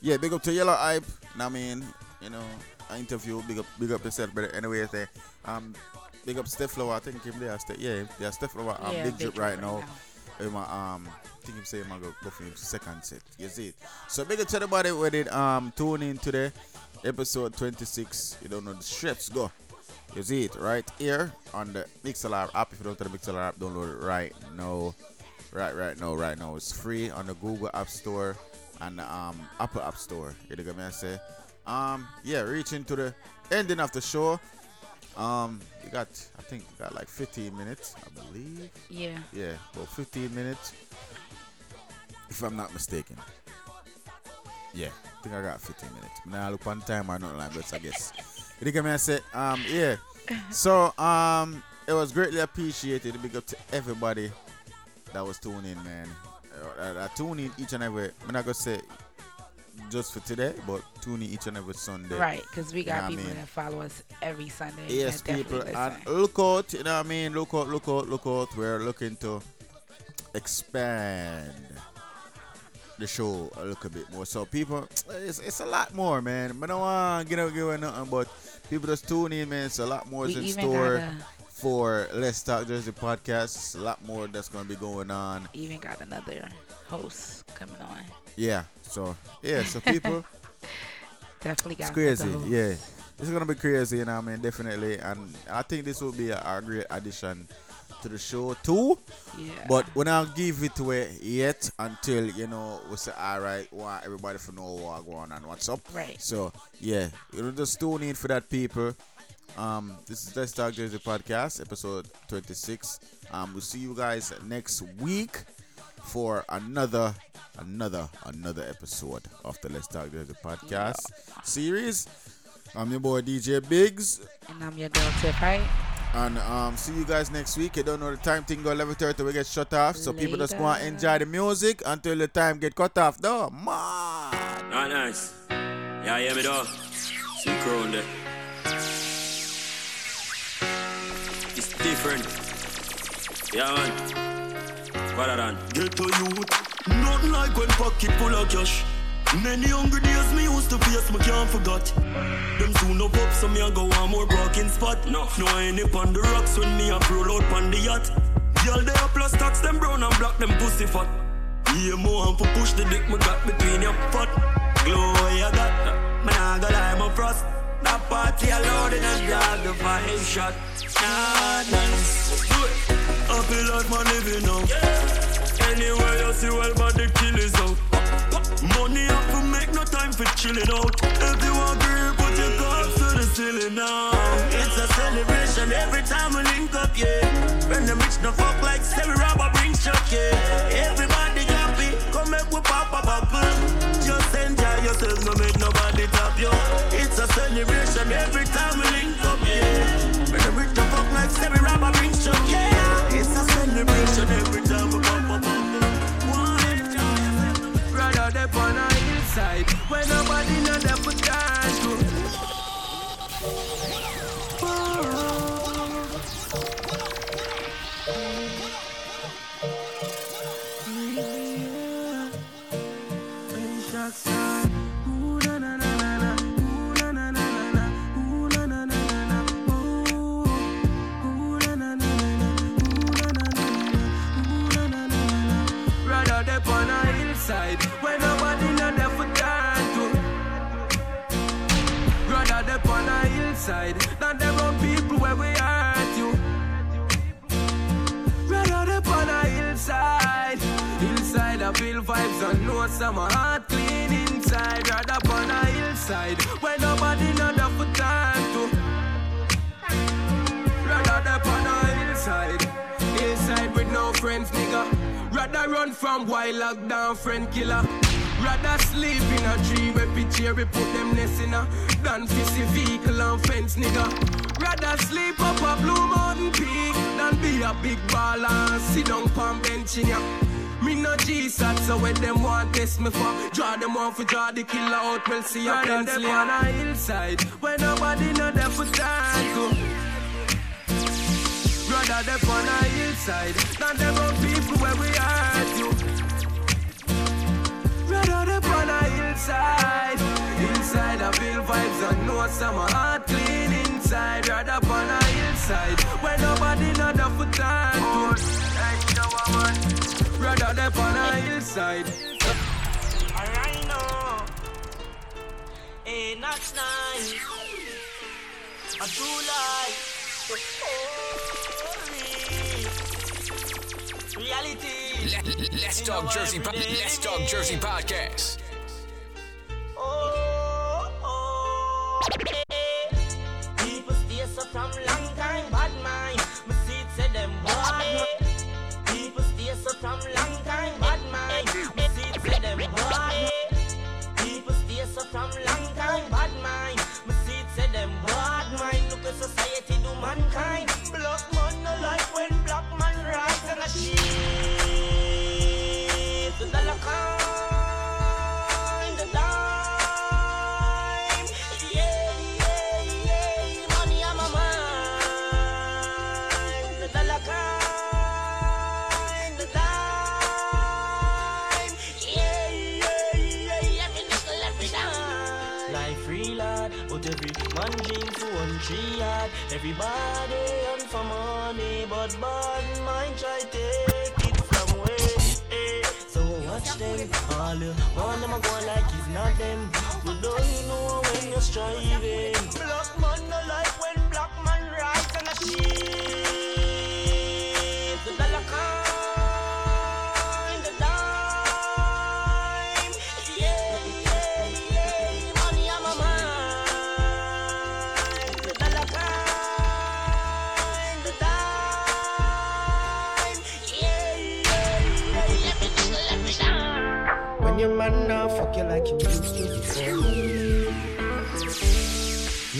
yeah, big up to Yellow Hype. And I mean, you know, I interview, big up, big up yourself, brother. Anyway, say, um, big up Steph Flower. I think him there, Ste- yeah, yeah, Steph Flower, um, Yeah, big big drip drip right right now. Um, um, I think him say him go, go for him second set. You see it. So big up to everybody with it. Um, tune in today, episode 26. You don't know the strips go. You see it right here on the Mixlr app. If you don't have the Mixlr app, download it right now. Right, right now, right now. It's free on the Google App Store and the um, Apple App Store. You dig me? I say. Um, yeah, reaching to the ending of the show. Um, you got, I think, you got like 15 minutes, I believe. Yeah. Yeah, about 15 minutes, if I'm not mistaken. Yeah, I think I got 15 minutes. Now I look on time or not like but I guess. You me? I say, um, yeah. So, um, it was greatly appreciated. Big up to everybody that was tuning in, man. Uh, I, I tune in each and every. I'm not gonna say just for today, but tune in each and every Sunday. Right, because we You know got what I people mean? that follow us every Sunday. Yes, people, and look out. You know what I mean? Look out, look out, look out. We're looking to expand the show a little bit more. So people, it's, it's a lot more, man. But no one get out give nothing, but people just tune in, man. It's a lot more We in store for Let's Talk Jersey podcast. It's a lot more that's gonna be going on. Even got another host coming on. Yeah. So yeah. So people. Definitely got It's crazy, yeah. It's gonna be crazy, you know I mean? Definitely, and I think this will be a, a great addition to the show too. Yeah. But we're not give it away yet until you know we say all right. Want everybody to know what going on and what's up. Right. So yeah, you know just tune in for that, people. Um, this is Let's Talk Jersey podcast, episode 26. Um, we'll see you guys next week for another, another, another episode of the Let's Talk Jersey podcast series. I'm your boy DJ Biggs. And I'm your girl Tip, right? And um, see you guys next week. You don't know the time thing go 11:30 we get shut off. So people just go and enjoy the music until the time get cut off. Though, man. Ah, nice. Yeah, hear me though. See crown there. It's different. Yeah, man. What on? Get to youth, nothing like when pocket full of cash. Many hungry days me used to face, me can't forget. Them soon up up, so me a go one more parking spot. No, no I ain't up on the rocks when me a roll out on the yacht. Girl, they up plus tax them brown and black, them pussy fat. Yeah, more and for push the dick me got between your foot. Glow you got, man I go lie, my frost. That party alone in a dog, the fire shot. Nah, nice. Do it. Happy life, man, living now. Anywhere you see, well, but the kill is out. Money up to make no time for chilling out. If you agree, put your cups to the ceiling now. It's a celebration every time we link up, yeah. When the rich no fuck like Sammy Robber brings chuck, yeah. Everybody happy, come make we pop a bubble. Just enjoy yourself, no make nobody top you. It's a celebration every time we link up, yeah. When the rich no fuck like Sammy Robber brings chuck, yeah. It's a celebration every hillside When nobody know on a hillside. When nobody I feel vibes and know some heart clean inside Brother, on a hillside When nobody know them for dance to Brother, they on a hillside Hillside with no friends, nigga. Rather run from wild lockdown friend killer. Rather sleep in a tree where picture we put them nest in a than a vehicle and fence, nigga. Rather sleep up a blue mountain peak than be a big baller sit down palm bench in ya. Me no Jesus, so when them want test me for Draw them off for draw the killer out, we'll see a pencil on a hillside where nobody know them for time to. Rather them on a hillside than them on people where we hurt you. Rather them on a hillside, inside I feel vibes and know some heart clean inside. Rather on a hillside where nobody know them for time to. Rather them on a hillside. Alright, no. Hey, not nice. A true life. Reality. Let's Talk Jersey. Po- Let's Talk Jersey podcast. Oh, oh. People stay so from long time, bad mind. From long but every man dream for one tree yard. Everybody on for money, but bad mind try take it from where. eh. So watch them, all you all them a go like it's not them. You don't know when you're striving. Black man no like when black man rise and a shit. Like you used to before.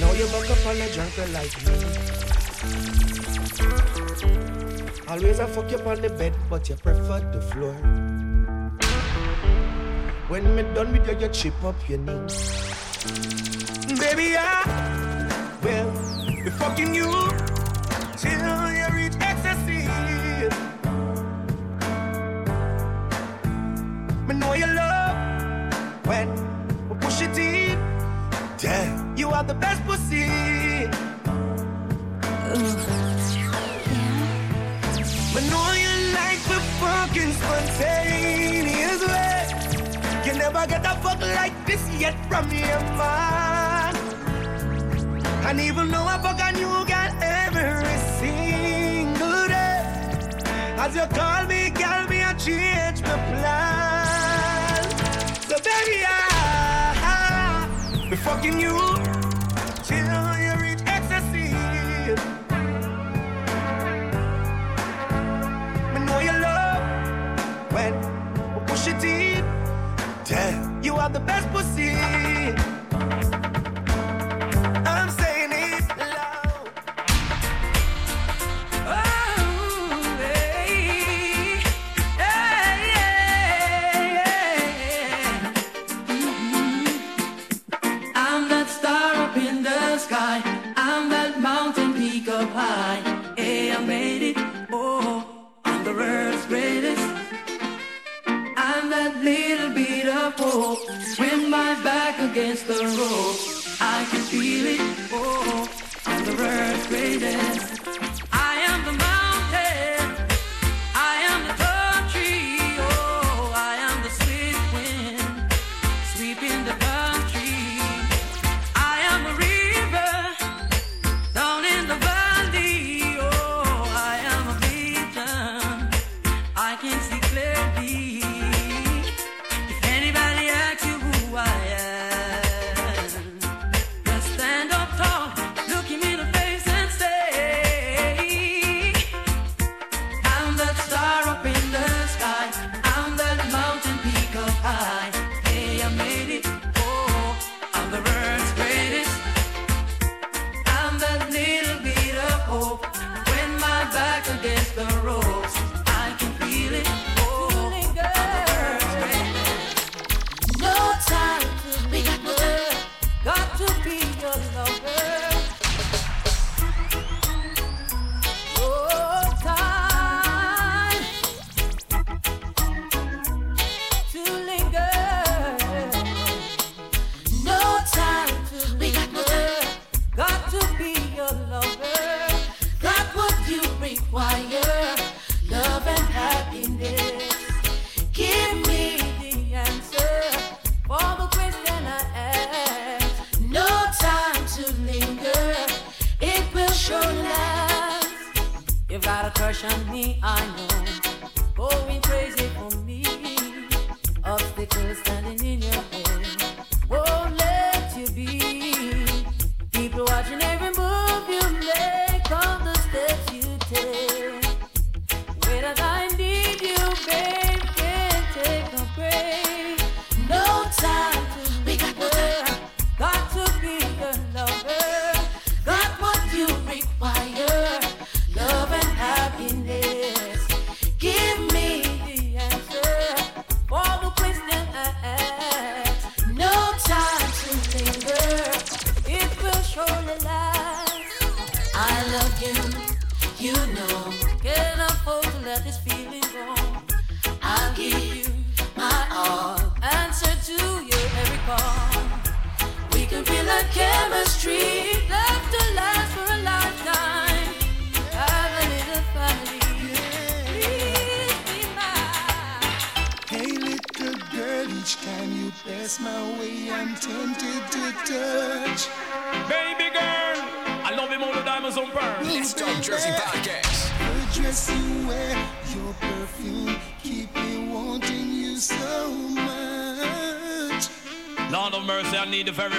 Now you up on a junker like me. Always I fuck you on the bed, but you prefer the floor. When me done with you, you chip up your knees. Baby, I will be fucking you till you reach ecstasy. Me know you love you are the best pussy. Me know you like the fucking spontaneous way. You never get a fuck like this yet from your man. And even though I fuck on you girl every single day, as you call me, girl, me I change my plan. So baby, I be fucking you the best the rope, I can feel it. Oh,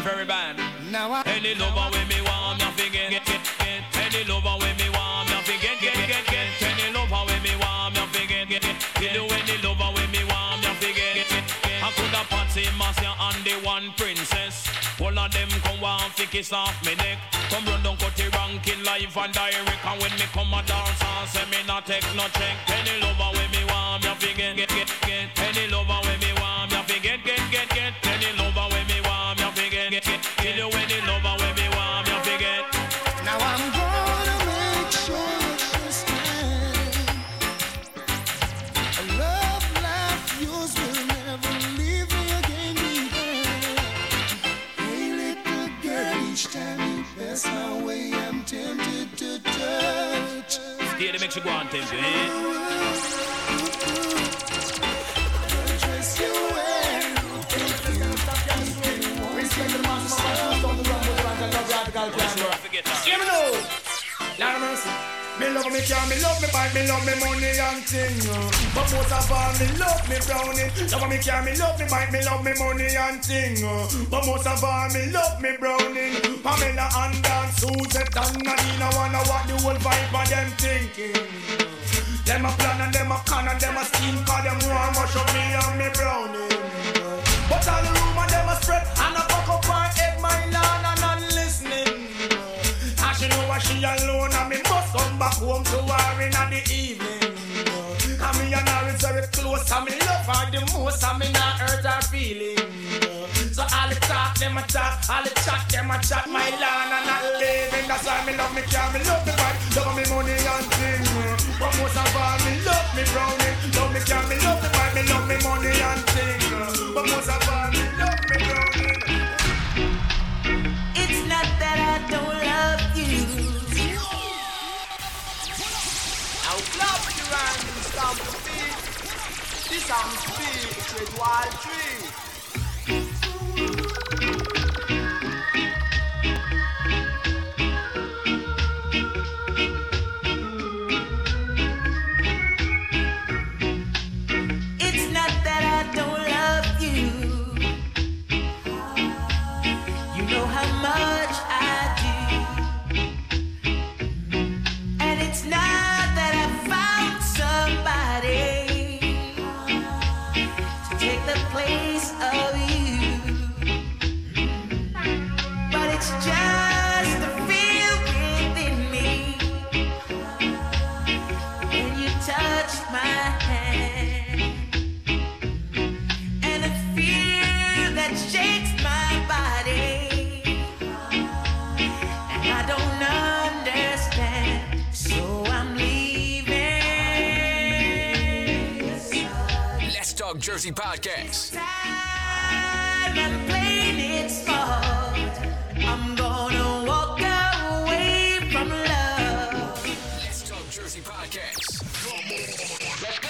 very, bad. Now I Any lover with me want me forget, get, get, get. Any lover with me want me forget, get, get, get. Any lover with me want me forget, get, get. You do any lover with me want me forget, get, get, get. I could have Patsy, Marcia, and the one princess. All of them come want fi kiss off me neck. Come run down cut the ranking live and direct. And when me come a dance and say me not take no check. Any lover with me want me forget, get, get, get. Makes you go you wear, me love me car, me love me bike, me love me money and thing. uh. But most of all, me love me brownie. Love me car, me love me bike, me love me money and thing. uh. But most of all, me love me brownie. Pamela and Dan, Suzette and Nadine, I wanna what the whole vibe of them thinking. Them a plan and them a con and them a scheme Cause them want mush up me and me brownie. But all the rumor them a spread And a fuck up my head, my land and I'm listening. And she know she alone And me must come back home to her in the evening. And me and her is very close And me love her the most And me not hurt her feeling them a talk All the chat, them a chat. My land and not living That's why me love me car, me love me bike Love me money and thing But most of all, me love me brownie. Love me car, me love me bike Me love me money and thing But most of all, me love me brownie. It's not that I don't love you. Now clap the rhyme and stamp the beat. This song speak with wild tree. From love. Let's Talk Jersey Podcast. Let's go.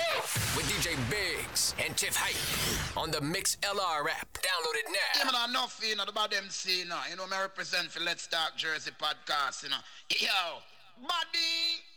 With DJ Biggs and Tiff Hype on the Mixlr app. Download it now. Yeah, man, enough, you know, about them see, you know, you know, me represent for Let's Talk Jersey podcast, you know. Yo, buddy.